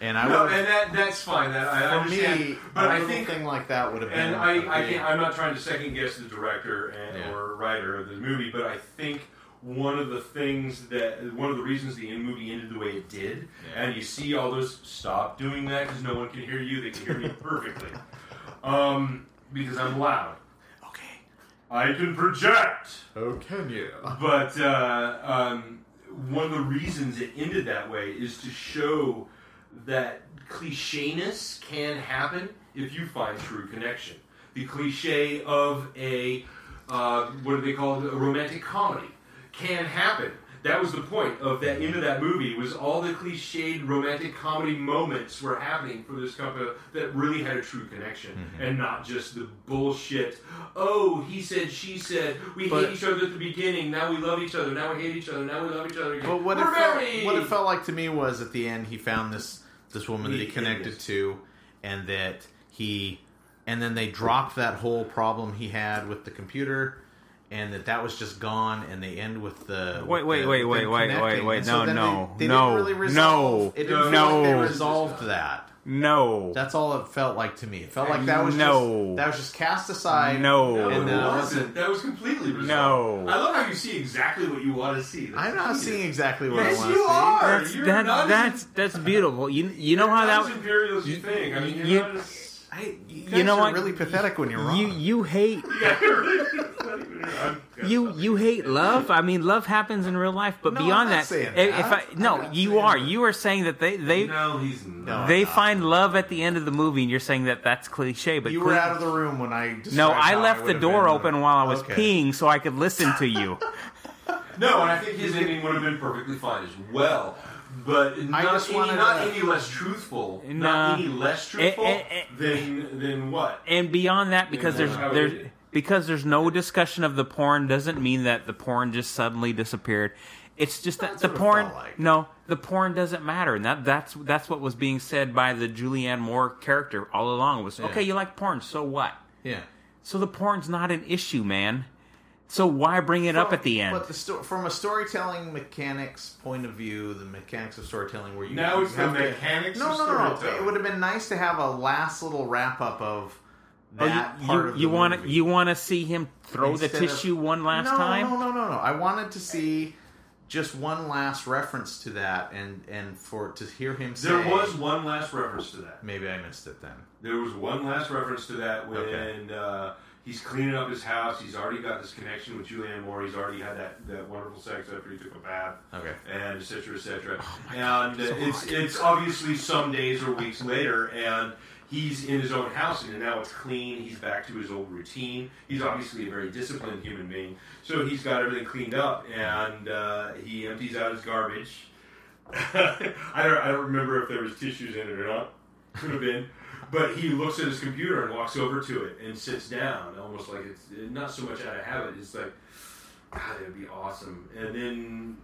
And I
No,
would
and that that's fine. That I
for
understand.
me,
but
a
I
little
think
thing like that would have been
And I,
a
I
big-
can't, I'm not trying to second guess the director and,
Yeah.
or writer of the movie, but I think one of the things that one of the reasons the end movie ended the way it did,
Yeah.
and you see all those stop doing that because no one can hear you; they can hear me perfectly, um, because I'm loud.
Okay.
I can project.
Oh, can you?
But uh, um, one of the reasons it ended that way is to show that clichéness can happen if you find true connection. The cliche of a uh, what do they call it? A romantic comedy can happen. That was the point of that end of that movie was all the cliched romantic comedy moments were happening for this couple that really had a true connection and not just the bullshit. Oh, he said, she said, we
But-
hate each other at the beginning. Now we love each other. Now we hate each other. Now we love each other again.
But what it, felt, what it felt like to me was at the end he found this this woman that he connected to, and that he, and then they dropped that whole problem he had with the computer, and that that was just gone, and they end with the
Wait, wait,
the-
wait,
with
wait, wait, wait, wait.
And so
No, no,
they, they
no,
didn't really resolve,
no,
It didn't feel
no.
like they resolved that.
No.
That's all it felt like to me. It felt like that was
No.
just, that was just cast aside.
No.
No,
and
it
then I
wasn't.
wasn't.
That was completely resolved.
No.
I love how you see exactly what you want to see. That's
I'm not
genius.
seeing exactly what
Yes,
I want to
you
see.
are.
That's
You're
that,
not
that's
as,
that's beautiful. You you know how that
as imperial as you think. I mean, you're
you-
not as.
I, you,
You know
guys are
what?
really pathetic when you're wrong.
you you hate
you're really- not even- I'm-
you you hate love. I mean, love happens in real life, but
No,
beyond
I'm not
that,
saying
if, if. I no, you are.
that.
You are saying that they they
No, he's not.
they find love at the end of the movie, and you're saying that that's cliche. But
You
cle-
were out of the room when I.
no, I
how
left the door
been.
Uh, open while I was
Okay.
peeing so I could listen to you.
No, and I think his ending would have been perfectly fine as well. But not,
just
any,
wanted
not
to-
any less truthful.
Nah.
Not any less truthful
Eh, eh, eh.
than than what?
and beyond that, because
Yeah,
there's
how
there's
is.
because there's no discussion of the porn doesn't mean that the porn just suddenly disappeared. It's just that
That's
the
what it
porn
felt like.
no, the porn doesn't matter, and that that's that's what was being said by the Julianne Moore character all along. Was
Yeah.
okay, you like porn, so what?
Yeah.
So the porn's not an issue, man. So why bring it up at the end?
But the sto- from a storytelling mechanics point of view, the mechanics of storytelling, where you
Now it's the
have to-
mechanics
No, no, no, no. It would have been nice to have a last little wrap up of
Oh,
that
you,
part
you,
of the
you want to you want to see him throw
Instead
the
of-
tissue one last
no,
time?
No, no, no, no. I wanted to see just one last reference to that, and and for to hear him say.
There was one last reference to that.
Maybe I missed it then.
There was one last reference to that when
Okay.
uh, he's cleaning up his house. He's already got this connection with Julianne Moore. He's already had that, that wonderful sex after he took a bath.
Okay.
and et cetera, et cetera.
Oh
and uh, it's it's obviously some days or weeks later, and he's in his own house, and now it's clean. He's back to his old routine. He's obviously a very disciplined human being, so he's got everything cleaned up, and uh, he empties out his garbage. I don't I don't remember if there was tissues in it or not. Could have been. But he looks at his computer and walks over to it and sits down, almost like it's not so much out of habit. It's like, God, it would be awesome. And then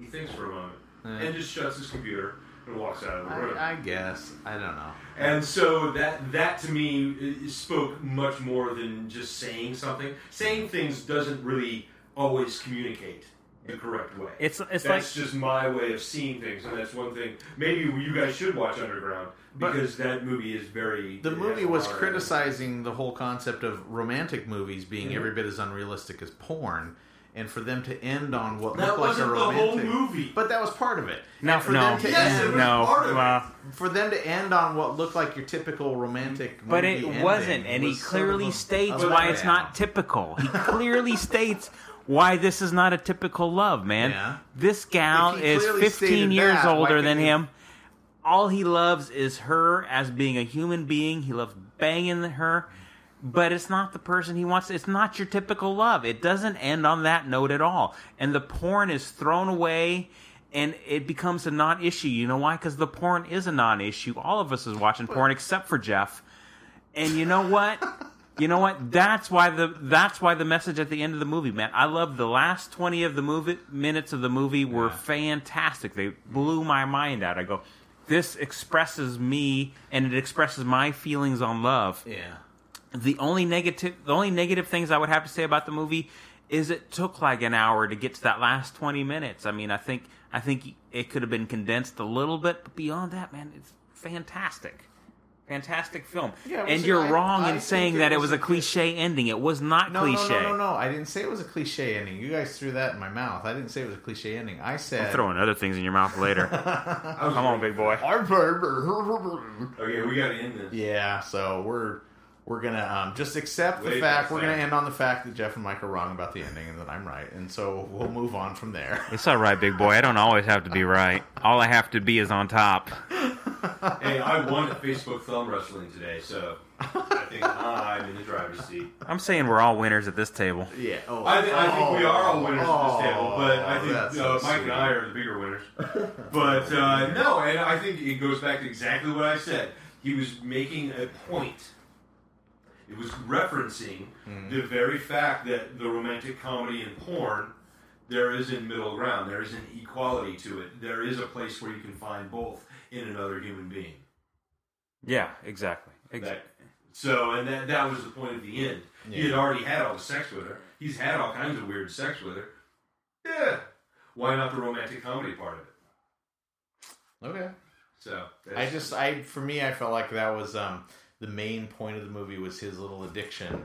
he thinks for a moment and just shuts his computer and walks out of the room.
I, I guess I don't know.
and so that that to me spoke much more than just saying something. Saying things doesn't really always communicate the correct way.
It's it's like
that's just my way of seeing things, and that's one thing. Maybe you guys should watch Underground because that movie is very.
The movie was criticizing the whole concept of romantic movies being
Mhm.
every bit as unrealistic as porn, and for them to end on what
That
looked like a
wasn't the whole
romantic.
movie.
But that was part of it.
no
And for
no
them to
Yes, it
end,
was
no
part of it.
well,
for them to end on what looked like your typical romantic,
but
movie
it wasn't, and he
was sort
clearly
of
states why it's not typical. He clearly states why this is not a typical love, man.
Yeah.
This gal is 15 years
that,
older than
he-
him. All he loves is her as being a human being. He loves banging her, but it's not the person he wants. It's not your typical love. It doesn't end on that note at all. And the porn is thrown away. And it becomes a non-issue. You know why? Because the porn is a non-issue. All of us is watching porn except for Jeff. And you know what? You know what? That's why the that's why the message at the end of the movie, man. I love the last twenty of the movie minutes of the movie were
Yeah.
fantastic. They blew my mind out. I go, this expresses me, and it expresses my feelings on love.
Yeah.
The only negative, the only negative things I would have to say about the movie is it took like an hour to get to that last twenty minutes. I mean, I think I think it could have been condensed a little bit, but beyond that, man, it's fantastic. Fantastic film,
Yeah, well,
and
see,
you're
I-
wrong
I
in
think
saying that it
was
was a
a good-
cliche ending. It was not
No,
cliche.
no, no, no, no. I didn't say it was a cliche ending. You guys threw that in my mouth. I didn't say it was a cliche ending. I said.
I'm throwing other things in your mouth later.
I
Come on, big boy.
Okay, we got to end this.
Yeah, so we're we're gonna um, just accept the fact we're gonna end on the fact that Jeff and Mike are wrong about the ending and that I'm right, and so we'll move on from there.
It's all right, big boy. I don't always have to be right. All I have to be is on top.
Hey, I won at Facebook Thumb Wrestling today, so I think I'm in the driver's seat.
I'm saying we're all winners at this table.
Yeah. Oh,
I, th- I think we are all winners at this table, but I
Oh,
think uh,
so
Mike
sweet.
and I are the bigger winners. But uh, no, and I think it goes back to exactly what I said. He was making a point. It was referencing
Hmm.
the very fact that the romantic comedy and porn, there is in middle ground. There is an equality to it. There is a place where you can find both in another human being.
Yeah, exactly.
That, so, and that, that was the point at the end. He had already had all the sex with her. He's had all kinds of weird sex with her. Yeah. Why not the romantic comedy part of it?
Okay.
So,
I just, I for me, I felt like that was um, the main point of the movie was his little addiction.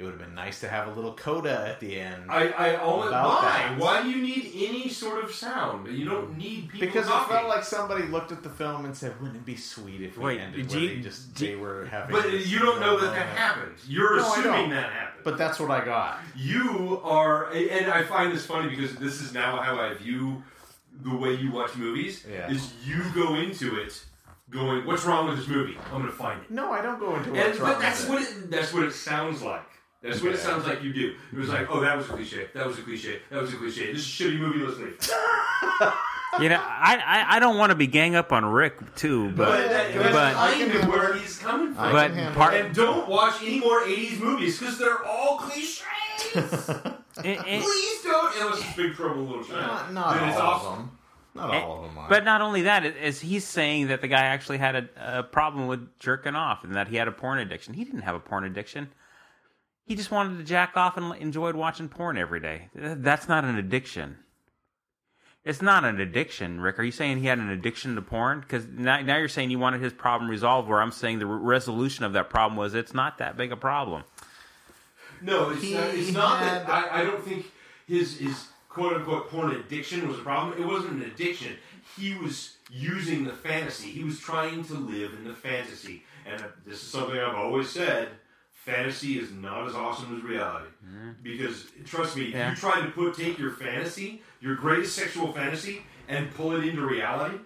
It would have been nice to have a little coda at the end.
I, I always,
About
why?
that.
Why do you need any sort of sound? You don't need people
because it felt like somebody looked at the film and said, "Wouldn't it be sweet if we
Wait,
ended
did
where
you-
they just
did-
they were having?"
But
this
you don't know that that
moment?"
happened. You're
No,
assuming that happened.
But that's what I got.
you are, and I find this funny because this is now how I view the way you watch movies.
Yeah.
Is you go into it going, "What's wrong with this movie? I'm going to find it."
No, I don't go into
And,
what's wrong
but that's
with
what it, that's what it sounds like. That's what it sounds like you do. It was like, oh, that was a cliche. That was a cliche. That was a cliche. This is a shitty movie. Let's leave.
You know, I, I, I don't want to be gang up on Rick too,
But,
but
that,
but-
but-
I
kind
can
of where he's coming from.
But
can
part
and don't watch any more '80s movies because they're all cliches.
it- it-
Please don't. Unless it's Big Trouble Little China.
Not, not all
it's
of
awesome.
them. Not all of them. Are.
But not only that, as he's saying that the guy actually had a, a problem with jerking off and that he had a porn addiction. He didn't have a porn addiction. He just wanted to jack off and enjoyed watching porn every day. That's not an addiction. It's not an addiction, Rick. Are you saying he had an addiction to porn? Because now, now you're saying you wanted his problem resolved, where I'm saying the re- resolution of that problem was it's not that big a problem.
No, it's
He
not, it's not that. I, I don't think his his quote unquote porn addiction was a problem. It wasn't an addiction. He was using the fantasy. He was trying to live in the fantasy. And uh, this is something I've always said. Fantasy is not as awesome as reality. Because trust me, if
Yeah.
you try to put take your fantasy, your greatest sexual fantasy, and pull it into reality,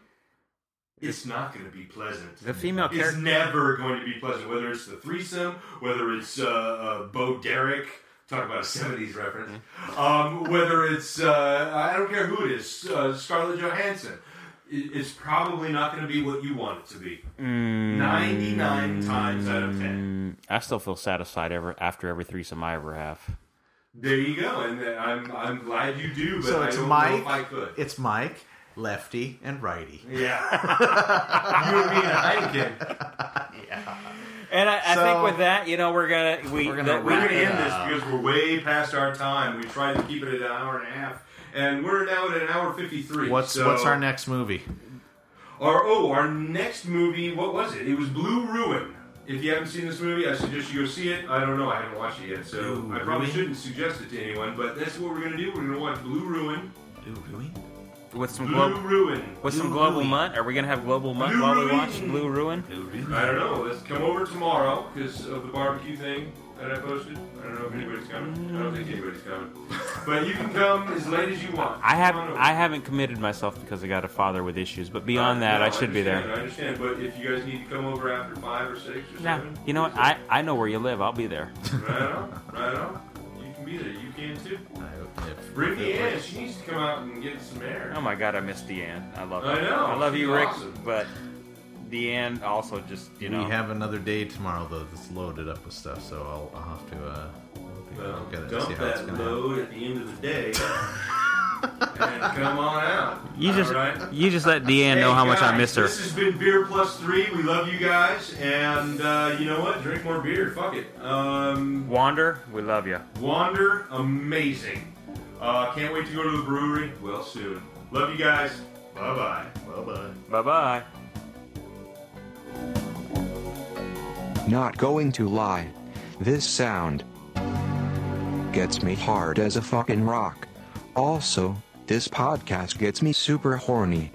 it's not going to be pleasant.
The female
It's
character.
never going to be pleasant, whether it's the threesome, whether it's uh, uh, Bo Derek, talk about a 70s reference, um, whether it's, uh, I don't care who it is, uh, Scarlett Johansson. It- It's probably not going to be what you want it to be. 99 times out of 10.
Mm, I still feel satisfied ever after every threesome I ever have.
There you go, and uh, I'm, I'm glad you do, but
So
I
it's
don't
Mike.
know if I could.
It's Mike, lefty, and righty.
Yeah. you and me and Heineken.
And I, I
So-
think with that, you know, we're gonna we
We're gonna
that-
We're going to
it
end this because we're way past our time. We tried to keep it at an hour and a half, and we're now at an hour fifty-three.
What's
so-
what's our next movie?
Our oh, our next movie. What was it? It was Blue Ruin. If you haven't seen this movie, I suggest you go see it. I don't know. I haven't watched it yet, so
Blue
I probably
Ruin?
shouldn't suggest it to anyone. But that's what we're going to do. We're going to watch Blue Ruin.
Blue Ruin.
with some
Blue
global
Ruin.
with some global
Ruin.
mutt. Are we gonna have global mutt
Blue
while we
Ruin.
watch Blue Ruin?
Blue Ruin.
I don't know. Let's come over tomorrow because of the barbecue thing that I posted. I don't know if anybody's coming. I don't think anybody's coming. But you can come as late as you want.
I have
Come on over.
I haven't committed myself because I got a father with issues, but beyond
Uh,
that,
no,
I should be
understand,
there.
I understand, but if you guys need to come over after five or six or
Yeah,
seven,
you know what? I I know where you live. I'll be there.
right on, right on. You can be there. You can too.
I- if-
Bring
if it
Ann.
works.
She needs to come out and get some air.
Oh my God, I miss Deanne. I love.
I
her.
know,
I love you,
she's
Rick.
awesome.
But Deanne also just you know.
We have another day tomorrow though that's loaded up with stuff, so I'll, I'll have to uh, take a
Well,
look at it and
dump
see how it's
that
gonna.
load at the end of the day and come on out.
you just
All right?
you just let Deanne know
Hey,
how much I
guys,
miss her.
This has been Beer Plus Three. We love you guys, and uh, you know what? Drink more beer. Fuck it. Um,
Wander, we love you.
Wander, amazing. Uh, can't wait to go to the brewery. Well, soon. Love you guys. Bye bye.
Bye bye.
Bye bye.
Not going to lie. This sound gets me hard as a fucking rock. Also, this podcast gets me super horny.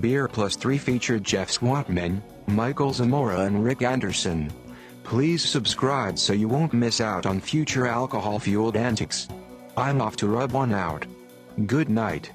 Beer Plus 3 featured Jeff Swatman, Michael Zamora, and Rick Anderson. Please subscribe so you won't miss out on future alcohol fueled antics. I'm off to rub one out. Good night.